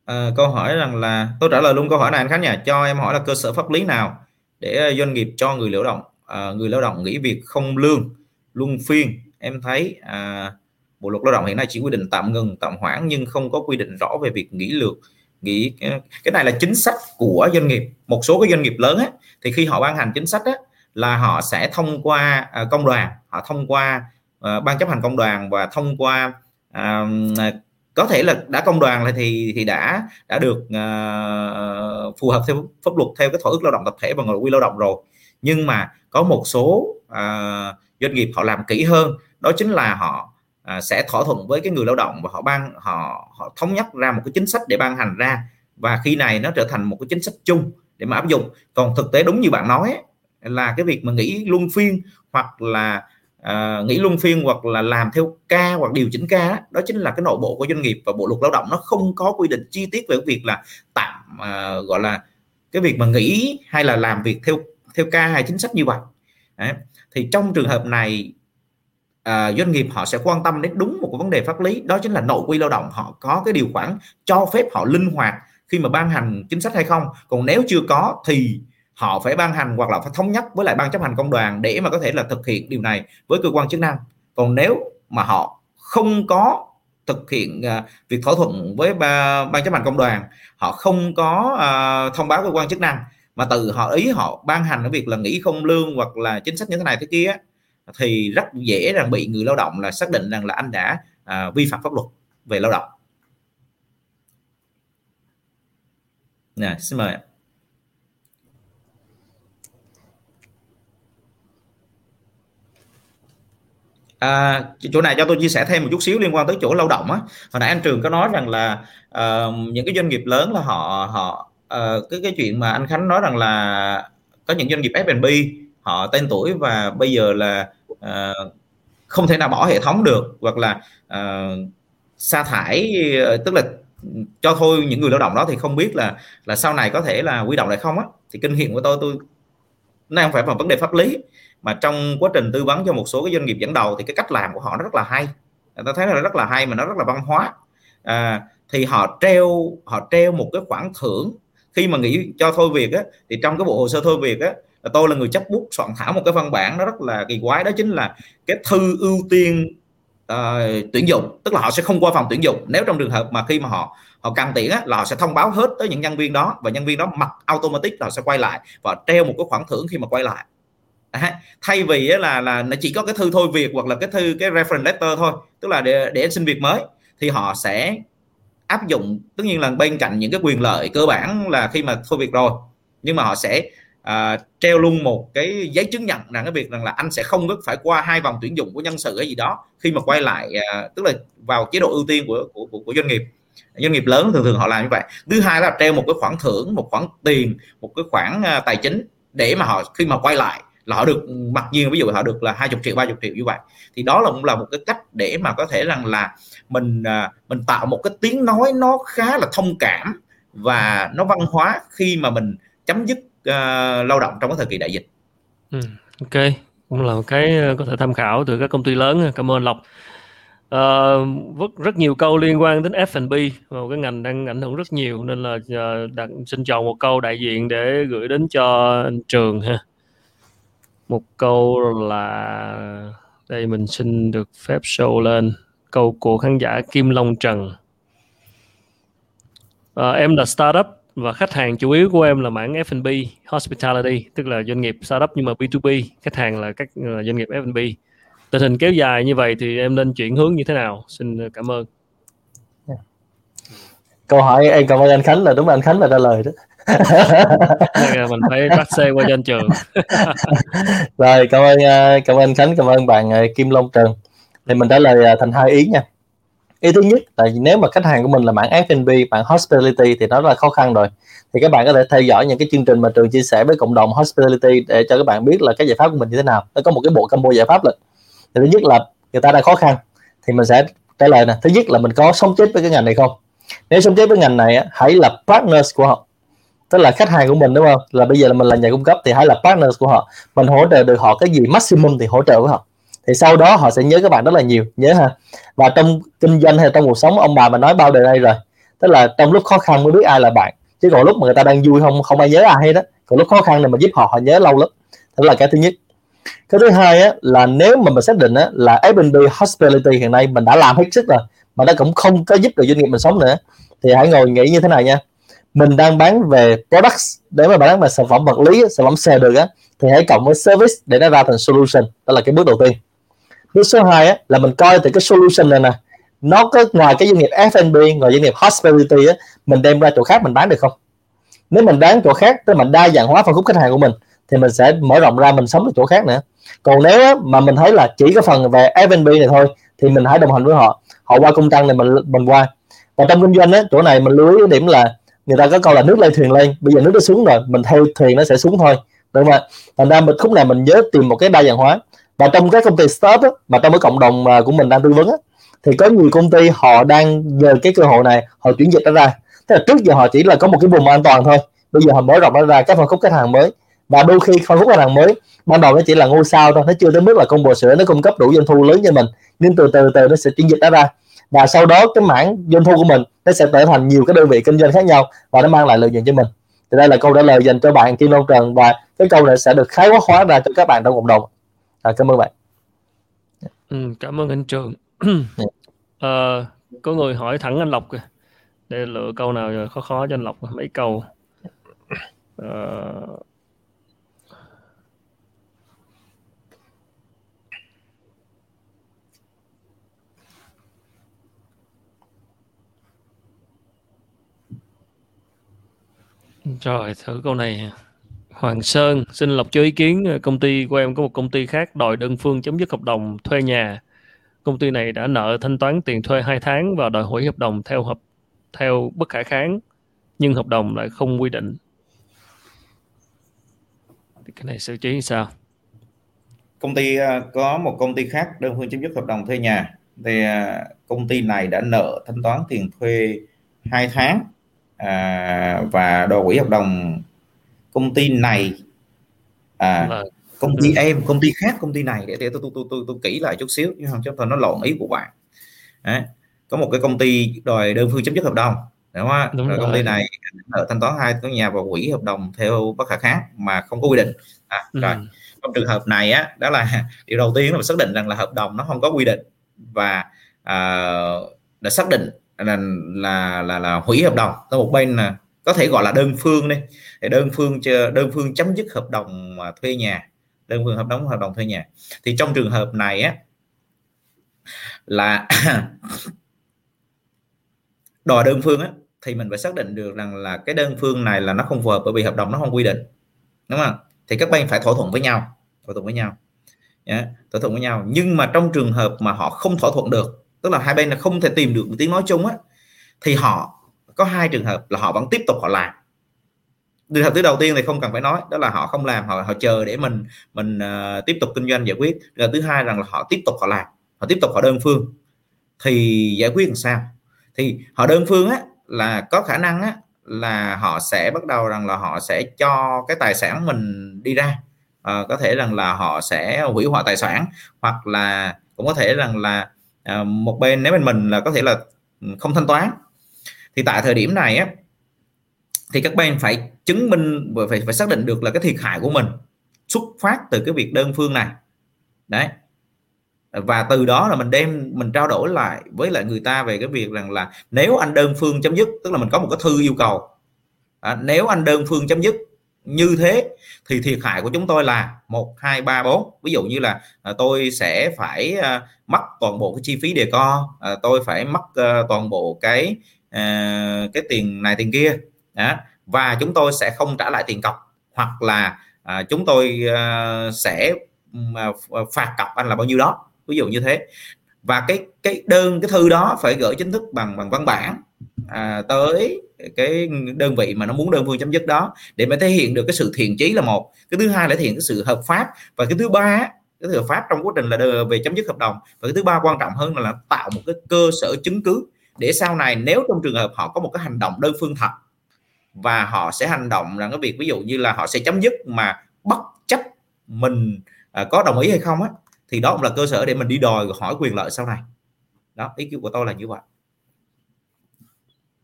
À, câu hỏi rằng là tôi trả lời luôn câu hỏi này anh Khánh nhỉ cho em hỏi là cơ sở pháp lý nào để ờ, doanh nghiệp cho người lao động à, người lao động nghỉ việc không lương luân phiên? Em thấy à, bộ luật lao động hiện nay chỉ quy định tạm ngừng tạm hoãn nhưng không có quy định rõ về việc nghỉ lượt nghỉ cái này là chính sách của doanh nghiệp một số cái doanh nghiệp lớn á, thì khi họ ban hành chính sách á, là họ sẽ thông qua à, công đoàn họ thông qua à, ban chấp hành công đoàn và thông qua à, có thể là đã công đoàn là thì thì đã đã được uh, phù hợp theo pháp luật theo cái thỏa ước lao động tập thể và nội quy lao động rồi. Nhưng mà có một số uh, doanh nghiệp họ làm kỹ hơn đó chính là họ uh, sẽ thỏa thuận với cái người lao động và họ ban họ họ thống nhất ra một cái chính sách để ban hành ra. Và khi này nó trở thành một cái chính sách chung để mà áp dụng. Còn thực tế đúng như bạn nói là cái việc mà nghỉ luân phiên hoặc là à, nghỉ luân phiên hoặc là làm theo ca hoặc điều chỉnh ca đó chính là cái nội bộ của doanh nghiệp và bộ luật lao động. Nó không có quy định chi tiết về việc là tạm à, gọi là cái việc mà nghỉ hay là làm việc theo theo ca hay chính sách như vậy. Đấy. thì trong trường hợp này à, doanh nghiệp họ sẽ quan tâm đến đúng một cái vấn đề pháp lý đó chính là nội quy lao động. Họ có cái điều khoản cho phép họ linh hoạt khi mà ban hành chính sách hay không. Còn nếu chưa có thì họ phải ban hành hoặc là phải thống nhất với lại ban chấp hành công đoàn để mà có thể là thực hiện điều này với cơ quan chức năng. Còn nếu mà họ không có thực hiện uh, việc thỏa thuận với ba, ban chấp hành công đoàn họ không có uh, thông báo cơ quan chức năng mà từ họ ý họ ban hành cái việc là nghỉ không lương hoặc là chính sách như thế này thế kia thì rất dễ rằng bị người lao động là xác định rằng là anh đã uh, vi phạm pháp luật về lao động. Nè xin mời à, chỗ này cho tôi chia sẻ thêm một chút xíu liên quan tới chỗ lao động á. Hồi nãy anh trường có nói rằng là uh, những cái doanh nghiệp lớn là họ họ uh, cái cái chuyện mà anh Khánh nói rằng là có những doanh nghiệp F&B họ tên tuổi và bây giờ là uh, không thể nào bỏ hệ thống được hoặc là uh, sa thải tức là cho thôi những người lao động đó thì không biết là là sau này có thể là quy động lại không á. Thì kinh nghiệm của tôi tôi nó không phải là vấn đề pháp lý mà trong quá trình tư vấn cho một số cái doanh nghiệp dẫn đầu thì cái cách làm của họ nó rất là hay. Ta thấy là rất là hay mà nó rất là văn hóa. À, thì họ treo họ treo một cái khoản thưởng. Khi mà nghĩ cho thôi việc á, thì trong cái bộ hồ sơ thôi việc á, tôi là người chấp bút soạn thảo một cái văn bản nó rất là kỳ quái đó chính là cái thư ưu tiên uh, tuyển dụng. Tức là họ sẽ không qua phòng tuyển dụng. Nếu trong trường hợp mà khi mà họ họ cần tiền á, là họ sẽ thông báo hết tới những nhân viên đó và nhân viên đó mặc automatic là họ sẽ quay lại và treo một cái khoản thưởng khi mà quay lại. À, thay vì là là nó chỉ có cái thư thôi việc hoặc là cái thư cái reference letter thôi tức là để để xin việc mới thì họ sẽ áp dụng tất nhiên là bên cạnh những cái quyền lợi cơ bản là khi mà thôi việc rồi nhưng mà họ sẽ à, treo luôn một cái giấy chứng nhận rằng cái việc rằng là anh sẽ không có phải qua hai vòng tuyển dụng của nhân sự hay gì đó khi mà quay lại à, tức là vào chế độ ưu tiên của của, của, của doanh nghiệp doanh nghiệp lớn thường thường họ làm như vậy thứ hai là treo một cái khoản thưởng một khoản tiền một cái khoản à, tài chính để mà họ khi mà quay lại là họ được mặc nhiên ví dụ họ được là 20 triệu 30 triệu như vậy thì đó là cũng là một cái cách để mà có thể rằng là mình à, mình tạo một cái tiếng nói nó khá là thông cảm và nó văn hóa khi mà mình chấm dứt uh, lao động trong cái thời kỳ đại dịch. Ừ, ok, cũng là một cái có thể tham khảo từ các công ty lớn. Cảm ơn Lộc. Ờ, uh, rất rất nhiều câu liên quan đến F&B một cái ngành đang ảnh hưởng rất nhiều nên là uh, đặt, xin chọn một câu đại diện để gửi đến cho anh Trường ha. Một câu là đây mình xin được phép show lên. Câu của khán giả Kim Long Trần. À, em là startup và khách hàng chủ yếu của em là mảng F&B hospitality tức là doanh nghiệp startup nhưng mà B2B khách hàng là các là doanh nghiệp F&B tình hình kéo dài như vậy thì em nên chuyển hướng như thế nào? Xin cảm ơn. Câu hỏi em cảm ơn anh Khánh là đúng là anh Khánh là trả lời đó. Mình phải bắt xe qua trên trường. Rồi cảm ơn ờ, cảm ơn khánh cảm ơn bạn ờ, kim long trần. Thì mình trả lời ờ, thành hai ý nha. Ý thứ nhất là nếu mà khách hàng của mình là mảng F&B bạn hospitality thì nó là khó khăn rồi. Thì các bạn có thể theo dõi những cái chương trình mà trường chia sẻ với cộng đồng hospitality để cho các bạn biết là cái giải pháp của mình như thế nào. Nó có một cái bộ combo giải pháp lên thì thứ nhất là người ta đang khó khăn, thì mình sẽ trả lời nè. Thứ nhất là mình có sống chết với cái ngành này không? Nếu sống chết với ngành này hãy là partners của họ. Tức là khách hàng của mình, đúng không? Là bây giờ là mình là nhà cung cấp thì hãy là partners của họ. Mình hỗ trợ được họ cái gì, maximum thì hỗ trợ với họ. Thì sau đó họ sẽ nhớ các bạn rất là nhiều, nhớ ha. Và trong kinh doanh hay trong cuộc sống, ông bà mình nói bao đời đây rồi. Tức là trong lúc khó khăn mới biết ai là bạn. Chứ còn lúc mà người ta đang vui không không ai nhớ ai hết đó còn lúc khó khăn này mà giúp họ họ nhớ lâu lắm. Đó là cái thứ nhất cái thứ hai á, là nếu mà mình xác định á, là F&B hospitality hiện nay mình đã làm hết sức rồi mà nó cũng không có giúp được doanh nghiệp mình sống nữa thì hãy ngồi nghĩ như thế này nha. Mình đang bán về products để mà bán về sản phẩm vật lý sản phẩm xe được á thì hãy cộng với service để nó ra thành solution đó là cái bước đầu tiên. Bước số 2 á, là mình coi từ cái solution này nè. Nó có ngoài cái doanh nghiệp F&B ngoài doanh nghiệp hospitality á, mình đem ra chỗ khác mình bán được không? Nếu mình bán chỗ khác tức mình đa dạng hóa phân khúc khách hàng của mình thì mình sẽ mở rộng ra mình sống ở chỗ khác nữa. Còn nếu mà mình thấy là chỉ có phần về F&B này thôi thì mình hãy đồng hành với họ. Họ qua công tăng này mình mình qua. Và trong kinh doanh á chỗ này mình lưu ý điểm là người ta có câu là nước lên thuyền lên bây giờ nước nó xuống rồi mình theo thuyền nó sẽ xuống thôi. Đúng không ạ? Thành ra mình khúc này mình nhớ tìm một cái đa dạng hóa. Và trong các công ty startup á, mà trong cái cộng đồng mà của mình đang tư vấn á, thì có nhiều công ty họ đang nhờ cái cơ hội này họ chuyển dịch nó ra. Tức là trước giờ họ chỉ là có một cái vùng an toàn thôi. Bây giờ họ mở rộng nó ra các phân khúc khách hàng mới và đôi khi phân khúc khách hàng mới ban đầu nó chỉ là ngôi sao thôi nó chưa tới mức là công bồ sữa nó cung cấp đủ doanh thu lớn cho mình. Nhưng từ từ từ nó sẽ chuyển dịch nó ra. Và sau đó cái mảng doanh thu của mình nó sẽ trở thành nhiều cái đơn vị kinh doanh khác nhau và nó mang lại lợi nhuận cho mình. Thì đây là câu trả lời dành cho bạn Kim Long Trần và cái câu này sẽ được khái quát hóa ra cho các bạn trong cộng đồng. À, cảm ơn bạn. Ừ, cảm ơn anh Trường. À, có người hỏi thẳng anh Lộc kìa. Để lựa câu nào khó khó cho anh Lộc. Mấy câu? À, Rồi, thử câu này. Hoàng Sơn xin lọc cho ý kiến công ty của em có một công ty khác đòi đơn phương chấm dứt hợp đồng thuê nhà. Công ty này đã nợ thanh toán tiền thuê 2 tháng và đòi hủy hợp đồng theo hợp theo bất khả kháng nhưng hợp đồng lại không quy định. Thì cái này xử trí sao? Công ty à, có một công ty khác đơn phương chấm dứt hợp đồng thuê nhà thì à, công ty này đã nợ thanh toán tiền thuê 2 tháng à, và đòi hủy hợp đồng công ty này à, vâng. công ty em công ty khác công ty này để, để tôi tôi tôi tôi, tôi kỹ lại chút xíu chứ không cho tôi nó lộn ý của bạn Đấy. có một cái công ty đòi đơn phương chấm dứt hợp đồng đúng không đúng rồi, rồi công ty này nợ thanh toán hai cái nhà và hủy hợp đồng theo bất khả kháng mà không có quy định à, ừ. rồi trong trường hợp này á đó là điều đầu tiên là xác định rằng là hợp đồng nó không có quy định và à, đã xác định là là là, là hủy hợp đồng. Có một bên là có thể gọi là đơn phương đi. Để đơn phương đơn phương chấm dứt hợp đồng thuê nhà. Đơn phương hợp đồng hợp đồng thuê nhà. Thì trong trường hợp này á là đòi đơn phương á thì mình phải xác định được rằng là cái đơn phương này là nó không phù hợp bởi vì hợp đồng nó không quy định. Đúng không? Thì các bên phải thỏa thuận với nhau thỏa thuận với nhau. Yeah, thỏa thuận với nhau. Nhưng mà trong trường hợp mà họ không thỏa thuận được tức là hai bên là không thể tìm được một tiếng nói chung á thì họ có hai trường hợp là họ vẫn tiếp tục họ làm. Trường hợp thứ đầu tiên thì không cần phải nói đó là họ không làm họ họ chờ để mình mình uh, tiếp tục kinh doanh giải quyết. Trường thứ hai rằng là họ tiếp tục họ làm họ tiếp tục họ đơn phương thì giải quyết làm sao? Thì họ đơn phương á là có khả năng á là họ sẽ bắt đầu rằng là họ sẽ cho cái tài sản mình đi ra. À, có thể rằng là họ sẽ hủy hoại tài sản hoặc là cũng có thể rằng là à, một bên nếu bên mình là có thể là ừ, không thanh toán. Thì tại thời điểm này á thì các bên phải chứng minh phải phải xác định được là cái thiệt hại của mình xuất phát từ cái việc đơn phương này. Đấy. Và từ đó là mình đem mình trao đổi lại với lại người ta về cái việc rằng là nếu anh đơn phương chấm dứt tức là mình có một cái thư yêu cầu. À, nếu anh đơn phương chấm dứt như thế thì thiệt hại của chúng tôi là một hai ba bốn. Ví dụ như là à, tôi sẽ phải à, mất toàn bộ cái chi phí đề co à, tôi phải mất à, toàn bộ cái à, cái tiền này tiền kia đó. và chúng tôi sẽ không trả lại tiền cọc. Hoặc là à, chúng tôi à, sẽ à, phạt cọc anh là bao nhiêu đó. Ví dụ như thế và cái cái đơn cái thư đó phải gửi chính thức bằng bằng văn bản à, tới cái đơn vị mà nó muốn đơn phương chấm dứt đó để mà thể hiện được cái sự thiện chí là một. Cái thứ hai là thể hiện cái sự hợp pháp. Và cái thứ ba cái hợp pháp trong quá trình là về chấm dứt hợp đồng. Và cái thứ ba quan trọng hơn là, là tạo một cái cơ sở chứng cứ để sau này nếu trong trường hợp họ có một cái hành động đơn phương thật và họ sẽ hành động là cái việc ví dụ như là họ sẽ chấm dứt mà bất chấp mình à, có đồng ý hay không á thì đó cũng là cơ sở để mình đi đòi hỏi quyền lợi sau này đó ý kiến của tôi là như vậy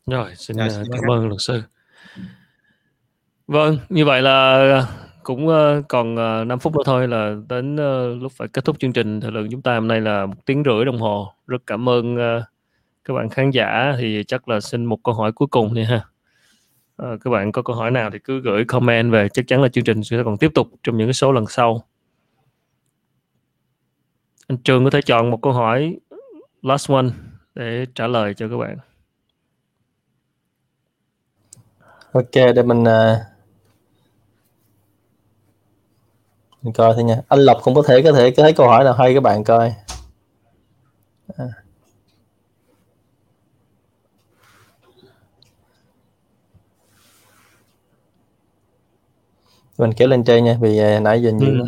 Rồi, xin dạ, uh, cảm ơn luật sư. Vâng, như vậy là cũng uh, còn uh, 5 phút nữa thôi là đến lúc phải kết thúc chương trình thời lượng chúng ta hôm nay là một tiếng rưỡi đồng hồ. Rất cảm ơn các bạn khán giả thì chắc là xin một câu hỏi cuối cùng đi ha. Các bạn có câu hỏi nào thì cứ gửi comment về chắc chắn là chương trình sẽ còn tiếp tục trong những cái số lần sau. Anh Trường có thể chọn một câu hỏi last one để trả lời cho các bạn. Ok, để mình uh, mình coi thôi nha. Anh Lộc cũng có thể có thể thấy câu hỏi nào hay các bạn coi. À. Mình kéo lên trên nha, vì uh, nãy giờ nhiều ừ.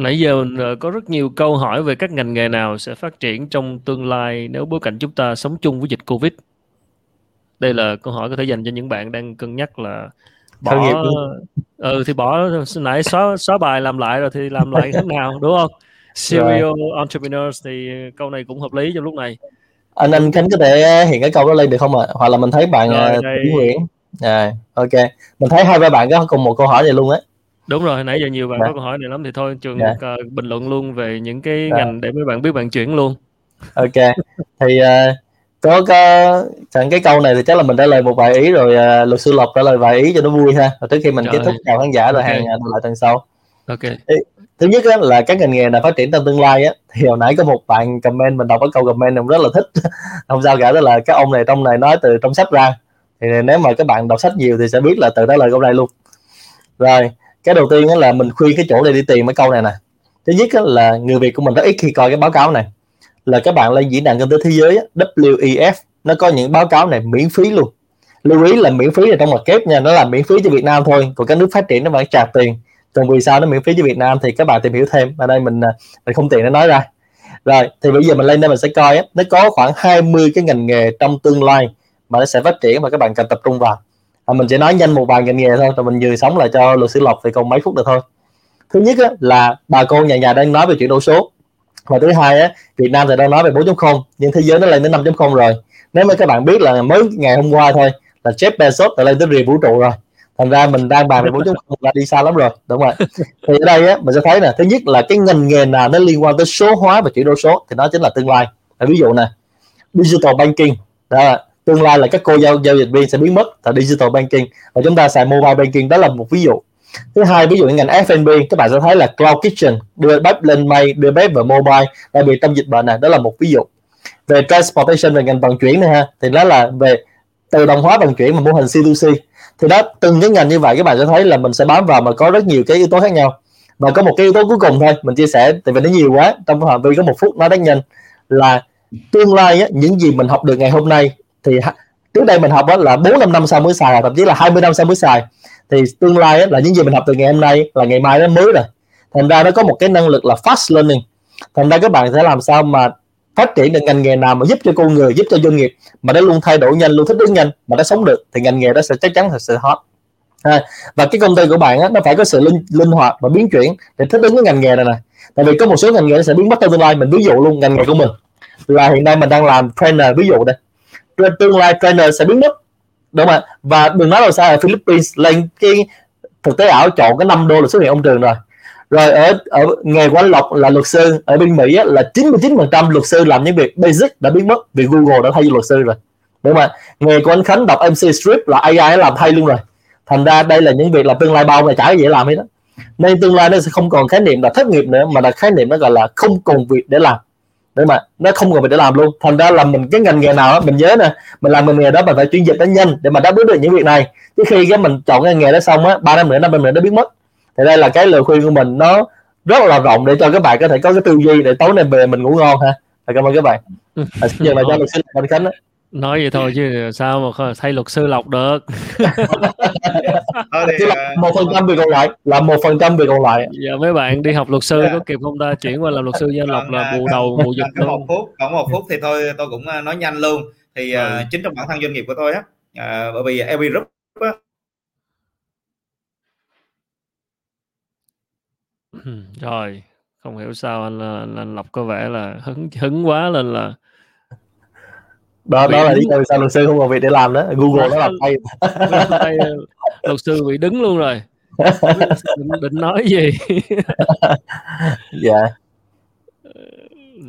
Nãy giờ ờ, có rất nhiều câu hỏi về các ngành nghề nào sẽ phát triển trong tương lai nếu bối cảnh chúng ta sống chung với dịch Covid. Đây là câu hỏi có thể dành cho những bạn đang cân nhắc là bỏ ừ thì bỏ nãy xóa xóa bài làm lại rồi thì làm lại thế nào đúng không? Serial right. entrepreneurs thì câu này cũng hợp lý trong lúc này. Anh anh Khánh có thể hiện cái câu đó lên được không ạ? À? Hoặc là mình thấy bạn rồi, uh, Nguyễn. À, ok. Mình thấy hai ba bạn có cùng một câu hỏi này luôn á đúng rồi nãy giờ nhiều bạn dạ. có câu hỏi này lắm thì thôi trường dạ. uh, bình luận luôn về những cái dạ. ngành để mấy bạn biết bạn chuyển luôn. Ok thì uh, có có chẳng cái câu này thì chắc là mình trả lời một vài ý rồi uh, luật sư lộc trả lời vài ý cho nó vui ha. Rồi trước khi mình Trời kết thúc chào khán giả rồi okay. hẹn lại tuần sau. Ok. Thì, thứ nhất á, là các ngành nghề nào phát triển trong tương lai á? Thì hồi nãy có một bạn comment mình đọc cái câu comment này rất là thích. Không sao cả đó là các ông này trong này nói từ trong sách ra. Thì nếu mà các bạn đọc sách nhiều thì sẽ biết là từ đó lời câu này luôn. Rồi cái đầu tiên là mình khuyên cái chỗ này đi tìm cái câu này nè. Thứ nhất là người việt của mình rất ít khi coi cái báo cáo này. Là các bạn lên diễn đàn kinh tế thế giới WEF nó có những báo cáo này miễn phí luôn. Lưu ý là miễn phí là trong mặt kép nha nó là miễn phí cho Việt Nam thôi còn các nước phát triển nó vẫn trả tiền. Còn vì sao nó miễn phí cho Việt Nam thì các bạn tìm hiểu thêm. Ở đây mình à, mình không tiện để nói ra. Rồi thì bây giờ mình lên đây mình sẽ coi á, nó có khoảng 20 cái ngành nghề trong tương lai mà nó sẽ phát triển mà các bạn cần tập trung vào à, mình sẽ nói nhanh một vài ngành nghề thôi rồi mình vừa sống lại cho luật sư lộc thì còn mấy phút được thôi. Thứ nhất á, là bà con nhà nhà đang nói về chuyển đổi số. Và thứ hai á, Việt Nam thì đang nói về 4.0 nhưng thế giới nó lên đến 5.0 rồi. Nếu mà các bạn biết là mới ngày hôm qua thôi là Jeff Bezos đã lên tới rìa vũ trụ rồi. Thành ra mình đang bàn về 4.0 là đi xa lắm rồi đúng rồi thì ở đây á, mình sẽ thấy nè thứ nhất là cái ngành nghề nào nó liên quan tới số hóa và chuyển đổi số thì nó chính là tương lai. Ví dụ nè digital banking đó tương lai là các cô giao giao dịch viên sẽ biến mất tại digital banking. Và chúng ta xài mobile banking đó là một ví dụ. Thứ hai ví dụ như ngành F&B các bạn sẽ thấy là cloud kitchen đưa bếp lên mây đưa bếp vào mobile đặc biệt trong dịch bệnh này đó là một ví dụ. Về transportation về ngành vận chuyển này ha thì đó là về tự động hóa vận chuyển và mô hình C2C thì đó từng cái ngành như vậy các bạn sẽ thấy là mình sẽ bám vào mà có rất nhiều cái yếu tố khác nhau. Và có một cái yếu tố cuối cùng thôi mình chia sẻ tại vì nó nhiều quá trong phạm vi có một phút nói đánh nhanh là tương lai á, những gì mình học được ngày hôm nay thì trước đây mình học đó là bốn năm năm sau mới xài thậm chí là 20 năm sau mới xài. Thì tương lai là những gì mình học từ ngày hôm nay là ngày mai nó mới rồi. Thành ra nó có một cái năng lực là fast learning. Thành ra các bạn sẽ làm sao mà phát triển được ngành nghề nào mà giúp cho con người giúp cho doanh nghiệp mà nó luôn thay đổi nhanh luôn thích ứng nhanh mà nó sống được thì ngành nghề đó sẽ chắc chắn là sẽ hot. À, và cái công ty của bạn á, nó phải có sự linh, linh hoạt và biến chuyển để thích ứng với ngành nghề này nè. Tại vì có một số ngành nghề nó sẽ biến mất trong tương lai. Mình ví dụ luôn ngành nghề của mình. Là hiện nay mình đang làm trainer ví dụ đây tương lai trainer sẽ biến mất. Đúng không ạ? Và đừng nói là sao ở Philippines lên cái thực tế ảo chọn cái 5 đô là xuất hiện ông trường rồi. Rồi ở ở nghề của anh Lộc là luật sư ở bên Mỹ á, là 99% luật sư làm những việc basic đã biến mất vì Google đã thay luật sư rồi. Đúng không ạ? Nghề của anh Khánh đọc MC Strip là AI làm thay luôn rồi. Thành ra đây là những việc là tương lai bao ngày chả dễ làm hết đó nên tương lai nó sẽ không còn khái niệm là thất nghiệp nữa mà là khái niệm nó gọi là không còn việc để làm để mà nó không cần phải để làm luôn. Thành ra là mình cái ngành nghề nào đó mình nhớ nè mình làm ngành nghề đó mình phải chuyên dịch nó nhanh để mà đáp ứng được những việc này. Chứ khi cái mình chọn cái nghề đó xong á ba năm nữa năm năm nữa nó biến mất. Thì đây là cái lời khuyên của mình nó rất là rộng để cho các bạn có thể có cái tư duy để tối nay về mình ngủ ngon ha. Cảm ơn các bạn. À, giờ là cho luật sư anh khánh nói vậy thôi chứ sao mà thay luật sư lọc được. Thì, là một phần trăm việc còn lại là một phần trăm việc còn lại. Giờ mấy bạn đi học luật sư có kịp không ta? Chuyển qua làm luật sư dân lộc là bù đầu bù dịch luôn. một phút còn một phút thì thôi tôi cũng à, nói nhanh luôn. Thì uh, chính trong bản thân doanh nghiệp của tôi á uh, bởi vì LB Group á, rồi không hiểu sao anh, anh, anh lộc có vẻ là hứng hứng quá lên là đó đó là lý do sao luật sư không còn việc để làm đó. Google nó làm tay. tay luật sư bị đứng luôn rồi. Định, định nói gì? Dạ. Yeah.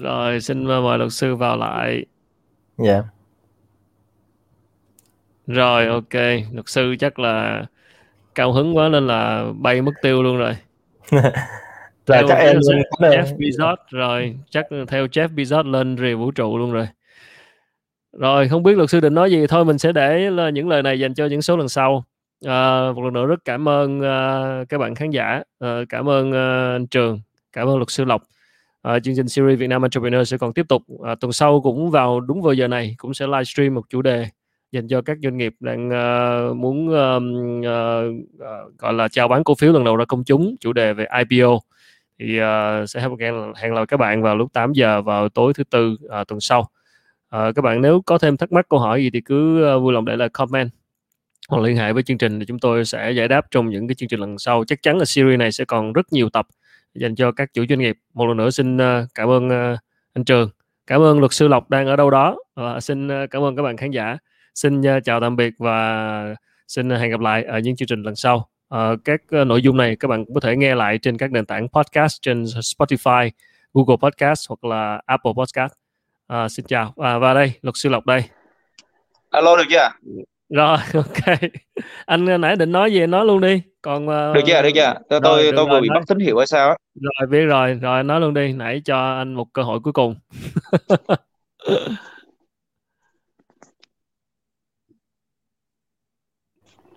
rồi xin mời luật sư vào lại. Dạ. Yeah. rồi ok. Luật sư chắc là cao hứng quá nên là bay mất tiêu luôn rồi. Là chắc em Jeff Bezos rồi chắc theo Jeff Bezos lên rìa vũ trụ luôn rồi rồi không biết luật sư định nói gì thôi mình sẽ để là những lời này dành cho những số lần sau. À, một lần nữa rất cảm ơn uh, các bạn khán giả. Uh, cảm ơn uh, anh Trường cảm ơn luật sư Lộc. Uh, chương trình series Việt Nam Entrepreneur sẽ còn tiếp tục. Uh, tuần sau cũng vào đúng vào giờ này cũng sẽ livestream một chủ đề dành cho các doanh nghiệp đang uh, muốn uh, uh, uh, gọi là chào bán cổ phiếu lần đầu ra công chúng chủ đề về IPO thì uh, sẽ hẹn hẹn gặp các bạn vào lúc 8 giờ vào tối thứ tư uh, tuần sau à, các bạn nếu có thêm thắc mắc câu hỏi gì thì cứ ờ, vui lòng để lại comment hoặc liên hệ với chương trình thì chúng tôi sẽ giải đáp trong những cái chương trình lần sau. Chắc chắn là series này sẽ còn rất nhiều tập dành cho các chủ doanh nghiệp. Một lần nữa xin ờ, cảm ơn anh Trường cảm ơn luật sư Lộc đang ở đâu đó. Và xin cảm ơn các bạn khán giả. Xin chào tạm biệt và xin hẹn gặp lại ở những chương trình lần sau. Các nội dung này các bạn cũng có thể nghe lại trên các nền tảng podcast trên Spotify, Google Podcast hoặc là Apple Podcast. Uh, xin chào à, và đây luật sư Lộc đây. Alo được chưa? Rồi ok. Anh nãy định nói gì nói luôn đi. Còn uh, được chưa? Được chưa? Tôi rồi, tôi, tôi vừa bị mất tín hiệu hay sao á? Rồi biết rồi, rồi nói luôn đi. Nãy cho anh một cơ hội cuối cùng.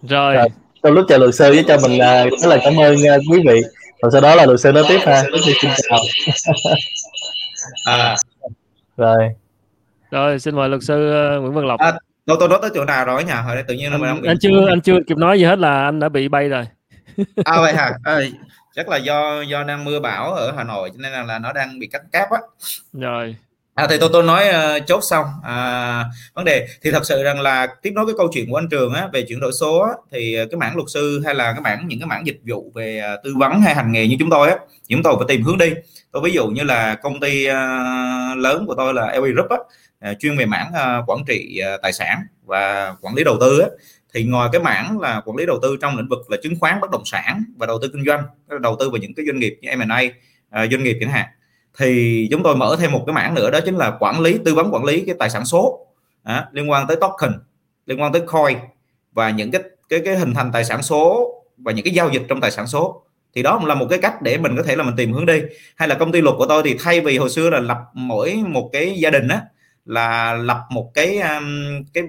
rồi. rồi trong lúc chờ luật sư với cho mình uh, rất là cảm ơn uh, quý vị và sau đó là luật sư nói tiếp ha xin chào à. Rồi. Rồi xin mời luật sư uh, Nguyễn Văn Lộc. À, tôi tôi nói tới chỗ nào rồi nhỉ? Hồi đây tự nhiên anh, bị... anh chưa anh chưa kịp nói gì hết là anh đã bị bay rồi. À vậy hả? À, chắc là do do đang mưa bão ở Hà Nội cho nên là, là nó đang bị cắt cáp á. Rồi À, thì tôi tôi nói uh, chốt xong. À, vấn đề thì thật sự rằng là tiếp nối cái câu chuyện của anh Trường á, về chuyển đổi số á, thì ờ, cái mảng luật sư hay là cái mảng những cái mảng dịch vụ về uh, tư vấn hay hành nghề như chúng tôi á chúng tôi phải tìm hướng đi. Tôi ví dụ như là công ty uh, lớn của tôi là LA Group á, uh, chuyên về mảng uh, quản trị uh, tài sản và quản lý đầu tư á, thì ngoài cái mảng là quản lý đầu tư trong lĩnh vực là chứng khoán bất động sản và đầu tư kinh doanh đầu tư vào những cái doanh nghiệp như M&A uh, doanh nghiệp chẳng hạn thì chúng tôi mở thêm một cái mảng nữa đó chính là quản lý tư vấn quản lý cái tài sản số à, liên quan tới token liên quan tới coin và những cái cái cái hình thành tài sản số và những cái giao dịch trong tài sản số. Thì đó cũng là một cái cách để mình có thể là mình tìm hướng đi. Hay là công ty luật của tôi thì thay vì hồi xưa là lập mỗi một cái gia đình á là lập một cái um, cái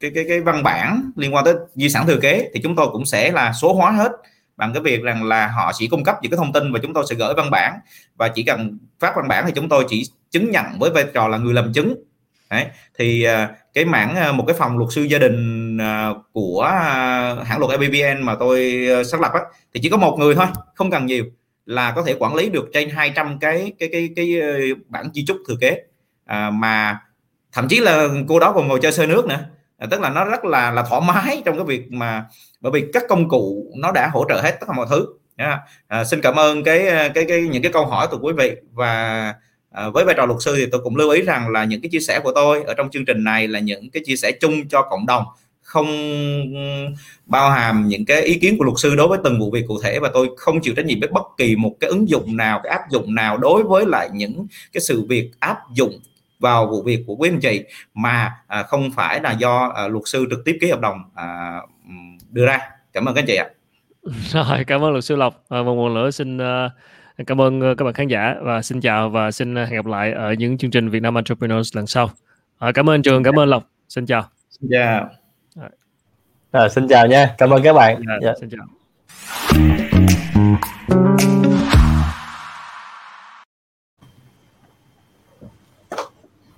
cái cái cái văn bản liên quan tới di sản thừa kế thì chúng tôi cũng sẽ là số hóa hết bằng cái việc rằng là họ chỉ cung cấp những cái thông tin và chúng tôi sẽ gửi văn bản. Và chỉ cần phát văn bản thì chúng tôi chỉ chứng nhận với vai trò là người làm chứng. Đấy. thì à, cái mảng à, một cái phòng luật sư gia đình à, của hãng luật ABVN mà tôi xác lập á, thì chỉ có một người thôi không cần nhiều là có thể quản lý được trên 200 cái cái cái cái, cái bản di chúc thừa kế. À, mà thậm chí là cô đó còn ngồi chơi xe nước nữa. À, tức là nó rất là là thoải mái trong cái việc mà bởi vì các công cụ nó đã hỗ trợ hết tất cả mọi thứ. Yeah. à, xin cảm ơn cái cái cái những cái câu hỏi từ quý vị. Và à, với vai trò luật sư thì tôi cũng lưu ý rằng là những cái chia sẻ của tôi ở trong chương trình này là những cái chia sẻ chung cho cộng đồng không bao hàm những cái ý kiến của luật sư đối với từng vụ việc cụ thể. Và tôi không chịu trách nhiệm với bất kỳ một cái ứng dụng nào cái áp dụng nào đối với lại những cái sự việc áp dụng vào vụ việc của quý anh chị mà à, không phải là do à, luật sư trực tiếp ký hợp đồng à, đưa ra. Cảm ơn các anh chị ạ. Rồi cảm ơn luật sư lộc. À, một lần nữa xin uh, cảm ơn các bạn khán giả. Và xin chào và xin hẹn gặp lại ở những chương trình Việt Nam Entrepreneurs lần sau. À, cảm ơn trường cảm ơn lộc. Xin chào. Xin chào. À, xin chào nha. Cảm ơn các bạn. Dạ, yeah. xin chào